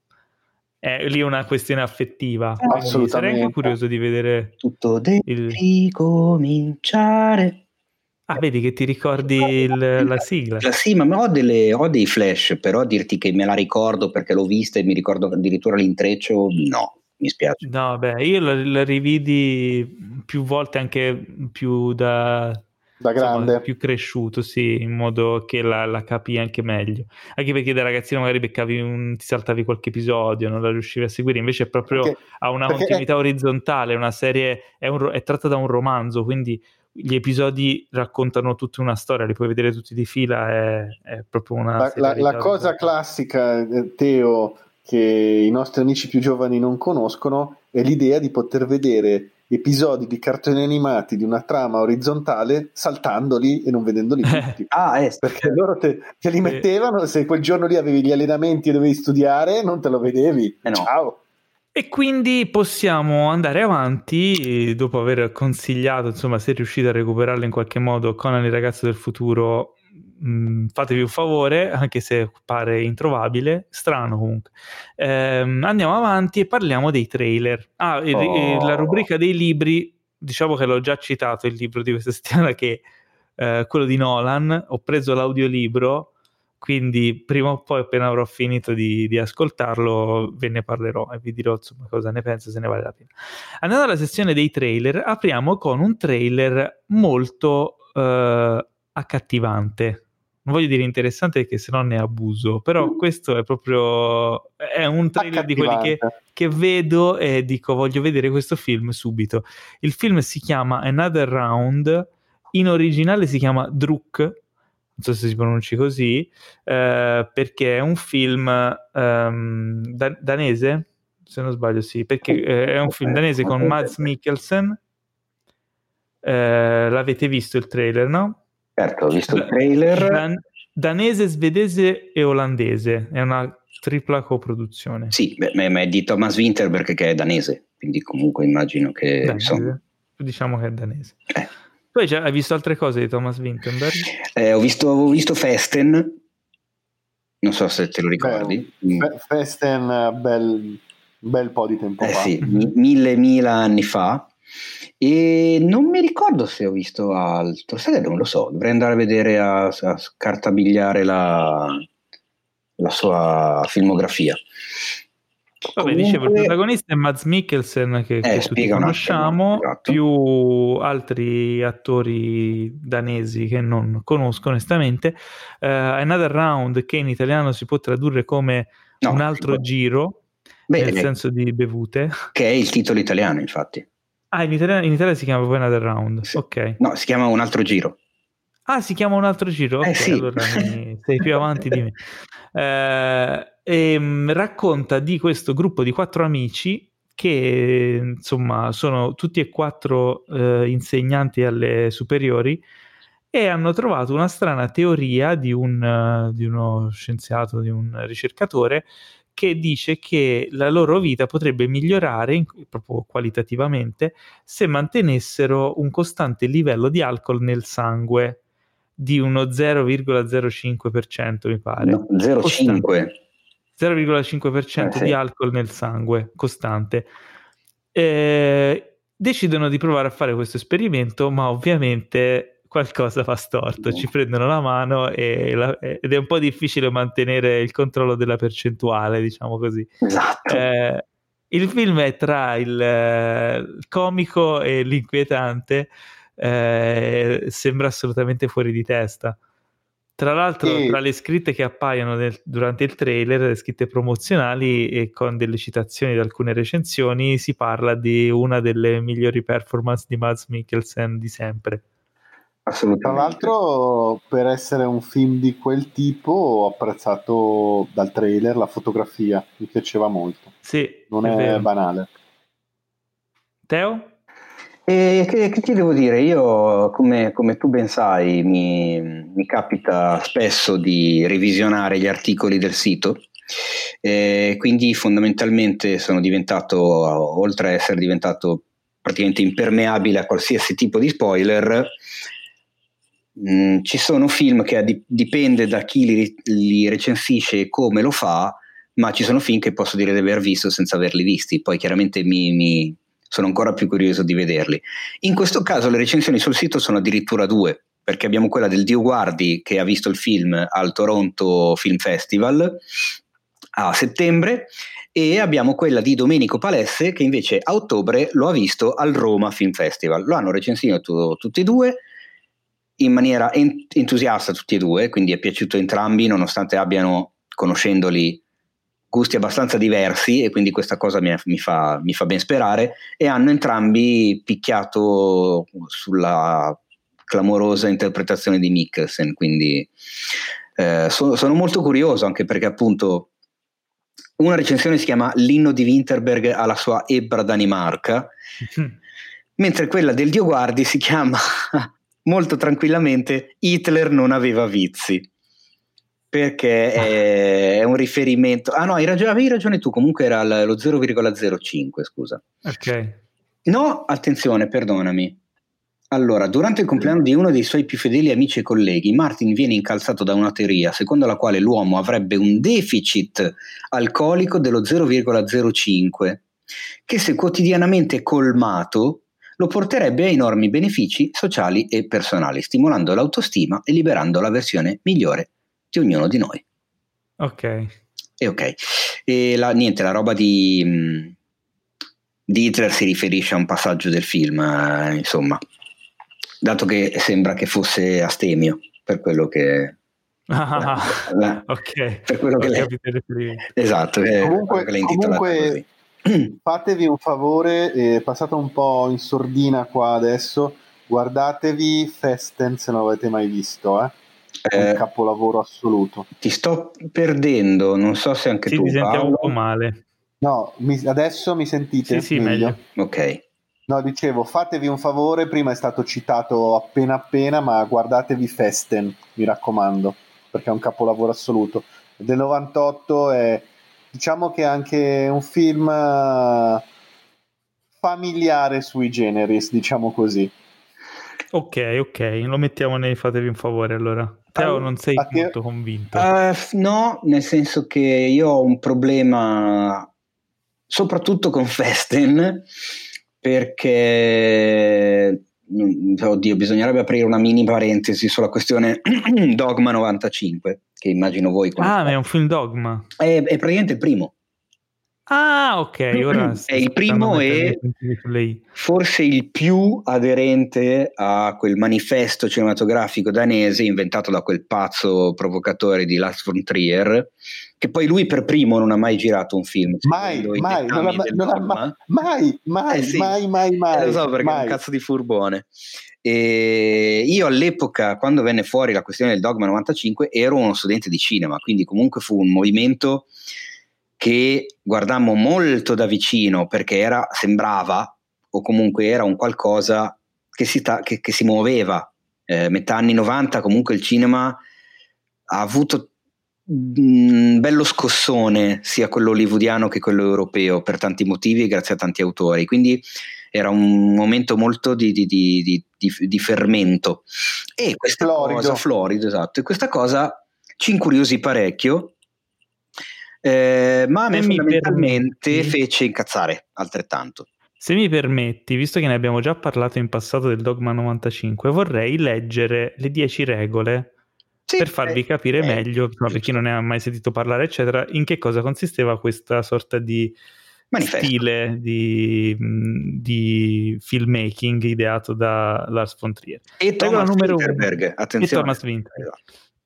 è lì una questione affettiva. Assolutamente. Sarei anche curioso di vedere tutto deve il... ricominciare. Ah, vedi che ti ricordi il, la sigla? La, sì, ma ho, delle, ho, dei flash, però dirti che me la ricordo perché l'ho vista e mi ricordo addirittura l'intreccio, no, mi spiace. No, beh, io la, la rividi più volte anche più da, da grande, insomma, più cresciuto, sì, in modo che la, la capì anche meglio. Anche perché da ragazzino magari beccavi un, ti saltavi qualche episodio, non la riuscivi a seguire, invece è proprio perché, ha una continuità è... orizzontale, una serie, è, un, è tratta da un romanzo, quindi gli episodi raccontano tutta una storia, li puoi vedere tutti di fila, è, è proprio una... La, la, la cosa classica, eh, Teo, che i nostri amici più giovani non conoscono, è l'idea di poter vedere episodi di cartoni animati di una trama orizzontale saltandoli e non vedendoli tutti. ah, eh, perché loro te, te li mettevano, se quel giorno lì avevi gli allenamenti e dovevi studiare, non te lo vedevi. Eh no. Ciao. E quindi possiamo andare avanti dopo aver consigliato, insomma, se riuscite a recuperarlo in qualche modo, Conan il ragazzo del futuro, mh, mm, fatevi un favore, anche se pare introvabile, strano comunque. Ehm, andiamo avanti e parliamo dei trailer. Ah, oh. il, la rubrica dei libri, diciamo che l'ho già citato il libro di questa settimana che è eh, quello di Nolan, ho preso l'audiolibro quindi prima o poi appena avrò finito di, di, ascoltarlo ve ne parlerò e vi dirò insomma cosa ne penso se ne vale la pena. Andando alla sezione dei trailer apriamo con un trailer molto uh, accattivante. Non voglio dire interessante perché se no ne abuso però questo è proprio è un trailer di quelli che, che vedo e dico voglio vedere questo film subito. Il film si chiama Another Round in originale si chiama Druk non so se si pronunci così, eh, perché è un film um, da- danese, se non sbaglio sì, perché eh, è un film danese con Mads Mikkelsen, eh, l'avete visto il trailer, no? Certo, ho visto il trailer. Dan- danese, svedese e olandese, è una tripla coproduzione. Sì, beh, ma è di Thomas Winterberg che è danese, quindi comunque immagino che... Danese. Diciamo che è danese. Eh. Poi hai visto altre cose di Thomas Winterberg? Eh, ho, visto, ho, visto, Festen, non so se te lo ricordi. Beh, mm. Festen, bel, bel po' di tempo eh, fa. Sì, mille, mille anni fa. E non mi ricordo se ho visto altro, sai non lo so, dovrei andare a vedere a, a scartabigliare la, la sua filmografia. Vabbè, Comunque... dicevo, il protagonista è Mads Mikkelsen che, eh, che tutti conosciamo, esatto. più altri attori danesi che non conosco onestamente. Uh, Another Round, che in italiano si può tradurre come no, un altro giro, Beh, nel senso di bevute. Che è il titolo italiano, infatti. Ah, in Italia, in Italia si chiama poi Another Round, sì. ok. No, si chiama un altro giro. Ah, si chiama un altro giro? Eh, ok, sì. allora mi... sei più avanti di me. Eh, ehm, racconta di questo gruppo di quattro amici che insomma sono tutti e quattro eh, insegnanti alle superiori e hanno trovato una strana teoria di, un, uh, di uno scienziato, di un ricercatore che dice che la loro vita potrebbe migliorare proprio qualitativamente se mantenessero un costante livello di alcol nel sangue di uno 0,05% mi pare. No, 0,5. 0,5% eh, sì. di alcol nel sangue costante. Eh, decidono di provare a fare questo esperimento, ma ovviamente qualcosa fa storto, ci prendono la mano e la, ed è un po' difficile mantenere il controllo della percentuale, diciamo così. Esatto. Eh, il film è tra il, il comico e l'inquietante, eh, sembra assolutamente fuori di testa. Tra l'altro, e... tra le scritte che appaiono nel, durante il trailer, le scritte promozionali e con delle citazioni di alcune recensioni, si parla di una delle migliori performance di Mads Mikkelsen di sempre. Assolutamente. Tra l'altro, per essere un film di quel tipo, ho apprezzato dal trailer la fotografia, mi piaceva molto. Sì, non è, è banale. Teo? E che, che, ti devo dire? Io, come, come tu ben sai, mi, mi, capita spesso di revisionare gli articoli del sito. E quindi fondamentalmente sono diventato, oltre a essere diventato praticamente impermeabile a qualsiasi tipo di spoiler, mh, mm, ci sono film che dipende da chi li, li recensisce e come lo fa, ma ci sono film che posso dire di aver visto senza averli visti. Poi chiaramente mi, mi sono ancora più curioso di vederli. In questo caso le recensioni sul sito sono addirittura due, perché abbiamo quella del Dio Guardi che ha visto il film al Toronto Film Festival a settembre e abbiamo quella di Domenico Palesse che invece a ottobre lo ha visto al Roma Film Festival. Lo hanno recensito tutti e due in maniera entusiasta tutti e due, quindi è piaciuto entrambi nonostante abbiano conoscendoli gusti abbastanza diversi e quindi questa cosa mi, mi, fa, mi fa ben sperare e hanno entrambi picchiato sulla clamorosa interpretazione di Mikkelsen, quindi eh, sono, sono, molto curioso anche perché appunto una recensione si chiama L'inno di Winterberg alla sua Ebra Danimarca, mm-hmm. mentre quella del Dio Guardi si chiama molto tranquillamente Hitler non aveva vizi perché è, è, un riferimento. Ah no, hai ragione, avevi ragione tu, comunque era lo 0,05, scusa. Ok. No, attenzione, perdonami. Allora, durante il compleanno di uno dei suoi più fedeli amici e colleghi, Martin viene incalzato da una teoria secondo la quale l'uomo avrebbe un deficit alcolico dello 0,05, che se quotidianamente colmato lo porterebbe a enormi benefici sociali e personali, stimolando l'autostima e liberando la versione migliore di ognuno di noi. Ok. E ok. E la, niente, la roba di, di Hitler si riferisce a un passaggio del film, eh, insomma, dato che sembra che fosse astemio, per quello che... Ah, la, la, ok. Per quello che lei... Esatto, comunque, che comunque fatevi un favore, eh, passate un po' in sordina qua adesso, guardatevi Festen se non l'avete mai visto, eh è un capolavoro assoluto. Ti sto perdendo, non so se anche sì, tu. Ti sentiamo un po' male. No, mi, adesso mi sentite? Sì, sì, meglio. meglio. Ok. No, dicevo, fatevi un favore, prima è stato citato appena appena, ma guardatevi Festen, mi raccomando, perché è un capolavoro assoluto. Del 98 è, diciamo che è anche un film eh, familiare sui generis, diciamo così. Ok, ok, lo mettiamo nei fatevi un favore allora. Teo non sei che... molto convinto. Uh, no, nel senso che io ho un problema soprattutto con Festen perché oddio, bisognerebbe aprire una mini parentesi sulla questione Dogma 95 che immagino voi Ah, ma è un film Dogma. È, è praticamente il primo. Ah, ok. Ora è il primo e forse il più aderente a quel manifesto cinematografico danese inventato da quel pazzo provocatore di Lars von Trier, che poi lui per primo non ha mai girato un film. Mai, mai, non ha, non ha, mai, mai, mai, eh sì, mai, mai, mai. Eh, lo so perché mai. è un cazzo di furbone. E io all'epoca, quando venne fuori la questione del Dogma 95, ero uno studente di cinema, quindi comunque fu un movimento che guardammo molto da vicino perché era, sembrava o comunque era un qualcosa che si, ta- che, che si muoveva. Eh, metà anni 90 comunque il cinema ha avuto un bello scossone sia quello hollywoodiano che quello europeo per tanti motivi e grazie a tanti autori. Quindi era un momento molto di, di, di, di fermento. E questa florido. cosa, florido, esatto, e questa cosa ci incuriosì parecchio, eh, ma a me fondamentalmente fece incazzare altrettanto. Se mi permetti, visto che ne abbiamo già parlato in passato del Dogma 95, vorrei leggere le 10 regole sì, per farvi eh, capire eh, meglio, no, per chi non ne ha mai sentito parlare, eccetera, in che cosa consisteva questa sorta di Manifesto. stile di, di, filmmaking ideato da Lars von Trier. E Thomas Winterberg, attenzione. E Thomas Winterberg.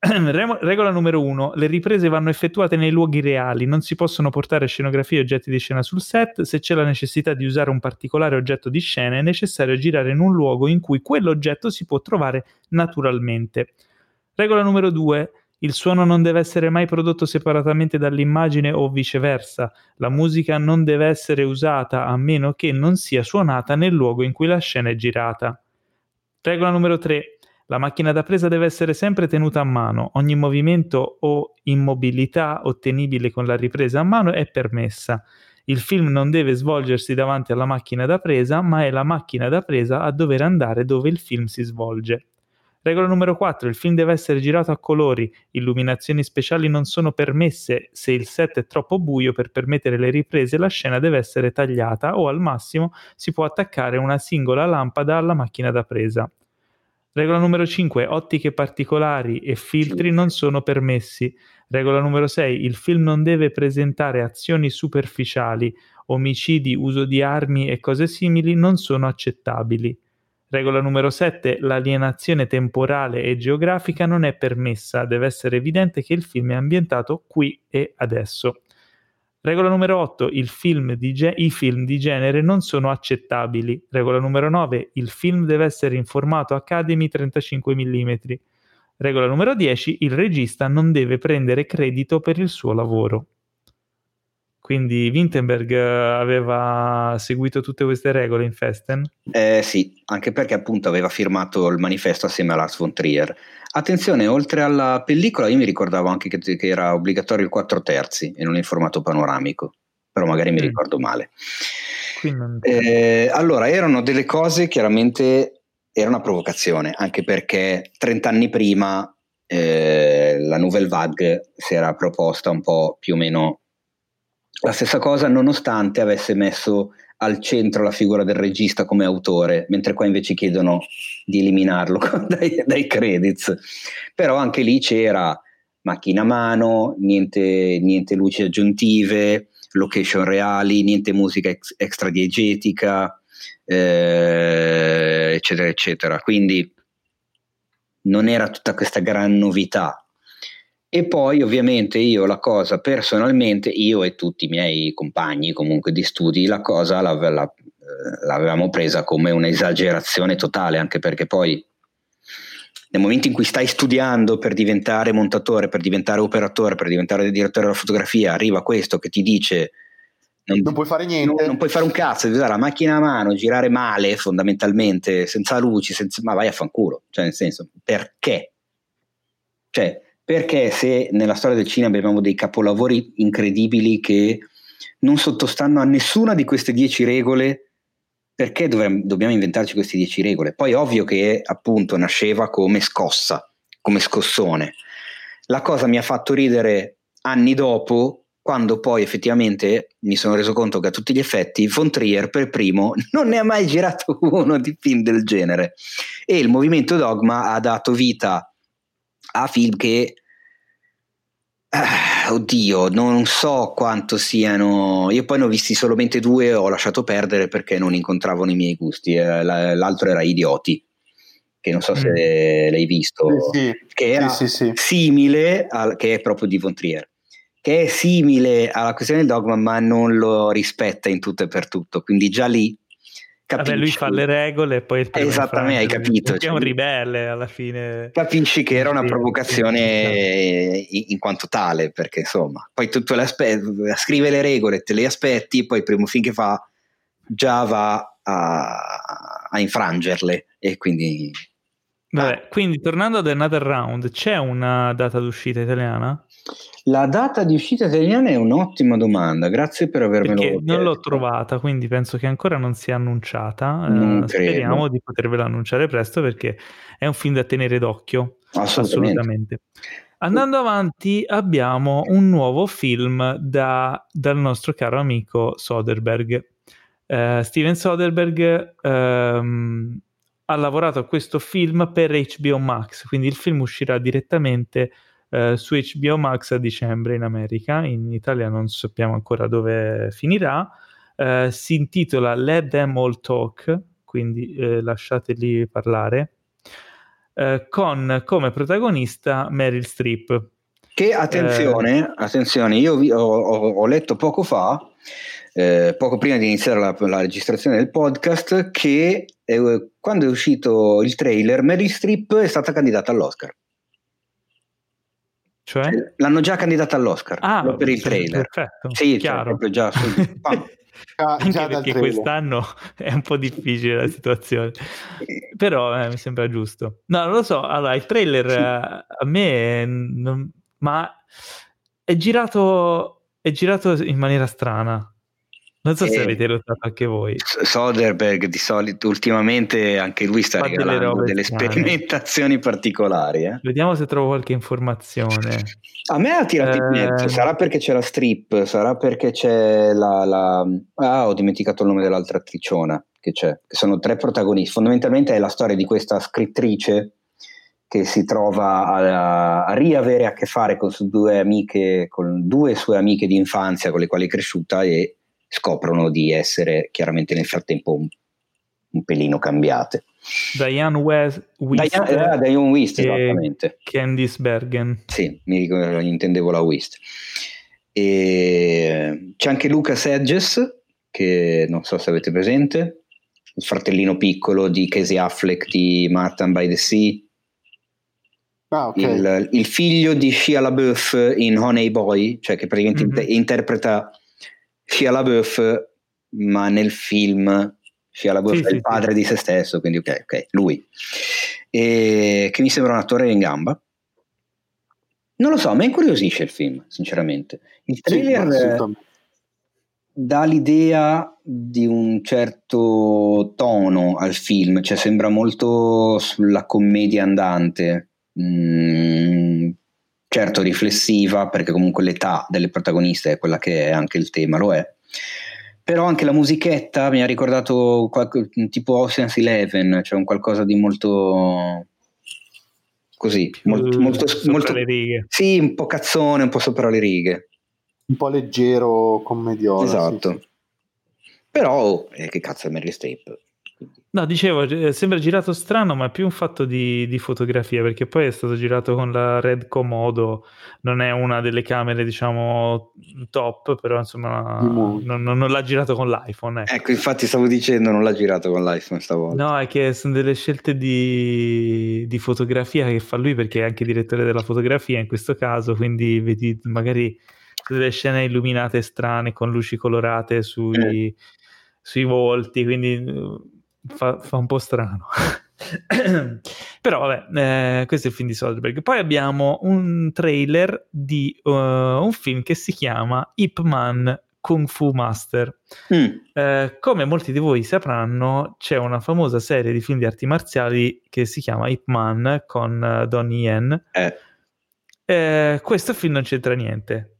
Regola numero uno: le riprese vanno effettuate nei luoghi reali, non si possono portare scenografie e oggetti di scena sul set. Se c'è la necessità di usare un particolare oggetto di scena, è necessario girare in un luogo in cui quell'oggetto si può trovare naturalmente. Regola numero due: il suono non deve essere mai prodotto separatamente dall'immagine o viceversa. La musica non deve essere usata a meno che non sia suonata nel luogo in cui la scena è girata. Regola numero 3. La macchina da presa deve essere sempre tenuta a mano, ogni movimento o immobilità ottenibile con la ripresa a mano è permessa. Il film non deve svolgersi davanti alla macchina da presa, ma è la macchina da presa a dover andare dove il film si svolge. Regola numero 4. Il film deve essere girato a colori. Illuminazioni speciali non sono permesse. Se il set è troppo buio per permettere le riprese, la scena deve essere tagliata o al massimo si può attaccare una singola lampada alla macchina da presa. Regola numero 5. Ottiche particolari e filtri non sono permessi. Regola numero 6. Il film non deve presentare azioni superficiali, omicidi, uso di armi e cose simili non sono accettabili. Regola numero 7. L'alienazione temporale e geografica non è permessa, deve essere evidente che il film è ambientato qui e adesso. Regola numero 8. Film ge- I film di genere non sono accettabili. Regola numero 9. Il film deve essere in formato Academy 35 mm. Regola numero 10. Il regista non deve prendere credito per il suo lavoro. Quindi Wittenberg eh, aveva seguito tutte queste regole in Festen? Eh, sì, anche perché appunto aveva firmato il manifesto assieme a Lars von Trier. Attenzione, oltre alla pellicola io mi ricordavo anche che, che era obbligatorio il 4 terzi e non il formato panoramico, però magari mi mm. ricordo male. Eh, allora, erano delle cose chiaramente, era una provocazione, anche perché 30 anni prima eh, la Nouvelle Vague si era proposta un po' più o meno la stessa cosa nonostante avesse messo al centro la figura del regista come autore, mentre qua invece chiedono di eliminarlo dai, dai credits. Però anche lì c'era macchina a mano, niente, niente luci aggiuntive, location reali, niente musica ex, extra diegetica, eh, eccetera, eccetera. Quindi non era tutta questa gran novità, e poi ovviamente io la cosa personalmente, io e tutti i miei compagni comunque di studi, la cosa la, la, eh, l'avevamo presa come un'esagerazione totale, anche perché poi nel momento in cui stai studiando per diventare montatore, per diventare operatore, per diventare direttore della fotografia, arriva questo che ti dice non, non puoi fare niente, non, non, puoi fare un cazzo, devi usare la macchina a mano, girare male fondamentalmente, senza luci, senza, ma vai a fanculo, cioè nel senso, perché? Cioè, perché se nella storia del cinema abbiamo dei capolavori incredibili che non sottostanno a nessuna di queste dieci regole, perché dovremmo, dobbiamo inventarci queste dieci regole? Poi ovvio che appunto nasceva come scossa, come scossone. La cosa mi ha fatto ridere anni dopo, quando poi effettivamente mi sono reso conto che a tutti gli effetti Von Trier per primo non ne ha mai girato uno di film del genere e il movimento Dogma ha dato vita a film che Ah, oddio, non so quanto siano. Io poi ne ho visti solamente due e ho lasciato perdere perché non incontravano i miei gusti. Eh, l'altro era Idioti, che non so se mm. l'hai visto, sì, sì. che era sì, simile, al, che è proprio di Von Trier, che è simile alla questione del dogma, ma non lo rispetta in tutto e per tutto. Quindi già lì capisci. Vabbè, lui fa le regole e poi Esattamente, hai capito, È cioè- un ribelle alla fine. Capisci che era una provocazione in, quanto tale, perché insomma, poi tu, tu scrive le regole, te le aspetti, poi primo film che fa già va a, a infrangerle e quindi Vabbè, quindi tornando ad Another Round, c'è una data d'uscita italiana? La data di uscita italiana è un'ottima domanda, grazie per avermelo Perché non l'ho trovata, quindi penso che ancora non sia annunciata. Eh, Non credo. speriamo di potervela annunciare presto perché è un film da tenere d'occhio. Assolutamente. Assolutamente. Andando avanti, abbiamo un nuovo film da- dal nostro caro amico Soderbergh. Eh, Steven Soderbergh ehm, ha lavorato a questo film per HBO Max, quindi il film uscirà direttamente eh, su HBO Max a dicembre in America, in Italia non sappiamo ancora dove finirà. Eh, si intitola Let Them All Talk, quindi eh, lasciateli parlare, eh, con come protagonista Meryl Streep. Che attenzione, attenzione, io vi- ho, ho- ho letto poco fa, eh, poco prima di iniziare la, la registrazione del podcast, che eh, quando è uscito il trailer, Meryl Streep è stata candidata all'Oscar. Cioè? L'hanno già candidata all'Oscar Ah, per il trailer. Perfetto, Sì, cioè, chiaro. proprio già subito. Già, Anche perché quest'anno è un po' difficile la situazione, però eh, mi sembra giusto. No, non lo so. Allora, il trailer Sì. eh, a me, non- ma è girato, è girato in maniera strana. Non so se Eh. avete notato anche voi. Soderbergh di solito ultimamente anche lui sta Fa delle regalando delle strane. sperimentazioni particolari. eh. Vediamo se trovo qualche informazione. A me ha tirato in Eh. mezzo, sarà perché c'è la strip, sarà perché c'è la, la- Ah, ho dimenticato il nome dell'altra attriciona che c'è, che sono tre protagonisti. Fondamentalmente è la storia di questa scrittrice che si trova a, a riavere a che fare con due amiche, con due sue amiche di infanzia con le quali è cresciuta e scoprono di essere chiaramente nel frattempo un, un pelino cambiate. Diane West, Wist Diane, eh, Diane Wist, e esattamente. Candice Bergen. Sì, mi ricordo, intendevo la Wist. E c'è anche Lucas Hedges, che non so se avete presente, il fratellino piccolo di Casey Affleck di Martin by the Sea, Ah, ok. il, il figlio di Shia LaBeouf in Honey Boy, cioè che praticamente Mhm. inter- interpreta Shia LaBeouf, ma nel film Shia LaBeouf Sì, è sì, il padre di se stesso, quindi ok, ok, lui. E che mi sembra un attore in gamba. Non lo so, mi incuriosisce il film, sinceramente. Il Sì, trailer dà l'idea di un certo tono al film, cioè sembra molto sulla commedia andante, Mm, certo riflessiva perché comunque l'età delle protagoniste è quella che è, anche il tema lo è, però anche la musichetta mi ha ricordato qualche, tipo Ocean's Eleven, cioè un qualcosa di molto così, molto, molto, sopra molto- le righe. sì, un po' cazzone, un po' sopra le righe. Un po' leggero, commediola. Esatto. sì, sì. Però, eh, che cazzo è Meryl Streep? No, dicevo, eh, sembra girato strano, ma è più un fatto di, di fotografia, perché poi è stato girato con la Red Komodo, non è una delle camere, diciamo, top, però insomma, molto. non, non- l'ha girato con l'iPhone. ecco. Ecco, infatti stavo dicendo, non l'ha girato con l'iPhone stavolta. No, è che sono delle scelte di, di fotografia che fa lui, perché è anche direttore della fotografia in questo caso, quindi vedi magari delle scene illuminate strane con luci colorate sui, sui volti, quindi eh, fa, fa un po' strano. Però vabbè, eh, questo è il film di Soderbergh. Poi abbiamo un trailer di eh, un film che si chiama Ip Man Kung Fu Master. Mm, Eh, come molti di voi sapranno, c'è una famosa serie di film di arti marziali che si chiama Ip Man con eh, Donnie Yen. eh, Eh, questo film non c'entra niente.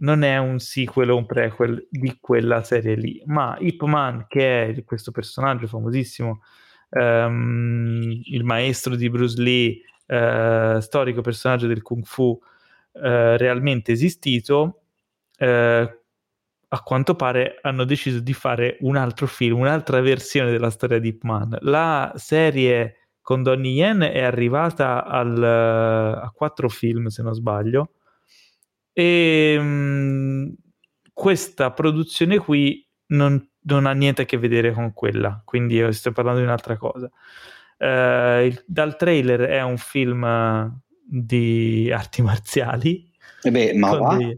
Non è un sequel o un prequel di quella serie lì, ma Ip Man, che è questo personaggio famosissimo, ehm, il maestro di Bruce Lee, eh, storico personaggio del Kung Fu eh, realmente esistito, eh, a quanto pare hanno deciso di fare un altro film, un'altra versione della storia di Ip Man. La serie con Donnie Yen è arrivata al, a quattro film, se non sbaglio. E mh, questa produzione qui non non ha niente a che vedere con quella, quindi io sto parlando di un'altra cosa. Uh, il, dal trailer è un film di arti marziali e beh, ma con, degli,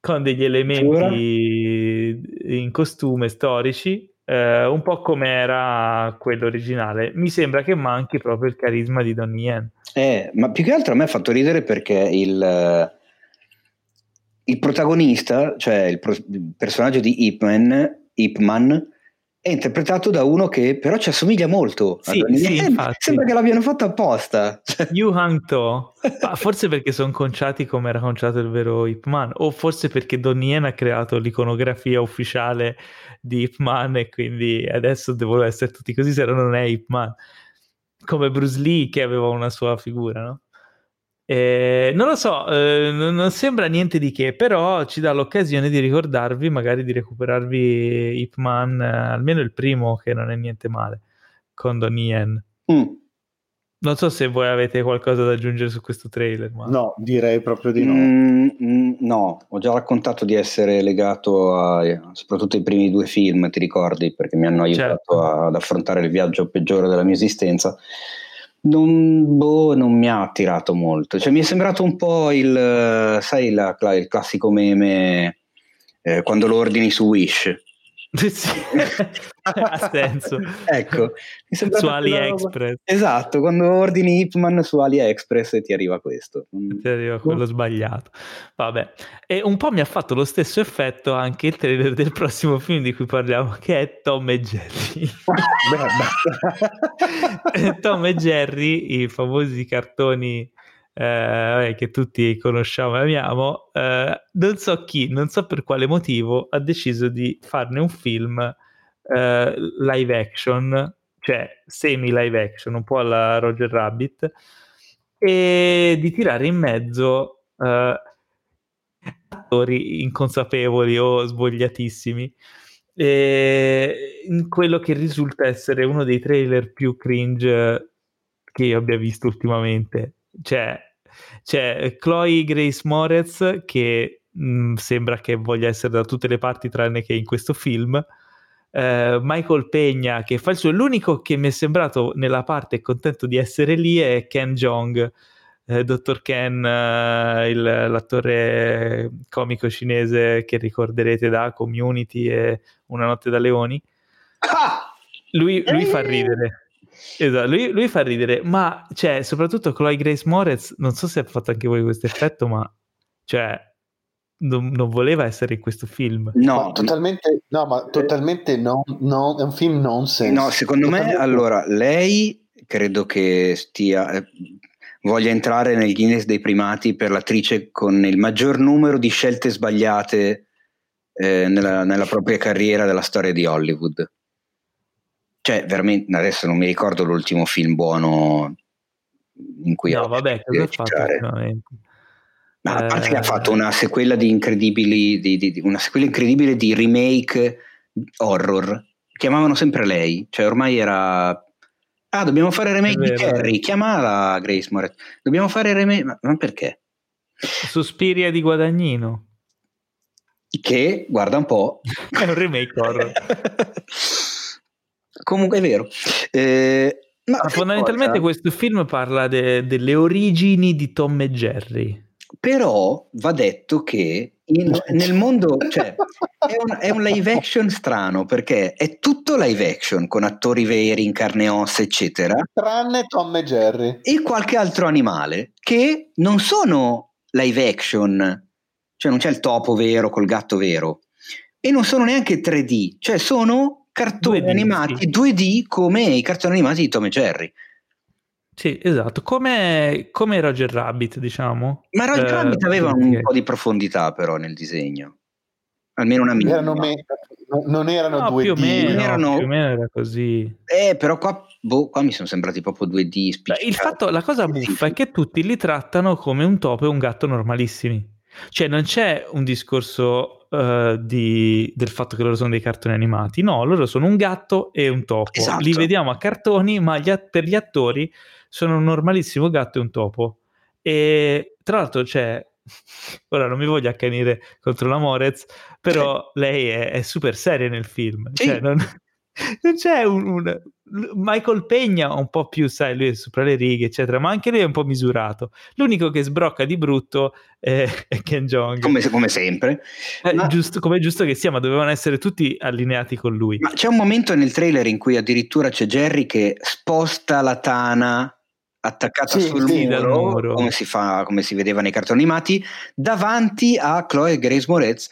con degli elementi in costume storici, uh, un po' come era quello originale. Mi sembra che manchi proprio il carisma di Donnie Yen. Eh, ma più che altro a me ha fatto ridere perché il, il protagonista, cioè il, pro, il personaggio di Ip Man, Ip Man è interpretato da uno che però ci assomiglia molto. Sì, sì, eh, sembra che l'abbiano fatto apposta. Yu Hang To, forse perché sono conciati come era conciato il vero Ip Man, o forse perché Donnie Yen ha creato l'iconografia ufficiale di Ip Man e quindi adesso devono essere tutti così, se no non è Ip Man. Come Bruce Lee che aveva una sua figura, no? Eh, non lo so, eh, non sembra niente di che, però ci dà l'occasione di ricordarvi, magari di recuperarvi Ip Man, eh, almeno il primo, che non è niente male, con Donnie Yen. Mm. Non so se voi avete qualcosa da aggiungere su questo trailer. Ma... No, direi proprio di no. Mm, mm, no, ho già raccontato di essere legato a, soprattutto ai primi due film, ti ricordi, perché mi hanno aiutato certo. ad affrontare il viaggio peggiore della mia esistenza non, boh, non mi ha attirato molto. Cioè, mi è sembrato un po' il, sai, la, il classico meme eh, quando lo ordini su Wish. Sì, ha senso. ecco, su AliExpress. Esatto, quando ordini Hipman su AliExpress ti arriva questo. Ti arriva quello sbagliato. Vabbè, e un po' mi ha fatto lo stesso effetto anche il trailer del prossimo film di cui parliamo, che è Tom e Jerry. Tom e Jerry, i famosi cartoni eh, che tutti conosciamo e amiamo, eh, non so chi, non so per quale motivo, ha deciso di farne un film eh, live action, cioè semi live action, un po' alla Roger Rabbit, e di tirare in mezzo eh, attori inconsapevoli o svogliatissimi. in quello che risulta essere uno dei trailer più cringe che io abbia visto ultimamente. Cioè, c'è Chloe Grace Moretz che mh, mm, sembra che voglia essere da tutte le parti tranne che in questo film. Uh, Michael Pegna che fa il suo l'unico che mi è sembrato nella parte contento di essere lì è Ken Jong eh, Dr. Ken uh, il, l'attore comico cinese che ricorderete da Community e Una notte da leoni ah! lui, lui fa ridere Esatto, lui, lui, fa ridere, ma cioè, soprattutto Chloe Grace Moretz, non so se ha fatto anche voi questo effetto, ma cioè, non, non, voleva essere in questo film. No, ma totalmente, no, ma totalmente no, no, è un film nonsense. No, secondo totalmente. me, allora, lei credo che stia, eh, voglia entrare nel Guinness dei primati per l'attrice con il maggior numero di scelte sbagliate eh, nella, nella propria carriera della storia di Hollywood cioè veramente adesso non mi ricordo l'ultimo film buono in cui no vabbè cosa ha fatto ma a parte eh... che ha fatto una sequela di incredibili di, di, di, una sequela incredibile di remake horror. Chiamavano sempre lei cioè ormai era ah dobbiamo fare remake di Carrie chiamala Grace Moretz. Dobbiamo fare remake ma, ma perché? Suspiria di Guadagnino. Che guarda un po' è un remake horror Comunque è vero. Eh, ma ma fondamentalmente cosa? questo film parla de- delle origini di Tom e Jerry. Però va detto che in, nel mondo, cioè, è un, è un, live action strano perché è tutto live action con attori veri in carne e ossa, eccetera. Tranne Tom e Jerry. E qualche altro animale che non sono live action, cioè non c'è il topo vero col gatto vero, e non sono neanche 3D, cioè sono cartoni 2D, animati sì. 2D come i cartoni animati di Tom e Jerry. Sì, esatto, come, come Roger Rabbit, diciamo. Ma Roger eh, Rabbit aveva un che... po' di profondità però nel disegno. Almeno una minima. Erano me- non erano no, 2D. Più o, meno, erano... più o meno era così. Eh, però qua, boh, qua mi sono sembrati proprio 2D Beh, il fatto, La cosa buffa è che tutti li trattano come un topo e un gatto normalissimi. Cioè non c'è un discorso uh, di, del fatto che loro sono dei cartoni animati. No, loro sono un gatto e un topo. Esatto. Li vediamo a cartoni, ma gli, per gli attori sono un normalissimo gatto e un topo. E tra l'altro c'è ora non mi voglio accanire contro la Morez, però lei è, è super seria nel film. Sì. Cioè, non, non c'è un, un- Michael Pegna un po' più, sai, lui è sopra le righe, eccetera, ma anche lui è un po' misurato. L'unico che sbrocca di brutto è, è Ken Jong. come, come sempre. Eh, ma- giusto, come è giusto che sia, ma dovevano essere tutti allineati con lui. Ma c'è un momento nel trailer in cui addirittura c'è Jerry che sposta la tana attaccata Sì, sul sì, dal muro, muro. Come, si fa, come si vedeva nei cartoni animati, davanti a Chloe Grace Moretz,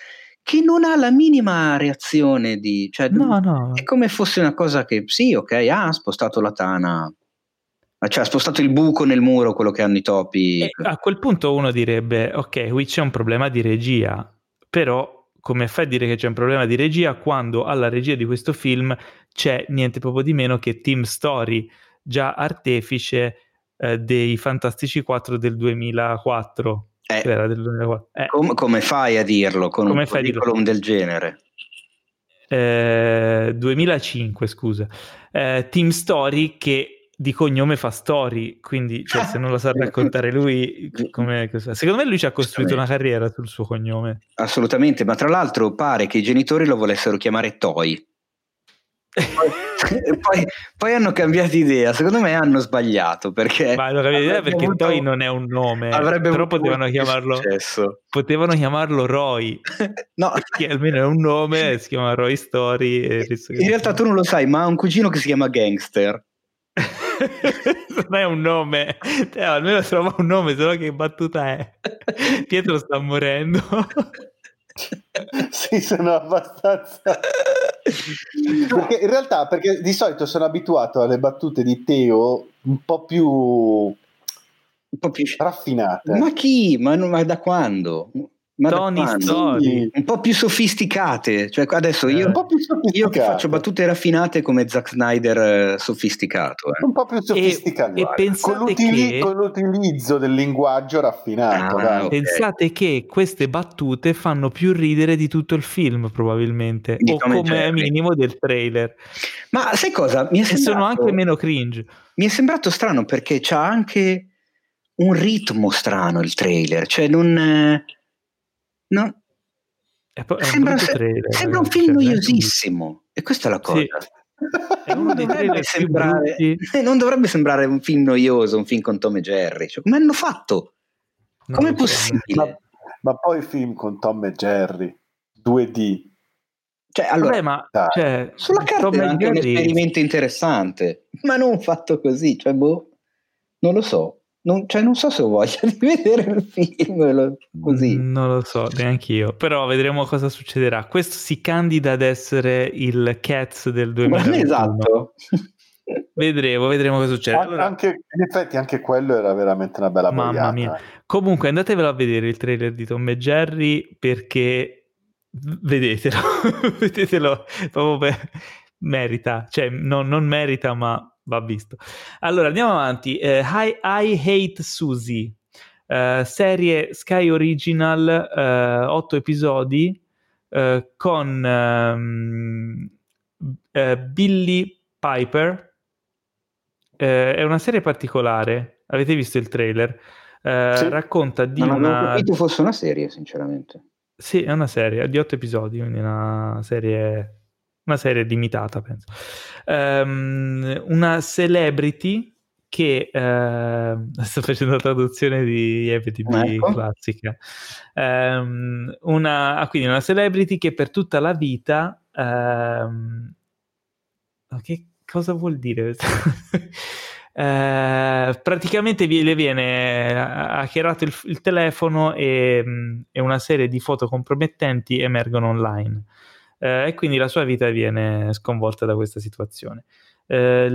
che non ha la minima reazione di... Cioè, No, no. È come fosse una cosa che, sì, ok, ah, ha spostato la tana, cioè ha spostato il buco nel muro, quello che hanno i topi. E a quel punto uno direbbe, ok, qui c'è un problema di regia, però come fai a dire che c'è un problema di regia quando alla regia di questo film c'è niente proprio di meno che Team Story, già artefice eh, dei Fantastici 4 del 2004. Eh, Era del 2004. Eh, com- come fai a dirlo con Come un fai a dirlo? curriculum del genere? eh, 2005, scusa. Eh, Team Story che di cognome fa story, quindi cioè, se non lo sa raccontare lui, come, secondo me lui ci ha costruito una carriera sul suo cognome. Assolutamente, ma tra l'altro pare che i genitori lo volessero chiamare Toy. E poi, poi hanno cambiato idea, secondo me hanno sbagliato perché Ma lo capite avrebbe perché avuto- Toy non è un nome, avrebbe però potevano chiamarlo, successo. potevano chiamarlo Roy, No, che almeno è un nome, si chiama Roy Story. e in realtà tu non lo sai, ma ha un cugino che si chiama Gangster. non è un nome, Eh, almeno trova un nome, sennò che battuta è? Pietro sta morendo. sì, sono abbastanza. Perché in realtà, perché di solito sono abituato alle battute di Teo un po' più Un po' più... raffinate. Ma chi? Ma, non- ma da quando? Ma Tony? Story. Un po' più sofisticate. Cioè, adesso Eh. io, un po' più io che faccio battute raffinate come Zack Snyder eh, sofisticato. eh. un po' più sofisticate. e con, pensate l'utili- che- con l'utilizzo del linguaggio raffinato. Ah, dai. ok. Pensate che queste battute fanno più ridere di tutto il film, probabilmente, Di o Tom e come minimo del trailer. Ma sai cosa? Mi è E sono sembrato, anche meno cringe. mi è sembrato strano perché c'ha anche un ritmo strano il trailer. Cioè, non. Non- È, po- è un sembra, brutto trailer. sembra un film cioè, noiosissimo. E questa è la cosa. Sì. È uno dei dovrebbe sembrare, non dovrebbe sembrare un film noioso, un film con Tom e Jerry. Cioè, come hanno fatto? No, Com'è cioè, possibile? Ma, ma poi film con Tom e Jerry 2D. Cioè, allora, Vabbè, ma cioè, sulla carta Tom è anche un esperimento interessante, ma non fatto così. Cioè, boh, non lo so. Non, cioè, non so se ho voglia di vedere il film lo- così. Mm, Non lo so, neanche io. Però vedremo cosa succederà. Questo si candida ad essere il Cats del Ma 2021. esatto. Vedremo, vedremo cosa succede. Allora, anche, in effetti anche quello era veramente una bella Mamma boiata. mia. comunque, andatevelo a vedere il trailer di Tom e Jerry perché vedetelo, vedetelo proprio per- merita, cioè non, non merita, ma va visto. Allora andiamo avanti. Eh, I, I Hate Susie, eh, serie Sky Original, eh, otto episodi eh, con eh, Billy Piper. Eh, è una serie particolare. Avete visto il trailer? Sì. Racconta di Non avevo una. capito fosse una serie, sinceramente. Sì, è una serie di otto episodi, quindi una serie, una serie limitata, penso. Ehm, una celebrity che ehm, sto facendo la traduzione di EPTB Ecco. classica. Ehm, una, ah, quindi una celebrity che per tutta la vita ma che cosa vuol dire? Eh, praticamente le viene hackerato il, il telefono e, mh, e una serie di foto compromettenti emergono online Eh, e quindi la sua vita viene sconvolta da questa situazione. Eh,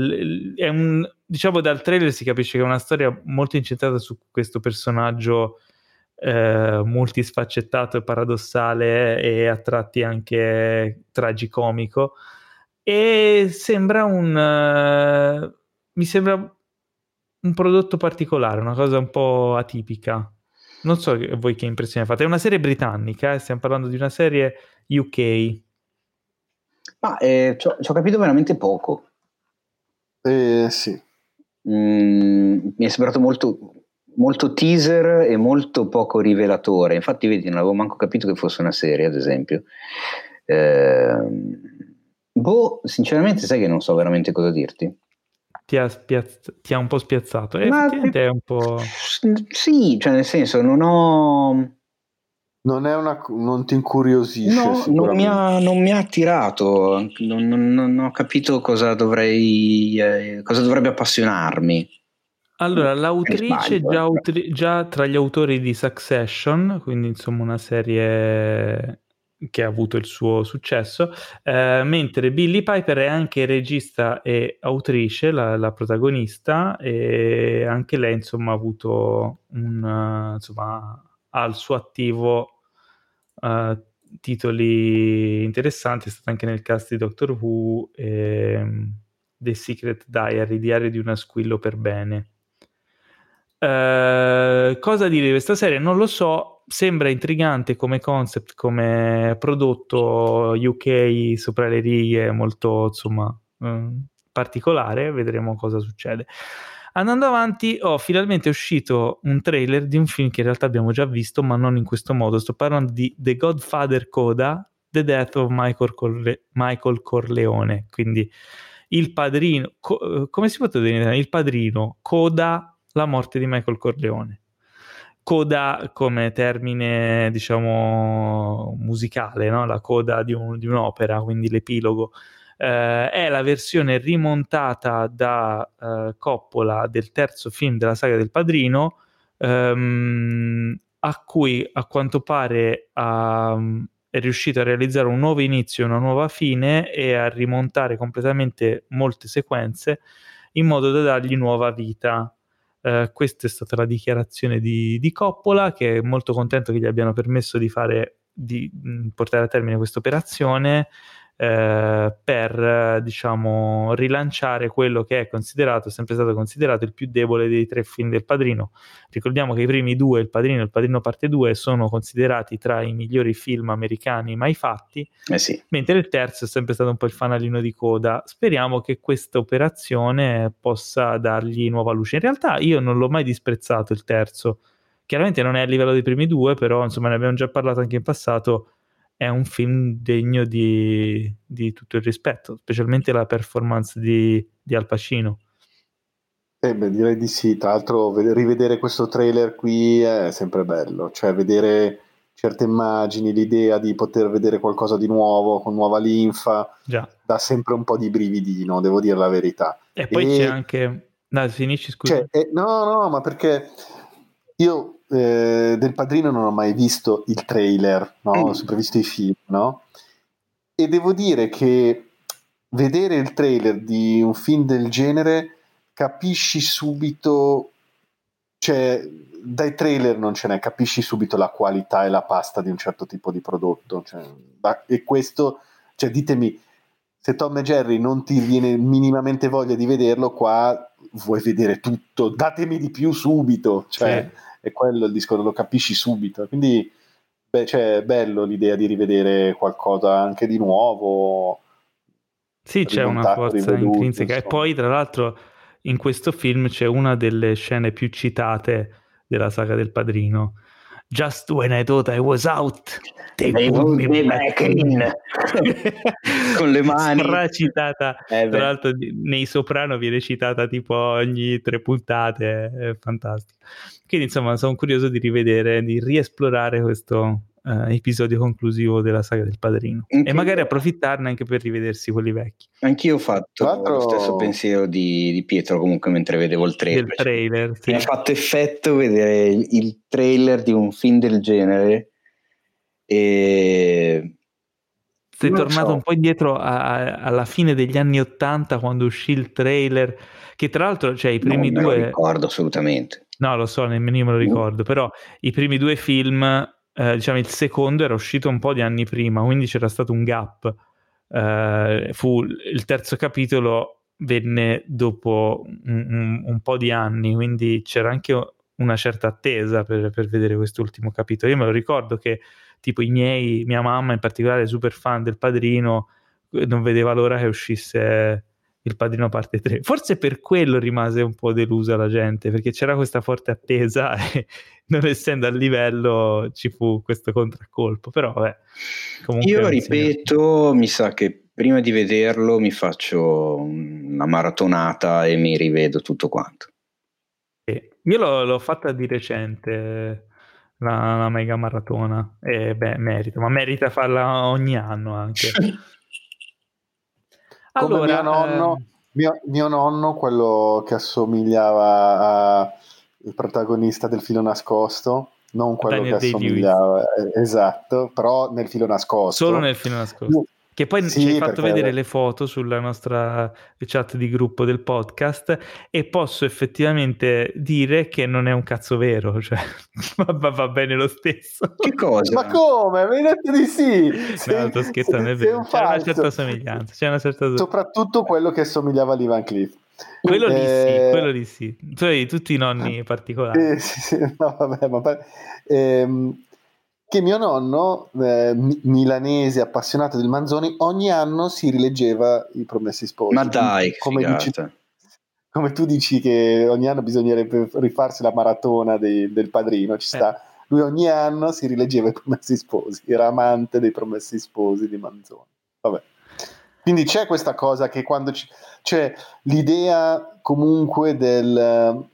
un- diciamo dal trailer si capisce che è una storia molto incentrata su questo personaggio eh, multisfaccettato e paradossale e a tratti anche tragicomico e sembra un eh, mi sembra un prodotto particolare, una cosa un po' atipica. Non so voi che impressione fate. È una serie britannica, eh, stiamo parlando di una serie UK. Ma eh, ci ho capito veramente poco. Eh, sì. Mm, mi è sembrato molto molto teaser e molto poco rivelatore. Infatti, vedi, non avevo manco capito che fosse una serie, ad esempio. Eh, boh, sinceramente, sai che non so veramente cosa dirti. Ti ha, spiazz- ti ha un po' spiazzato. Eh, effettivamente è un po'. Sì, cioè, nel senso, non ho. Non, è una, non ti incuriosisce? No, non mi, ha, non mi ha attirato, non, non, non, ho capito cosa dovrei, eh, cosa dovrebbe appassionarmi. Allora, l'autrice già, autri- già, tra gli autori di Succession, quindi insomma una serie che ha avuto il suo successo, eh, mentre Billy Piper è anche regista e autrice, la, la protagonista, e anche lei insomma ha avuto un, insomma, al suo attivo uh, titoli interessanti, è stata anche nel cast di Doctor Who e um, The Secret Diary, Diario di una squillo per bene. Uh, cosa dire di questa serie? Non lo so, sembra intrigante come concept, come prodotto UK sopra le righe, molto insomma um, particolare, vedremo cosa succede. Andando avanti, ho oh, finalmente uscito un trailer di un film che in realtà abbiamo già visto, ma non in questo modo. Sto parlando di The Godfather Coda, The Death of Michael, Corle- Michael Corleone. Quindi il padrino, co- come si può dire? Il padrino, Coda, la morte di Michael Corleone. Coda come termine, diciamo, musicale, no? la coda di, un, di un'opera, quindi l'epilogo eh, è la versione rimontata da eh, Coppola del terzo film della saga del Padrino, ehm, a cui a quanto pare ha, è riuscito a realizzare un nuovo inizio una nuova fine e a rimontare completamente molte sequenze in modo da dargli nuova vita. Uh, questa è stata la dichiarazione di, di, Coppola, che è molto contento che gli abbiano permesso di, fare, di mh, portare a termine questa operazione eh, per diciamo rilanciare quello che è considerato, sempre stato considerato il più debole dei tre film del Padrino. Ricordiamo che i primi due, Il Padrino e Il Padrino Parte 2, sono considerati tra i migliori film americani mai fatti, eh sì. mentre il terzo è sempre stato un po' il fanalino di coda. Speriamo che questa operazione possa dargli nuova luce. In realtà io non l'ho mai disprezzato il terzo. Chiaramente non è a livello dei primi due, però insomma ne abbiamo già parlato anche in passato è un film degno di, di tutto il rispetto, specialmente la performance di, di Al Pacino. Eh beh, direi di sì, tra l'altro rivedere questo trailer qui è sempre bello, cioè vedere certe immagini, l'idea di poter vedere qualcosa di nuovo, con nuova linfa, Già. dà sempre un po' di brividino, devo dire la verità. E poi e... c'è anche... No, finisci, scusa. Cioè, eh, no, no, ma perché io eh, del Padrino non ho mai visto il trailer, no? Mm. ho sempre visto i film, no? E devo dire che vedere il trailer di un film del genere capisci subito, cioè dai trailer non ce n'è, capisci subito la qualità e la pasta di un certo tipo di prodotto. Cioè, e questo, cioè ditemi, se Tom e Jerry non ti viene minimamente voglia di vederlo, qua vuoi vedere tutto, datemi di più subito. Cioè, sì è quello il discorso, lo capisci subito. Quindi beh, cioè, è bello l'idea di rivedere qualcosa anche di nuovo. Sì, c'è una forza intrinseca. E poi, tra l'altro, in questo film c'è una delle scene più citate della saga del padrino. Just when I thought I was out, they, they put me back in. Con le mani. Stracitata. Eh, Tra l'altro nei Soprano viene citata tipo ogni tre puntate, è fantastico. Quindi insomma sono curioso di rivedere, di riesplorare questo uh, episodio conclusivo della saga del padrino Anch'io. e magari approfittarne anche per rivedersi quelli vecchi. Anch'io ho fatto Quattro... lo stesso pensiero di, di, Pietro comunque mentre vedevo il trailer. Il trailer sì. Mi ha fatto effetto vedere il trailer di un film del genere e sei non tornato so. un po' indietro a, a, alla fine degli anni Ottanta quando uscì il trailer, che tra l'altro, cioè i primi non due... Non lo ricordo assolutamente. No, lo so, nemmeno io me lo ricordo, però i primi due film, eh, diciamo il secondo era uscito un po' di anni prima, quindi c'era stato un gap. Eh, fu il terzo capitolo venne dopo un, un, un, po' di anni, quindi c'era anche una certa attesa per, per vedere quest'ultimo capitolo. Io me lo ricordo che tipo i miei, mia mamma in particolare, super fan del padrino, non vedeva l'ora che uscisse il Padrino parte 3. Forse per quello rimase un po' delusa la gente, perché c'era questa forte attesa e non essendo a livello ci fu questo contraccolpo. Però vabbè, Io ripeto, mi sa che prima di vederlo mi faccio una maratonata e mi rivedo tutto quanto. Io l'ho, l'ho, fatta di recente la, la mega maratona e beh, merita, ma merita farla ogni anno anche. allora, mio nonno, eh... mio, mio nonno, quello che assomigliava al protagonista del filo nascosto, non quello Daniel che assomigliava, eh, esatto, però nel filo nascosto. Solo nel filo nascosto. Che poi sì, ci hai fatto vedere le foto sulla nostra chat di gruppo del podcast e posso effettivamente dire che non è un cazzo vero, cioè va, va bene lo stesso. Che cosa? Ma come? Mi hai detto di sì! No, sto scherzando, è vero. C'è una certa somiglianza. C'è una certa... Soprattutto quello che somigliava a Lee Van Cliff. Quello lì sì, eh, quello lì sì. Hai tutti i nonni particolari. Eh, sì, sì, no, vabbè, ma... Ehm, che mio nonno, eh, milanese appassionato del Manzoni, ogni anno si rileggeva i Promessi Sposi. Ma dai, come, dici, come tu dici che ogni anno bisognerebbe rifarsi la maratona dei, del padrino, ci sta. Eh. Lui ogni anno si rileggeva i Promessi Sposi, era amante dei Promessi Sposi di Manzoni. Vabbè. Quindi c'è questa cosa che quando ci, c'è l'idea comunque del uh,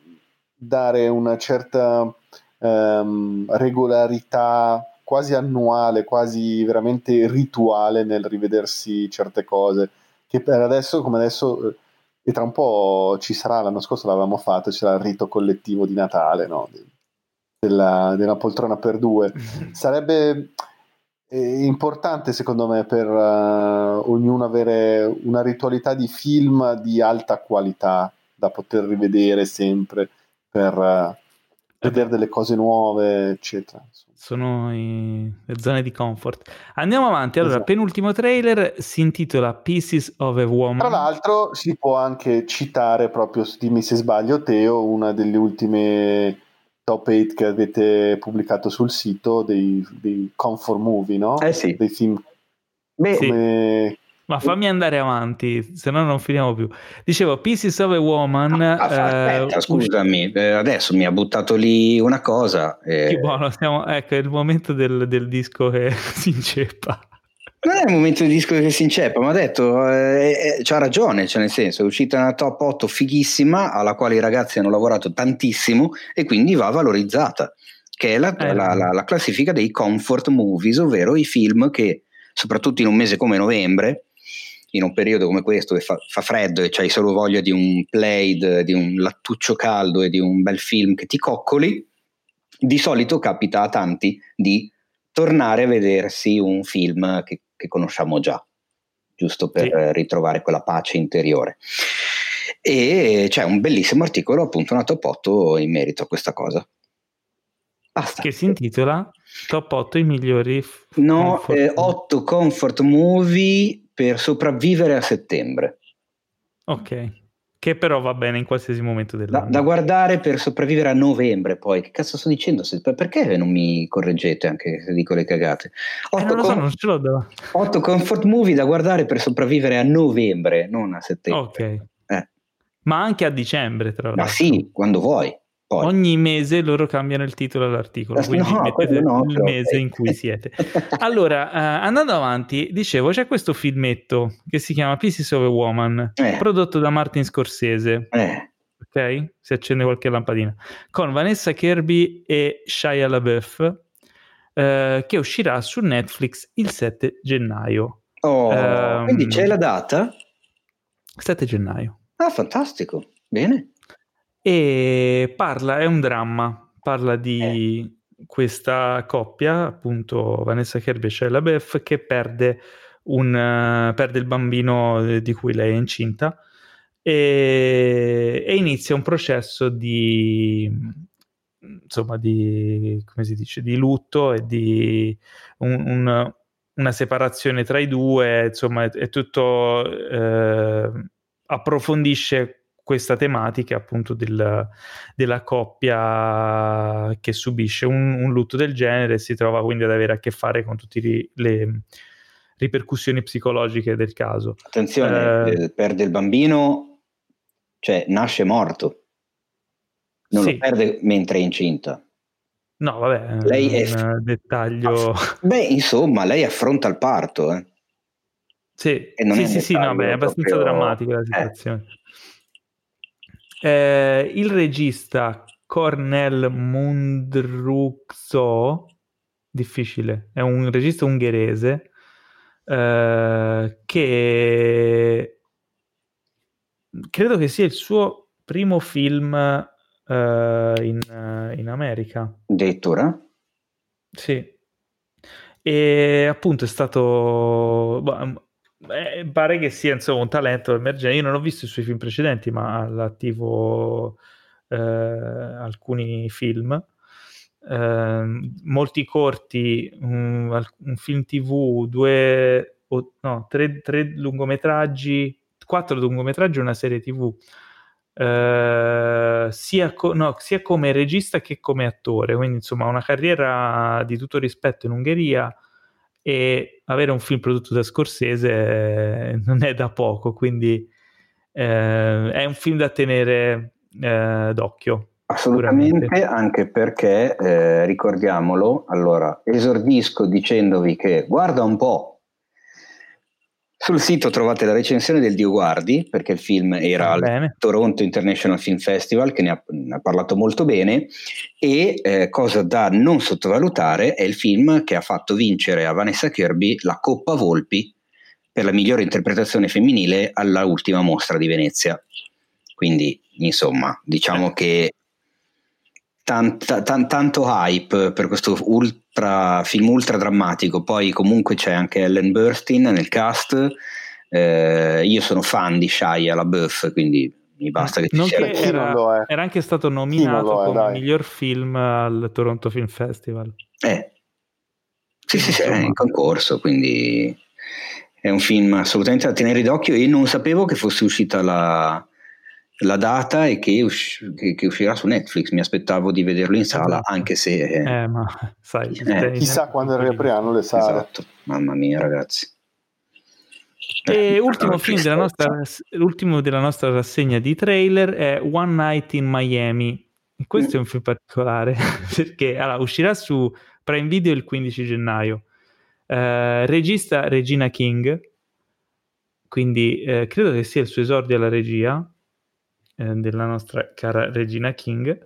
dare una certa um, regolarità quasi annuale, quasi veramente rituale nel rivedersi certe cose, che per adesso, come adesso, eh, e tra un po' ci sarà, l'anno scorso l'avevamo fatto, c'era il rito collettivo di Natale, no? della, della, poltrona per due. Sarebbe eh, importante secondo me per uh, ognuno avere una ritualità di film di alta qualità da poter rivedere sempre per uh, vedere delle cose nuove, eccetera. Sono i... le zone di comfort. Andiamo avanti. Allora, esatto. penultimo trailer si intitola Pieces of a Woman. Tra l'altro, si può anche citare proprio, dimmi se sbaglio, Teo, una delle ultime top 8 che avete pubblicato sul sito dei, dei comfort movie, no? Eh sì. Dei film. Beh, come... Ma fammi andare avanti, se no non finiamo più. Dicevo, Pieces of a Woman. Ah, aspetta, eh, scusami, eh, adesso mi ha buttato lì una cosa. Eh... Che buono, siamo, ecco, è il momento del, del disco che si inceppa. Non è il momento del disco che si inceppa, ma ha detto, eh, eh, c'ha ragione, cioè nel senso, è uscita una top 8 fighissima, alla quale i ragazzi hanno lavorato tantissimo e quindi va valorizzata, che è la, eh, la, la, la classifica dei comfort movies, ovvero i film che, soprattutto in un mese come novembre, in un periodo come questo che fa, fa freddo e c'hai solo voglia di un plaid, di un lattuccio caldo e di un bel film che ti coccoli, di solito capita a tanti di tornare a vedersi un film che, che conosciamo già, giusto per sì. ritrovare quella pace interiore. E c'è un bellissimo articolo, appunto, una top 8 in merito a questa cosa. Basta. Che si intitola Top 8 i migliori. F- no, comfort. Eh, 8 comfort movie per sopravvivere a settembre. Ok, che però va bene in qualsiasi momento dell'anno. Da, da guardare per sopravvivere a novembre poi. Che cazzo sto dicendo? Perché non mi correggete anche se dico le cagate? 8 eh, non so, non ce l'ho da... 8 comfort movie da guardare per sopravvivere a novembre, non a settembre. Ok. Eh. Ma anche a dicembre, tra l'altro. Ma sì, quando vuoi. Poi. Ogni mese loro cambiano il titolo all'articolo, quindi no, mettete no, il mese in cui siete. Allora, uh, andando avanti, dicevo, c'è questo filmetto che si chiama Pieces of a Woman, eh. prodotto da Martin Scorsese. Eh. Ok? Si accende qualche lampadina. Con Vanessa Kirby e Shia LaBeouf, uh, che uscirà su Netflix il 7 gennaio. Oh, um, quindi c'è la data? 7 gennaio. Ah, fantastico. Bene e parla, è un dramma, parla di eh. questa coppia, appunto Vanessa Kirby e Shia LaBeouf, che perde, un, uh, perde il bambino di cui lei è incinta e, e inizia un processo di insomma di come si dice di lutto e di un, un, una separazione tra i due insomma è, è tutto eh, approfondisce questa tematica appunto del, della coppia che subisce un, un, lutto del genere e si trova quindi ad avere a che fare con tutte le, ripercussioni psicologiche del caso. Attenzione, Eh, eh, perde il bambino, cioè nasce morto. Non Sì. lo perde mentre è incinta. No, vabbè, Lei è- un dettaglio. Beh, insomma, lei affronta il parto. eh. Sì, sì, sì, sì, no, beh, è abbastanza proprio- drammatica la eh. situazione. Eh, il regista Cornel Mundruczó, difficile, è un regista ungherese eh, che credo che sia il suo primo film eh, in, in America. Addirittura? Sì. E appunto è stato... boh, eh, pare che sia insomma un talento emergente. Io non ho visto i suoi film precedenti, ma all'attivo eh, alcuni film. Eh, molti corti, un, al- un film TV, due o no, tre, tre lungometraggi, quattro lungometraggi e una serie TV. Eh, sia, co- no, sia come regista che come attore, quindi insomma una carriera di tutto rispetto in Ungheria e avere un film prodotto da Scorsese eh, non è da poco, quindi eh, è un film da tenere eh, d'occhio. Assolutamente, anche perché, eh, ricordiamolo, allora, esordisco dicendovi che guarda un po', sul sito trovate la recensione del Dio Guardi, perché il film era al Bene. Toronto International Film Festival, che ne ha, ne ha parlato molto bene, e eh, cosa da non sottovalutare è il film che ha fatto vincere a Vanessa Kirby la Coppa Volpi per la migliore interpretazione femminile alla ultima mostra di Venezia. Quindi, insomma, diciamo che tanta- tan- tanto hype per questo ultra, film ultra drammatico. Poi, comunque, c'è anche Ellen Burstyn nel cast. Eh, io sono fan di Shia LaBeouf, quindi mi basta che ci Nonché sia. Non era, lo è? era anche stato non nominato è, come dai. miglior film al Toronto Film Festival. Eh. Sì, sì, sì, è in concorso, quindi è un film assolutamente da tenere d'occhio e non sapevo che fosse uscita la, la data e che, usci- che- che uscirà su Netflix. Mi aspettavo di vederlo in sala, Esatto. anche se... Eh, ma sai, Eh, Chissà quando riapriranno le sale. esatto, mamma mia ragazzi. E Eh, ultimo film della nostra, l'ultimo della nostra rassegna di trailer è One Night in Miami. Questo è un film particolare perché allora, uscirà su Prime Video il 15 gennaio. Eh, regista Regina King, quindi eh, credo che sia il suo esordio alla regia eh, della nostra cara Regina King.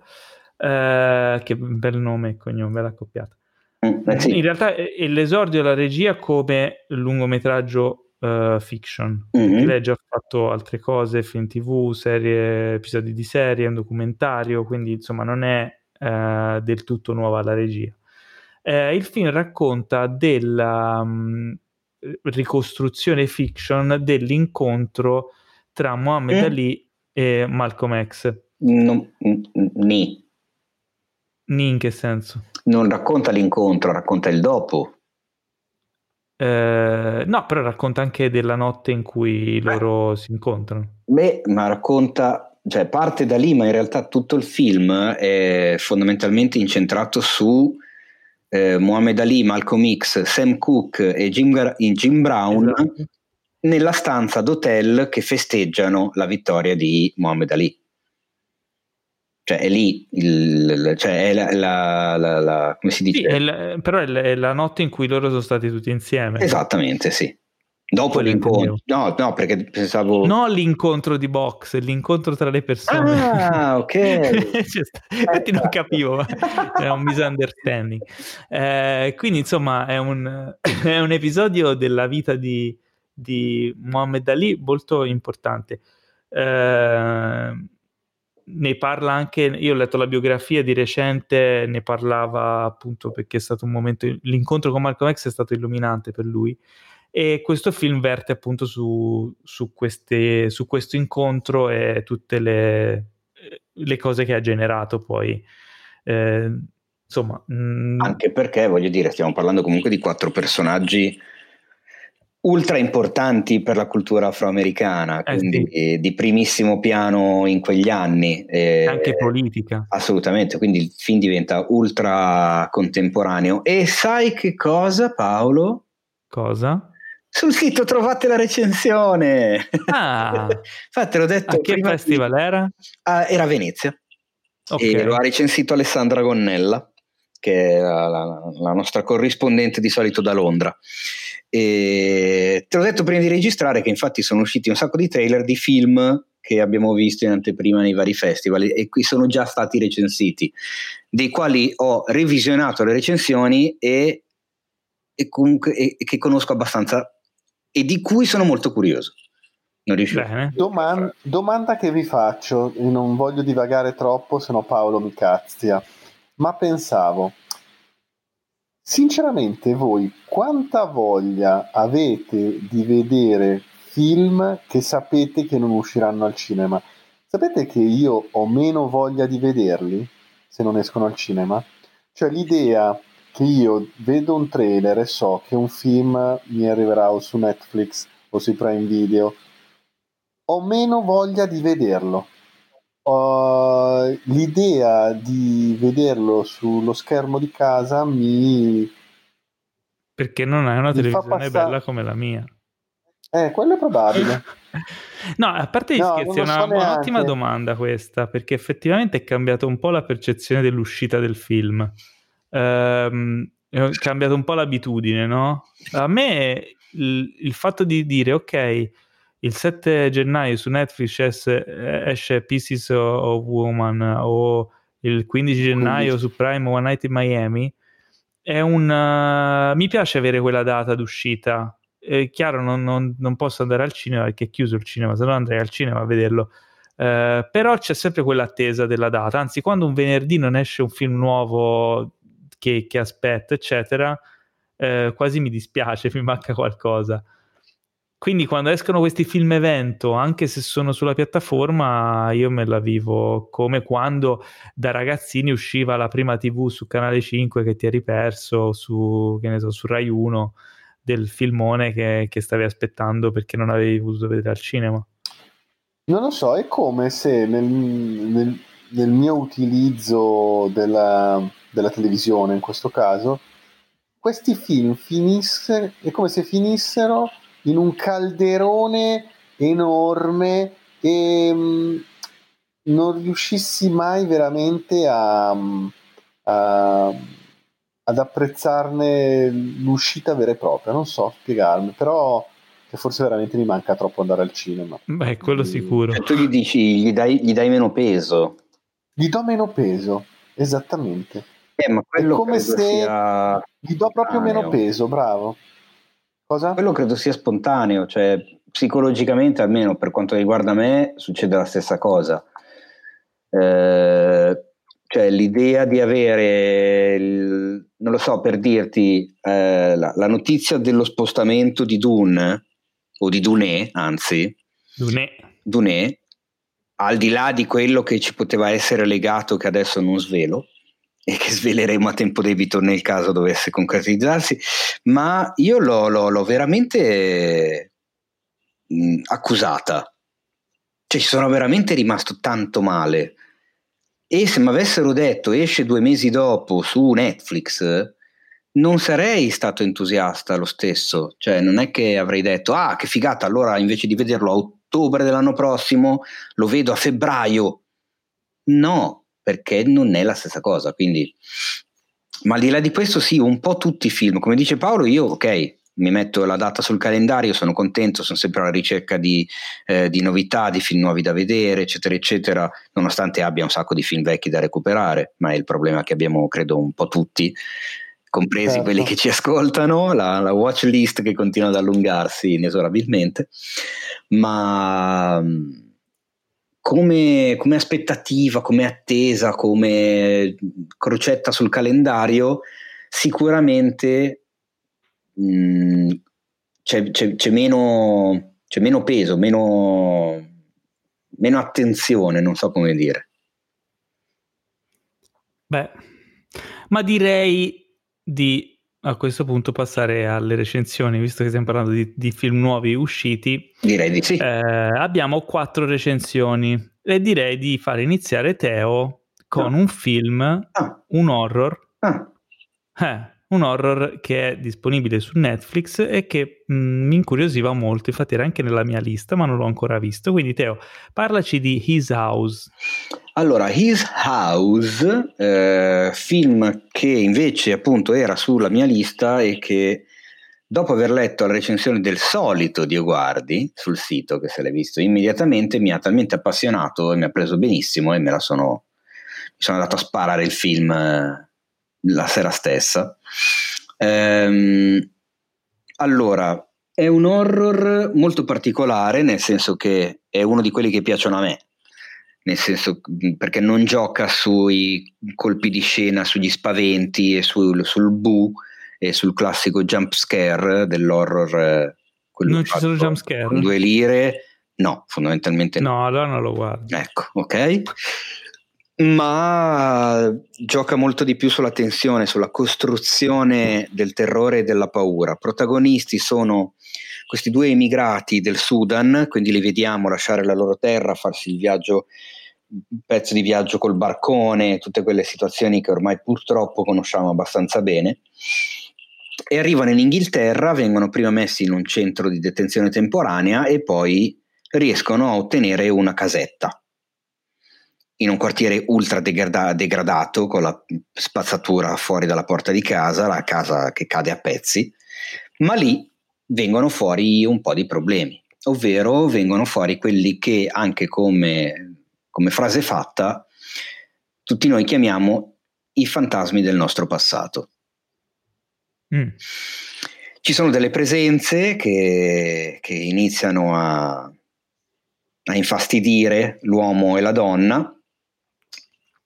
Eh, che bel nome e cognome, bella accoppiata. Mm, eh, sì. In realtà è, è l'esordio della regia come lungometraggio eh, fiction. Mhm. Perché lei ha già fatto altre cose, film tv, serie, episodi di serie, un documentario, quindi insomma non è eh, del tutto nuova la regia. Eh, il film racconta della mh, ricostruzione fiction dell'incontro tra Muhammad Mm. Ali e Malcolm X. Non, ni. Ni in che senso? non racconta l'incontro, racconta il dopo. Eh, no, però racconta anche della notte in cui loro si incontrano. Beh, ma racconta, cioè parte da lì, ma in realtà tutto il film è fondamentalmente incentrato su eh, Muhammad Ali, Malcolm X, Sam Cooke e Jim, Jim Brown Esatto. Nella stanza d'hotel che festeggiano la vittoria di Muhammad Ali. Cioè è lì, il, cioè è la, la- la- la- come si Sì, dice? è la- però è la, è la notte in cui loro sono stati tutti insieme. Esattamente, sì. Dopo l'incontro. No, no, perché pensavo... Non l'incontro di box, l'incontro tra le persone. Ah, ok. Infatti non capivo, ma era un misunderstanding. Eh, quindi insomma è un, è un episodio della vita di, di Muhammad Ali molto importante. Eh, ne parla anche, io ho letto la biografia di recente, ne parlava appunto perché è stato un momento, l'incontro con Malcolm X è stato illuminante per lui e questo film verte appunto su, su, queste, su questo incontro e tutte le, le cose che ha generato poi. Eh, insomma, mh, Anche perché, voglio dire, stiamo parlando comunque di quattro personaggi ultra importanti per la cultura afroamericana, Eh, quindi eh, di primissimo piano in quegli anni. eh, anche politica. Assolutamente, quindi il film diventa ultra contemporaneo. E sai che cosa, Paolo? Cosa? Sul sito trovate la recensione. Ah, Infatti l'ho detto a che festival di- era? Ah, era a Venezia Ok. e lo ha recensito Alessandra Gonnella, che è la, la- la nostra corrispondente di solito da Londra. E te l'ho detto prima di registrare che infatti sono usciti un sacco di trailer di film che abbiamo visto in anteprima nei vari festival e qui sono già stati recensiti, dei quali ho revisionato le recensioni e, e comunque e- che conosco abbastanza e di cui sono molto curioso. Non riuscirò. Bene. Doman- domanda che vi faccio, non voglio divagare troppo, se no Paolo mi cazzia, ma pensavo, sinceramente voi quanta voglia avete di vedere film che sapete che non usciranno al cinema? Sapete che io ho meno voglia di vederli se non escono al cinema? Cioè l'idea che io vedo un trailer e so che un film mi arriverà o su Netflix o su Prime Video ho meno voglia di vederlo. Ho- l'idea di vederlo sullo schermo di casa mi... Perché non hai una televisione passare- bella come la mia. Eh, quello è probabile. No, a parte gli No, scherzi, è una, so un'ottima domanda questa, perché effettivamente è cambiato un po' la percezione dell'uscita del film. Ehm, è cambiato un po' l'abitudine, no? A me il, il fatto di dire, ok, il 7 gennaio su Netflix esce, esce Pieces of Woman o il 15 gennaio su Prime One Night in Miami, è un... uh, mi piace avere quella data d'uscita. È chiaro, non, non- non posso andare al cinema perché è chiuso il cinema, se no andrei al cinema a vederlo. Eh, però c'è sempre quell'attesa della data. Anzi, quando un venerdì non esce un film nuovo che, che aspetto, eccetera, eh, quasi mi dispiace, mi manca qualcosa. Quindi quando escono questi film evento, anche se sono sulla piattaforma, io me la vivo come quando da ragazzini usciva la prima TV su Canale 5 che ti eri perso su, so, su Rai 1 del filmone che, che stavi aspettando perché non avevi potuto vedere al cinema. Non lo so, è come se nel, nel- nel mio utilizzo della, della televisione, in questo caso, questi film finissero, è come se finissero in un calderone enorme e mm, non riuscissi mai veramente a, a- ad apprezzarne l'uscita vera e propria. Non so spiegarmi, però che forse veramente mi manca troppo andare al cinema. Beh, quello Mm. sicuro. Cioè, tu gli dici, gli dai, gli dai meno peso. Gli do meno peso, esattamente. Eh, ma quello È come se- sia Gli do proprio meno peso, bravo. Cosa? Quello credo sia spontaneo, cioè psicologicamente, almeno per quanto riguarda me, succede la stessa cosa. Eh, cioè l'idea di avere, il- non lo so, per dirti, eh, la, la notizia dello spostamento di Dune, o di Dune, anzi, Dunè. Dune, al di là di quello che ci poteva essere legato, che adesso non svelo, e che sveleremo a tempo debito nel caso dovesse concretizzarsi, ma io l'ho, l'ho- l'ho veramente mh, accusata. Cioè, ci sono veramente rimasto tanto male. E se mi avessero detto esce due mesi dopo su Netflix, non sarei stato entusiasta lo stesso. Cioè, non è che avrei detto, ah, che figata, allora invece di vederlo a ottobre dell'anno prossimo, lo vedo a febbraio. No, perché non è la stessa cosa. Quindi, ma al di là di questo, sì, un po' tutti i film. Come dice Paolo, io, ok, mi metto la data sul calendario, sono contento, sono sempre alla ricerca di, eh, di novità, di film nuovi da vedere, eccetera, eccetera, nonostante abbia un sacco di film vecchi da recuperare, ma è il problema che abbiamo, credo, un po' tutti, compresi Certo. quelli che ci ascoltano, la, la watch list che continua ad allungarsi inesorabilmente, ma mh, come, come aspettativa, come attesa, come crocetta sul calendario, sicuramente mh, c'è, c'è- c'è meno, c'è meno peso, meno, meno attenzione, non so come dire. Beh, ma direi di a questo punto passare alle recensioni, visto che stiamo parlando di, di film nuovi usciti. Direi di sì. Eh, abbiamo quattro recensioni e direi di fare iniziare Teo con Ah. un film, Ah, un horror. ah, Eh, un horror che è disponibile su Netflix e che mh, mi incuriosiva molto, infatti era anche nella mia lista, ma non l'ho ancora visto. Quindi Teo, parlaci di His House. Allora, His House, eh, film che invece appunto era sulla mia lista e che dopo aver letto la recensione del solito Dio Guardi sul sito, che se l'hai visto immediatamente, mi ha talmente appassionato e mi ha preso benissimo e me la sono, mi sono andato a sparare il film eh, la sera stessa. Ehm, allora, è un horror molto particolare, nel senso che è uno di quelli che piacciono a me, nel senso perché non gioca sui colpi di scena, sugli spaventi e sul, sul bu e sul classico jump scare dell'horror. Eh, non ci sono jump scare? Con due lire, no, fondamentalmente no. No, allora non lo guardo. Ecco, ok ma gioca molto di più sulla tensione, sulla costruzione del terrore e della paura. Protagonisti sono questi due emigrati del Sudan, quindi li vediamo lasciare la loro terra, farsi il viaggio, pezzo di viaggio col barcone, tutte quelle situazioni che ormai purtroppo conosciamo abbastanza bene. E arrivano in Inghilterra, vengono prima messi in un centro di detenzione temporanea e poi riescono a ottenere una casetta in un quartiere ultra degrada- degradato con la spazzatura fuori dalla porta di casa, la casa che cade a pezzi, ma lì vengono fuori un po' di problemi, ovvero vengono fuori quelli che anche come, come frase fatta tutti noi chiamiamo i fantasmi del nostro passato. Mm. Ci sono delle presenze che, che iniziano a, a infastidire l'uomo e la donna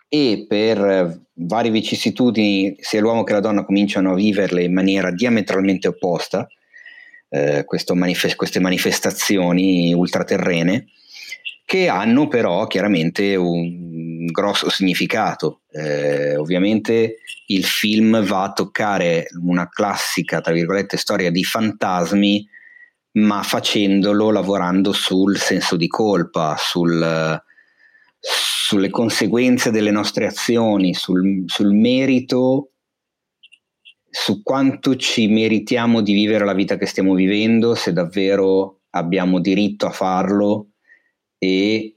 e per varie vicissitudini sia l'uomo che la donna cominciano a viverle in maniera diametralmente opposta, eh, manifest- queste manifestazioni ultraterrene, che hanno però chiaramente un grosso significato. Eh, ovviamente il film va a toccare una classica, tra virgolette, storia di fantasmi, ma facendolo lavorando sul senso di colpa, sul sulle conseguenze delle nostre azioni, sul, sul merito, su quanto ci meritiamo di vivere la vita che stiamo vivendo, se davvero abbiamo diritto a farlo e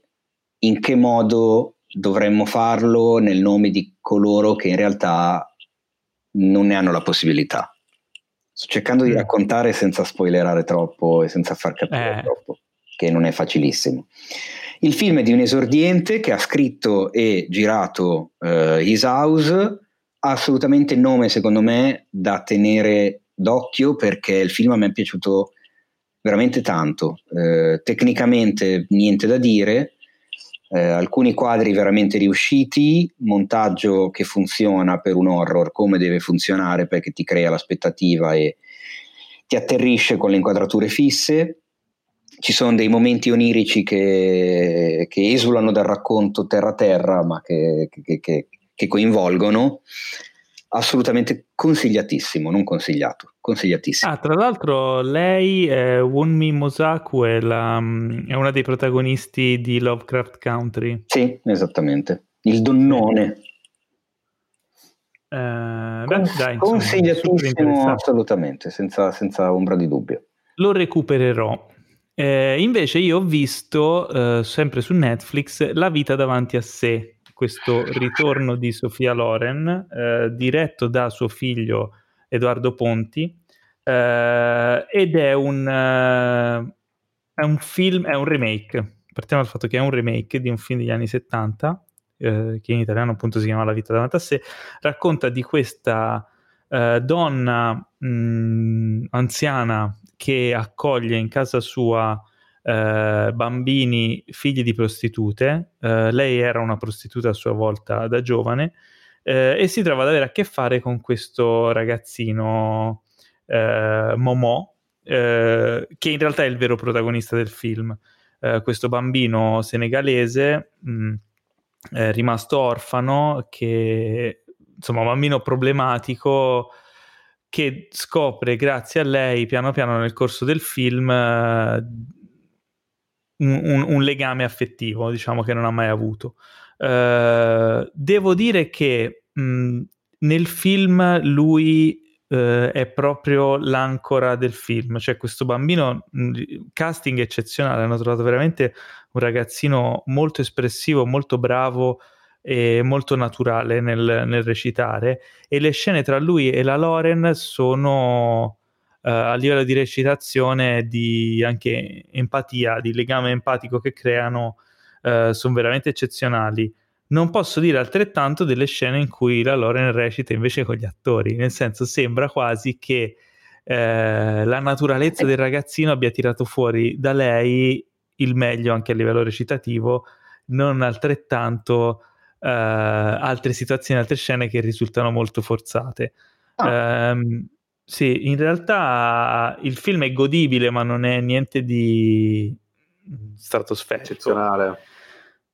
in che modo dovremmo farlo nel nome di coloro che in realtà non ne hanno la possibilità. Sto cercando di mm. raccontare senza spoilerare troppo e senza far capire eh. troppo, che non è facilissimo. Il film è di un esordiente che ha scritto e girato uh, His House, assolutamente nome secondo me da tenere d'occhio perché il film a me è piaciuto veramente tanto. Uh, tecnicamente niente da dire, uh, alcuni quadri veramente riusciti, montaggio che funziona per un horror come deve funzionare perché ti crea l'aspettativa e ti atterrisce con le inquadrature fisse ci sono dei momenti onirici che, che esulano dal racconto terra-terra, ma che, che, che, coinvolgono. Assolutamente consigliatissimo, non consigliato, consigliatissimo. Ah, tra l'altro lei, eh, Wunmi Mosaku, è, la, è una dei protagonisti di Lovecraft Country. Sì, esattamente. Il donnone. Eh, beh, dai, consigliatissimo assolutamente, senza, senza ombra di dubbio. Lo recupererò. Eh, invece io ho visto, eh, sempre su Netflix, La vita davanti a sé, questo ritorno di Sofia Loren, eh, diretto da suo figlio Edoardo Ponti, eh, ed è un, eh, è un film, è un remake. Partiamo dal fatto che è un remake di un film degli anni 70, eh, che in italiano appunto si chiama La vita davanti a sé, racconta di questa donna mh, mm, anziana che accoglie in casa sua eh, bambini figli di prostitute. Eh, lei era una prostituta a sua volta da giovane eh, e si trova ad avere a che fare con questo ragazzino eh, Momò, che in realtà è il vero protagonista del film. Questo bambino senegalese mh, mm, rimasto orfano che insomma un bambino problematico che scopre grazie a lei piano piano nel corso del film uh, un, un, legame affettivo, diciamo che non ha mai avuto. Uh, devo dire che mh, nel film lui eh, è proprio l'ancora del film. Cioè, questo bambino, casting eccezionale, hanno trovato veramente un ragazzino molto espressivo, molto bravo e molto naturale nel, nel recitare. E le scene tra lui e la Loren sono Uh, a livello di recitazione, di anche empatia, di legame empatico che creano, uh, sono veramente eccezionali. Non posso dire altrettanto delle scene in cui la Loren recita invece con gli attori, nel senso sembra quasi che eh, la naturalezza del ragazzino abbia tirato fuori da lei il meglio anche a livello recitativo, non altrettanto eh, altre situazioni, altre scene che risultano molto forzate. Ah. Um, sì, in realtà il film è godibile, ma non è niente di stratosferico. Eccezionale.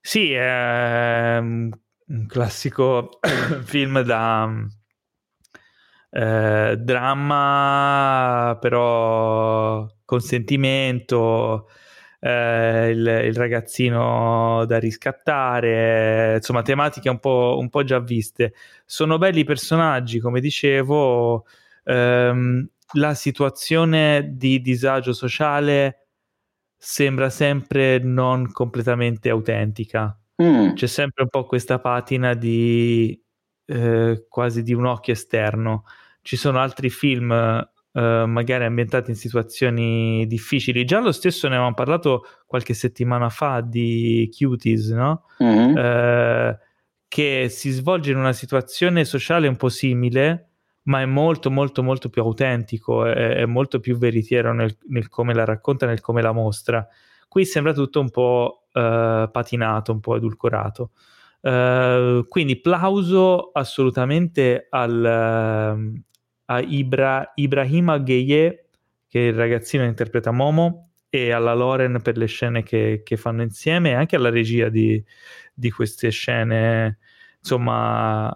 Sì, è un classico film da eh, dramma, però con sentimento, eh, il, il, ragazzino da riscattare, insomma, tematiche un po', un po' già viste. Sono belli i personaggi, come dicevo, ehm, la situazione di disagio sociale sembra sempre non completamente autentica. Mm. C'è sempre un po' questa patina di eh, quasi di un occhio esterno. Ci sono altri film eh, magari ambientati in situazioni difficili. Già lo stesso ne avevamo parlato qualche settimana fa di Cuties, no? Mm-hmm. Eh, che si svolge in una situazione sociale un po' simile, ma è molto molto molto più autentico, è, è molto più veritiero nel, nel, come la racconta, nel come la mostra. Qui sembra tutto un po' uh, patinato, un po' edulcorato. Uh, quindi plauso assolutamente al, uh, a Ibra, Ibrahima Gheye, che il ragazzino interpreta Momo, e alla Loren per le scene che, che fanno insieme e anche alla regia di, di queste scene, insomma,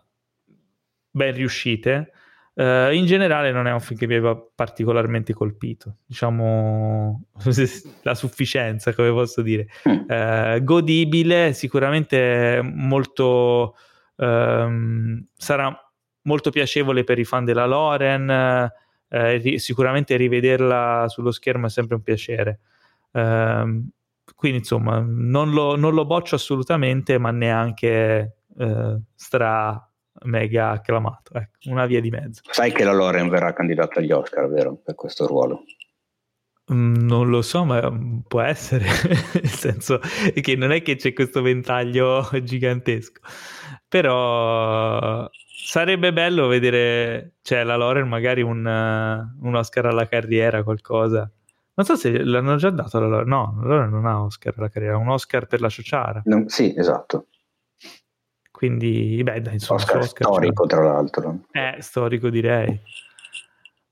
ben riuscite. Uh, in generale non è un film che mi aveva particolarmente colpito, diciamo la sufficienza, come posso dire. Uh, godibile, sicuramente molto um, sarà molto piacevole per i fan della Loren, uh, ri- sicuramente rivederla sullo schermo è sempre un piacere. Ehm, quindi insomma non lo, non lo, boccio assolutamente, ma neanche stra mega acclamato. Ecco, una via di mezzo. Sai che la Loren verrà candidata agli Oscar, vero? Per questo ruolo? Mm, non lo so, ma può essere, nel senso che non è che c'è questo ventaglio gigantesco, però sarebbe bello vedere, cioè la Loren magari un, un Oscar alla carriera, qualcosa. Non so se l'hanno già dato alla Loren, no, la Loren non ha Oscar alla carriera, ha un Oscar per la Ciociara. No, sì, esatto. Quindi, beh, dai, insomma, Oscar, Oscar storico, tra l'altro. Eh, storico direi.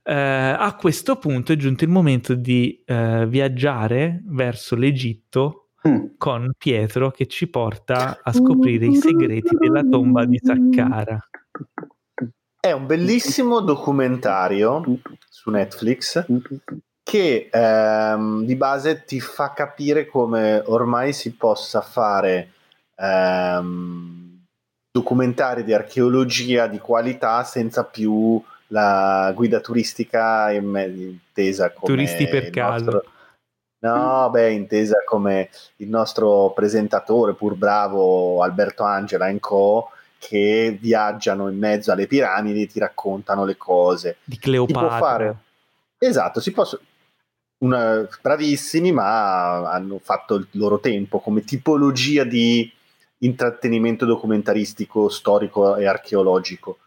Eh, a questo punto è giunto il momento di eh, viaggiare verso l'Egitto mm. con Pietro che ci porta a scoprire i segreti della tomba di Saqqara. È un bellissimo documentario su Netflix che ehm, di base ti fa capire come ormai si possa fare ehm, documentari di archeologia di qualità senza più la guida turistica intesa come turisti per caso nostro... no beh intesa come il nostro presentatore pur bravo Alberto Angela Co che viaggiano in mezzo alle piramidi e ti raccontano le cose. Di Cleopatra. Fare... esatto si possono una... bravissimi ma hanno fatto il loro tempo come tipologia di intrattenimento documentaristico, storico e archeologico.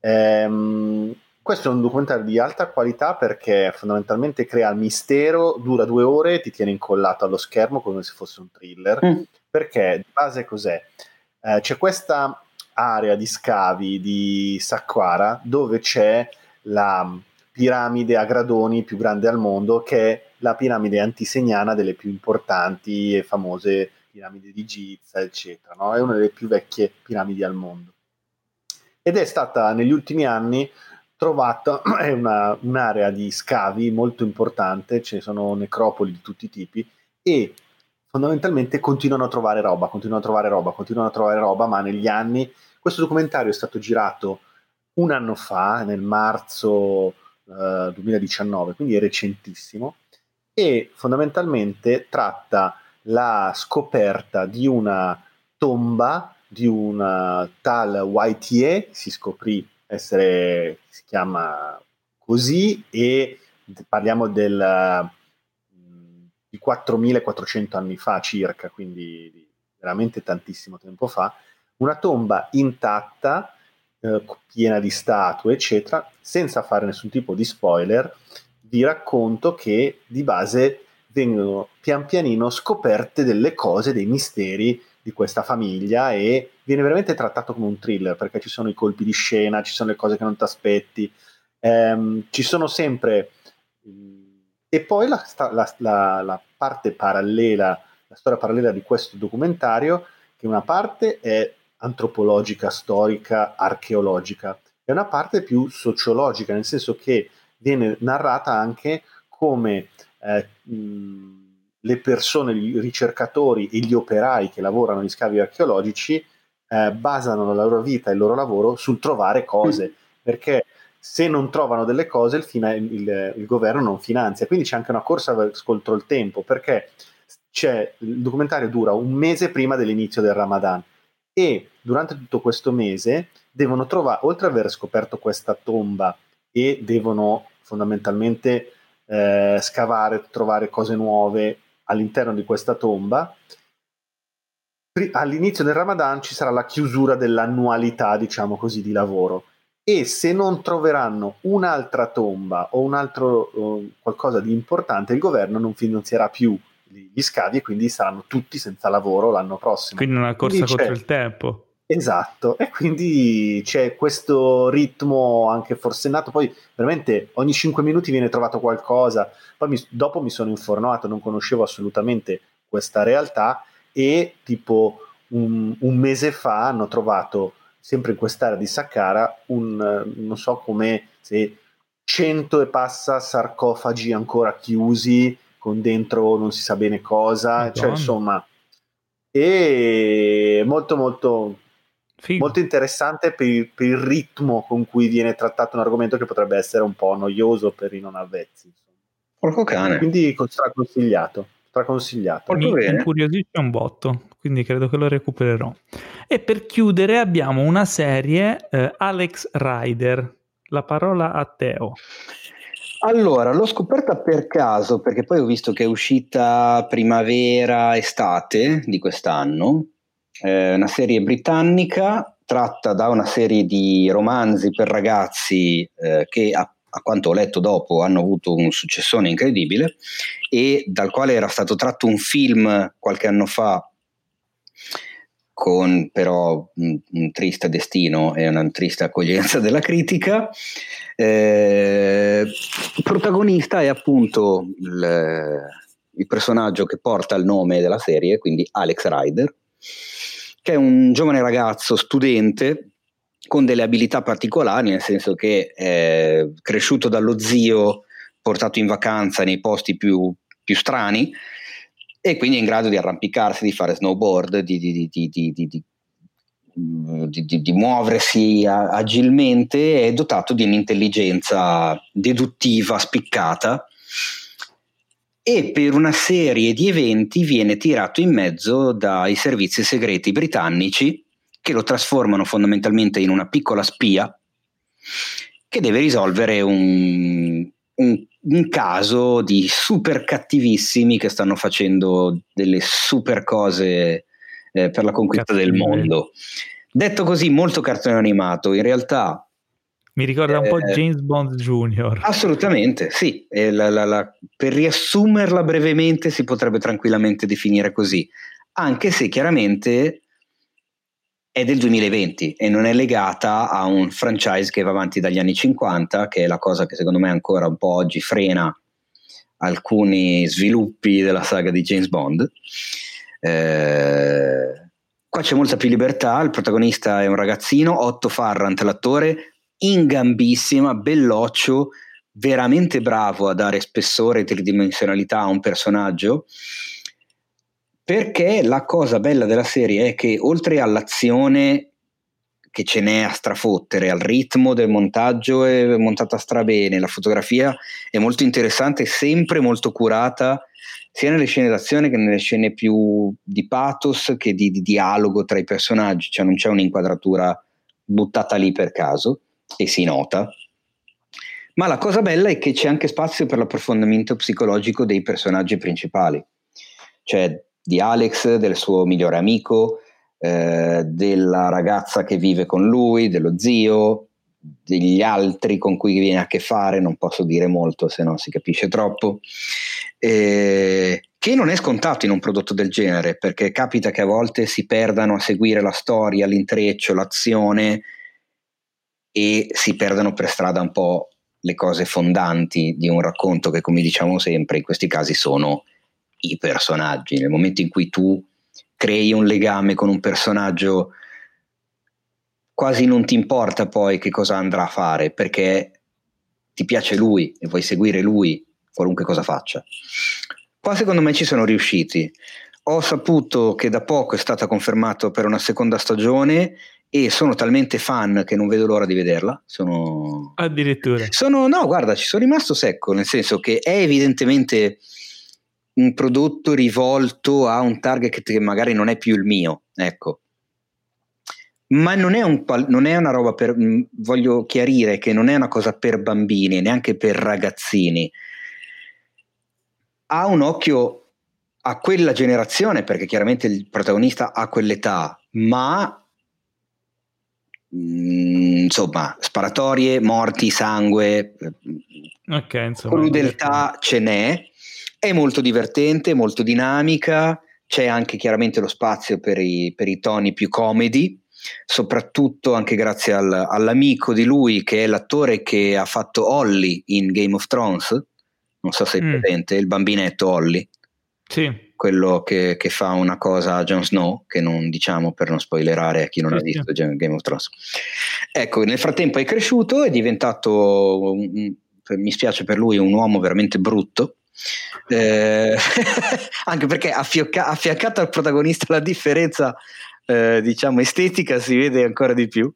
Ehm, questo è un documentario di alta qualità perché fondamentalmente crea il mistero, dura due ore e ti tiene incollato allo schermo come se fosse un thriller. Mm. Perché di base cos'è? Eh, c'è questa area di scavi di Saqqara dove c'è la piramide a gradoni più grande al mondo che è la piramide antisegnana delle più importanti e famose piramide di Giza, eccetera. No? È una delle più vecchie piramidi al mondo. Ed è stata negli ultimi anni trovata, è una, un'area di scavi molto importante, ci sono necropoli di tutti i tipi e fondamentalmente continuano a trovare roba, continuano a trovare roba, continuano a trovare roba, ma negli anni questo documentario è stato girato un anno fa, nel marzo eh, 2019, quindi è recentissimo, e fondamentalmente tratta la scoperta di una tomba di una tal YTA, si scoprì essere, si chiama così, e parliamo del, di 4400 anni fa circa, quindi veramente tantissimo tempo fa, una tomba intatta, eh, piena di statue, eccetera, senza fare nessun tipo di spoiler, vi racconto che di base vengono pian pianino scoperte delle cose, dei misteri di questa famiglia e viene veramente trattato come un thriller perché ci sono i colpi di scena, ci sono le cose che non ti aspetti, ehm, ci sono sempre... E poi la, la, la, la parte parallela, la storia parallela di questo documentario, che una parte è antropologica, storica, archeologica, e una parte più sociologica, nel senso che viene narrata anche come eh, le persone, i ricercatori e gli operai che lavorano in scavi archeologici eh, basano la loro vita e il loro lavoro sul trovare cose, mm. perché se non trovano delle cose il, fina- il, il, governo non finanzia. Quindi c'è anche una corsa contro il tempo, perché il documentario dura un mese prima dell'inizio del Ramadan e durante tutto questo mese devono trovare, oltre ad aver scoperto questa tomba e devono fondamentalmente eh, scavare, trovare cose nuove all'interno di questa tomba, all'inizio del Ramadan ci sarà la chiusura dell'annualità, diciamo così, di lavoro. E se non troveranno un'altra tomba o un altro uh, qualcosa di importante, il governo non finanzierà più gli scavi e quindi saranno tutti senza lavoro l'anno prossimo. Quindi una corsa quindi contro il tempo. Esatto, e quindi c'è questo ritmo anche forsennato, poi veramente ogni 5 minuti viene trovato qualcosa, poi mi, dopo mi sono informato, non conoscevo assolutamente questa realtà e tipo un, un, mese fa hanno trovato sempre in quest'area di Saqqara un, non so come, se 100 e passa sarcofagi ancora chiusi con dentro non si sa bene cosa, cioè, Madonna. cioè insomma, e molto molto Figo. molto interessante per il, per il, ritmo con cui viene trattato un argomento che potrebbe essere un po' noioso per i non avvezzi. Porco cane. Quindi straconsigliato. straconsigliato. Mi incuriosisce un botto, quindi credo che lo recupererò. E per chiudere abbiamo una serie, eh, Alex Rider. La parola a Teo. Allora, l'ho scoperta per caso perché poi ho visto che è uscita primavera-estate di quest'anno eh, una serie britannica tratta da una serie di romanzi per ragazzi eh, che a, a, quanto ho letto dopo hanno avuto un successone incredibile e dal quale era stato tratto un film qualche anno fa con però un, un triste destino e una triste accoglienza della critica. Eh, il protagonista è appunto il, il personaggio che porta il nome della serie, quindi Alex Ryder che è un giovane ragazzo studente con delle abilità particolari, nel senso che è cresciuto dallo zio, portato in vacanza nei posti più, più strani e quindi è in grado di arrampicarsi, di fare snowboard, di, di, di, di muoversi agilmente, è dotato di un'intelligenza deduttiva spiccata e per una serie di eventi viene tirato in mezzo dai servizi segreti britannici che lo trasformano fondamentalmente in una piccola spia che deve risolvere un, un, un caso di super cattivissimi che stanno facendo delle super cose eh, per la conquista Cattive. del mondo. Detto così, molto cartone animato, in realtà mi ricorda un po' eh, James Bond Jr. Assolutamente, sì. La, la, la, per riassumerla brevemente si potrebbe tranquillamente definire così, anche se chiaramente è del 2020 e non è legata a un franchise che va avanti dagli anni 50, che è la cosa che secondo me ancora un po' oggi frena alcuni sviluppi della saga di James Bond. Eh, qua c'è molta più libertà, il protagonista è un ragazzino, Otto Farrant l'attore, in gambissima, belloccio, veramente bravo a dare spessore e tridimensionalità a un personaggio. Perché la cosa bella della serie è che oltre all'azione che ce n'è a strafottere, al ritmo del montaggio è montata strabene, la fotografia è molto interessante, sempre molto curata, sia nelle scene d'azione che nelle scene più di pathos che di, di dialogo tra i personaggi, cioè non c'è un'inquadratura buttata lì per caso e si nota. Ma la cosa bella è che c'è anche spazio per l'approfondimento psicologico dei personaggi principali, cioè di Alex, del suo migliore amico, eh, della ragazza che vive con lui, dello zio, degli altri con cui viene a che fare, non posso dire molto se no si capisce troppo, eh, che non è scontato in un prodotto del genere, perché capita che a volte si perdano a seguire la storia, l'intreccio, l'azione e si perdano per strada un po' le cose fondanti di un racconto che, come diciamo sempre, in questi casi sono i personaggi. Nel momento in cui tu crei un legame con un personaggio, quasi non ti importa poi che cosa andrà a fare, perché ti piace lui e vuoi seguire lui, qualunque cosa faccia. Qua secondo me ci sono riusciti. Ho saputo che da poco è stata confermata per una seconda stagione e sono talmente fan che non vedo l'ora di vederla. Sono... Addirittura. Sono, no, guarda, ci sono rimasto secco, nel senso che è evidentemente un prodotto rivolto a un target che magari non è più il mio, ecco. Ma non è, un, non è una roba per, mm, voglio chiarire che non è una cosa per bambini, neanche per ragazzini. Ha un occhio a quella generazione, perché chiaramente il protagonista ha quell'età, ma insomma, sparatorie, morti, sangue, okay, insomma, crudeltà ce n'è è molto divertente, molto dinamica, c'è anche chiaramente lo spazio per i, per i toni più comedy, soprattutto anche grazie al, all'amico di lui che è l'attore che ha fatto Holly in Game of Thrones, non so se è mm. presente, il bambinetto Holly. Sì. Quello che, che, fa una cosa a Jon Snow, che non diciamo per non spoilerare a chi non sì, ha visto. Game of Thrones. Ecco, nel frattempo è cresciuto, è diventato, mi spiace per lui, un uomo veramente brutto, eh, anche perché affiocca- affiancato al protagonista la differenza eh, diciamo estetica si vede ancora di più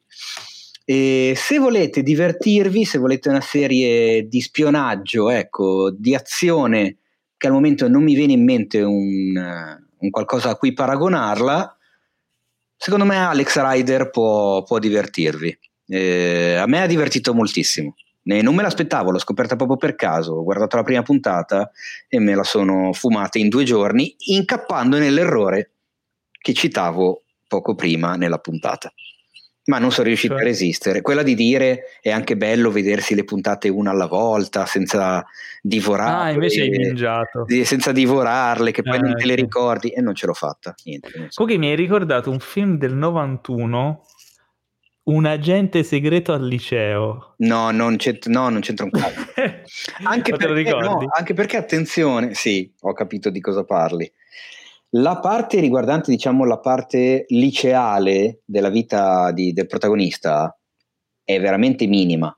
e se volete divertirvi se volete una serie di spionaggio ecco di azione che al momento non mi viene in mente un, un qualcosa a cui paragonarla secondo me Alex Rider può, può divertirvi eh, a me ha divertito moltissimo non me l'aspettavo, l'ho scoperta proprio per caso. Ho guardato la prima puntata e me la sono fumata in due giorni, incappando nell'errore che citavo poco prima nella puntata. Ma non sono riuscito cioè. a resistere. Quella di dire è anche bello vedersi le puntate una alla volta senza divorarle. Ah, invece hai mangiato. Senza divorarle, che poi ah, non te le ricordi. E non ce l'ho fatta. Niente. Comunque mi hai ricordato un film del 91 un agente segreto al liceo. No, non, c'ent- no, non c'entra un cazzo. anche, perché, no, anche perché, attenzione, sì, ho capito di cosa parli. La parte riguardante, diciamo, la parte liceale della vita di, del protagonista è veramente minima.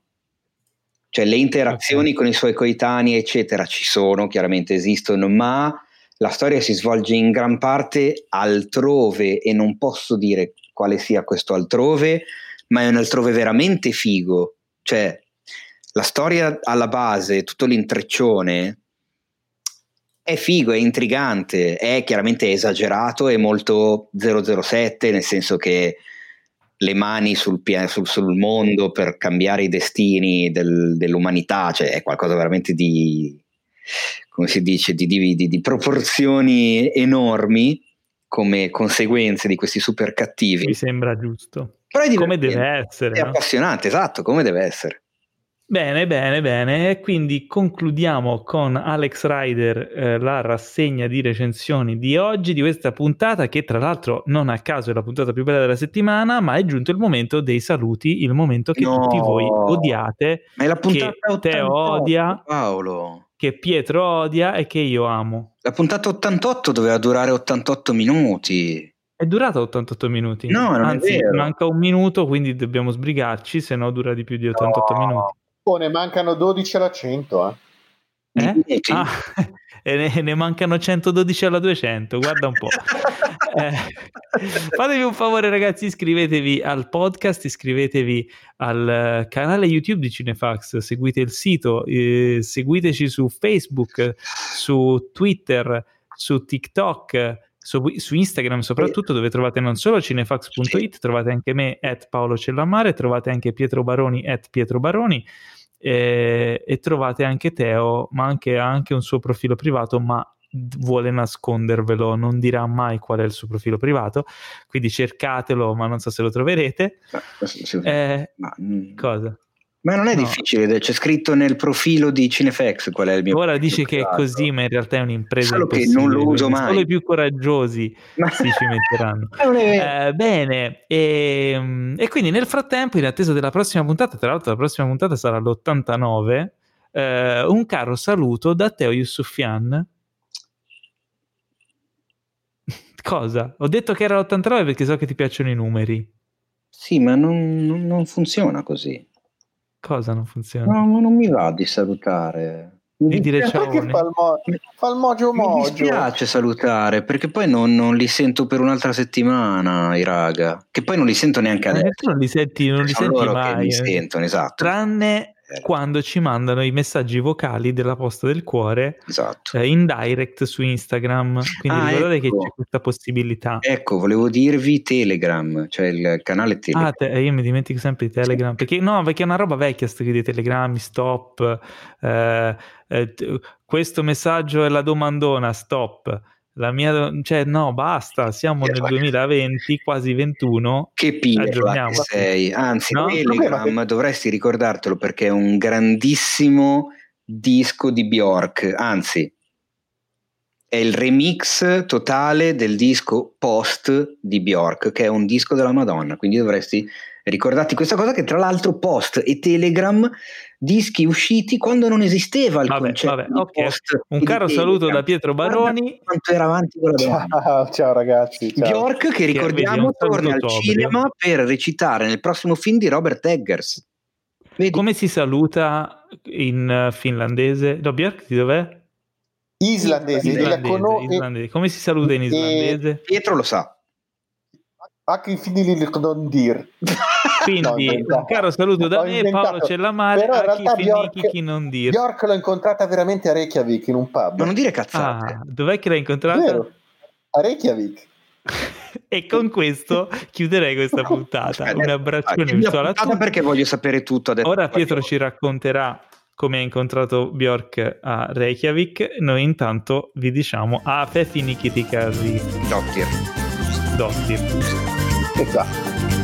Cioè le interazioni okay. con i suoi coetanei, eccetera, ci sono, chiaramente esistono, ma la storia si svolge in gran parte altrove e non posso dire quale sia questo altrove, ma è un altrove veramente figo. Cioè, la storia alla base, tutto l'intreccione è figo, è intrigante, è chiaramente esagerato e molto 007, nel senso che le mani sul, sul, sul mondo per cambiare i destini del, dell'umanità, cioè è qualcosa veramente di, come si dice, di, di, di proporzioni enormi come conseguenze di questi super cattivi. Mi sembra giusto. Però è come deve essere. È no? appassionante, esatto, come deve essere. Bene, bene, bene. E quindi concludiamo con Alex Rider eh, la rassegna di recensioni di oggi, di questa puntata, che tra l'altro non a caso è la puntata più bella della settimana, ma è giunto il momento dei saluti, il momento che no, tutti voi odiate, ma è la puntata che 88, te odia, Paolo. che Pietro odia e che io amo. La puntata 88 doveva durare 88 minuti. È durata 88 minuti. No, non Anzi, manca un minuto, quindi dobbiamo sbrigarci, se no dura di più di 88 no. minuti. Oh, ne mancano 12 alla 100, eh. Eh? Ah, e ne, ne mancano 112 alla 200, guarda un po'. eh, fatevi un favore ragazzi, iscrivetevi al podcast, iscrivetevi al canale YouTube di Cinefax, seguite il sito, eh, seguiteci su Facebook, su Twitter, su TikTok su, su, Instagram soprattutto dove trovate non solo cinefax.it, trovate anche me at Paolo Cellamare, trovate anche Pietro Baroni at Pietro Baroni e, e trovate anche Teo, ma anche, ha anche un suo profilo privato, ma vuole nascondervelo, non dirà mai qual è il suo profilo privato, quindi cercatelo, ma non so se lo troverete. Eh, ma, mm. cosa? Ma non è no. difficile, c'è scritto nel profilo di Cinefx qual è il mio Ora dice che è così, ma in realtà è un'impresa Solo che non lo uso mai. Solo i più coraggiosi ma... si ci metteranno. eh, bene, e, ehm, e, quindi nel frattempo, in attesa della prossima puntata, tra l'altro la prossima puntata sarà l'89, eh, un caro saluto da Teo Yusufian. Cosa? Ho detto che era l'89 perché so che ti piacciono i numeri. Sì, ma non, non, non funziona così. Cosa non funziona? No, non mi va di salutare. Di dire ciao. Fa il, mo- fa il mogio mogio. Mi dispiace salutare perché poi non, non, li sento per un'altra settimana i raga. Che poi non li sento neanche eh, adesso. Eh, tu non li senti, non li senti mai. mi eh. sentono, esatto. Tranne. Quando ci mandano i messaggi vocali della posta del cuore esatto. eh, in direct su Instagram. Quindi ah, ricordate ecco. che c'è questa possibilità. Ecco, volevo dirvi Telegram, cioè il canale Telegram. Ah, te- io mi dimentico sempre di Telegram, perché no, perché è una roba vecchia sto di Telegram, stop, eh, eh, questo messaggio è la domandona, stop la mia, cioè, no, basta, siamo nel 2020, quasi 21. Che pillola che sei, anzi, no? Telegram dovresti ricordartelo perché è un grandissimo disco di Bjork, anzi, è il remix totale del disco post di Bjork, che è un disco della Madonna, quindi dovresti ricordarti questa cosa che tra l'altro post e Telegram dischi usciti quando non esisteva il vabbè, concetto vabbè, okay. un caro saluto da Pietro Baroni quanto era avanti con la ciao, ciao ragazzi ciao. Bjork che ricordiamo che torna al cinema per recitare nel prossimo film di Robert Eggers Vedi? come si saluta in finlandese? No, Björk di dov'è? Islandese, islandese, cono- islandese. come si saluta in islandese? Pietro lo sa Anche non dir. Quindi no, un caro saluto da me, Paolo Cellamare, però in realtà Bjork, chi non dire. Bjork l'ho incontrata veramente a Reykjavik in un pub. Ma non dire cazzate. Ah, dov'è che l'hai incontrata? Vero? A Reykjavik. e con questo chiuderei questa puntata. Un abbraccione virtuale a tutti. perché voglio sapere tutto adesso. Ora Pietro ci racconterà come ha incontrato Bjork a Reykjavik. Noi intanto vi diciamo a Fefi Nikitikari. Dottir. Dottir. Esatto.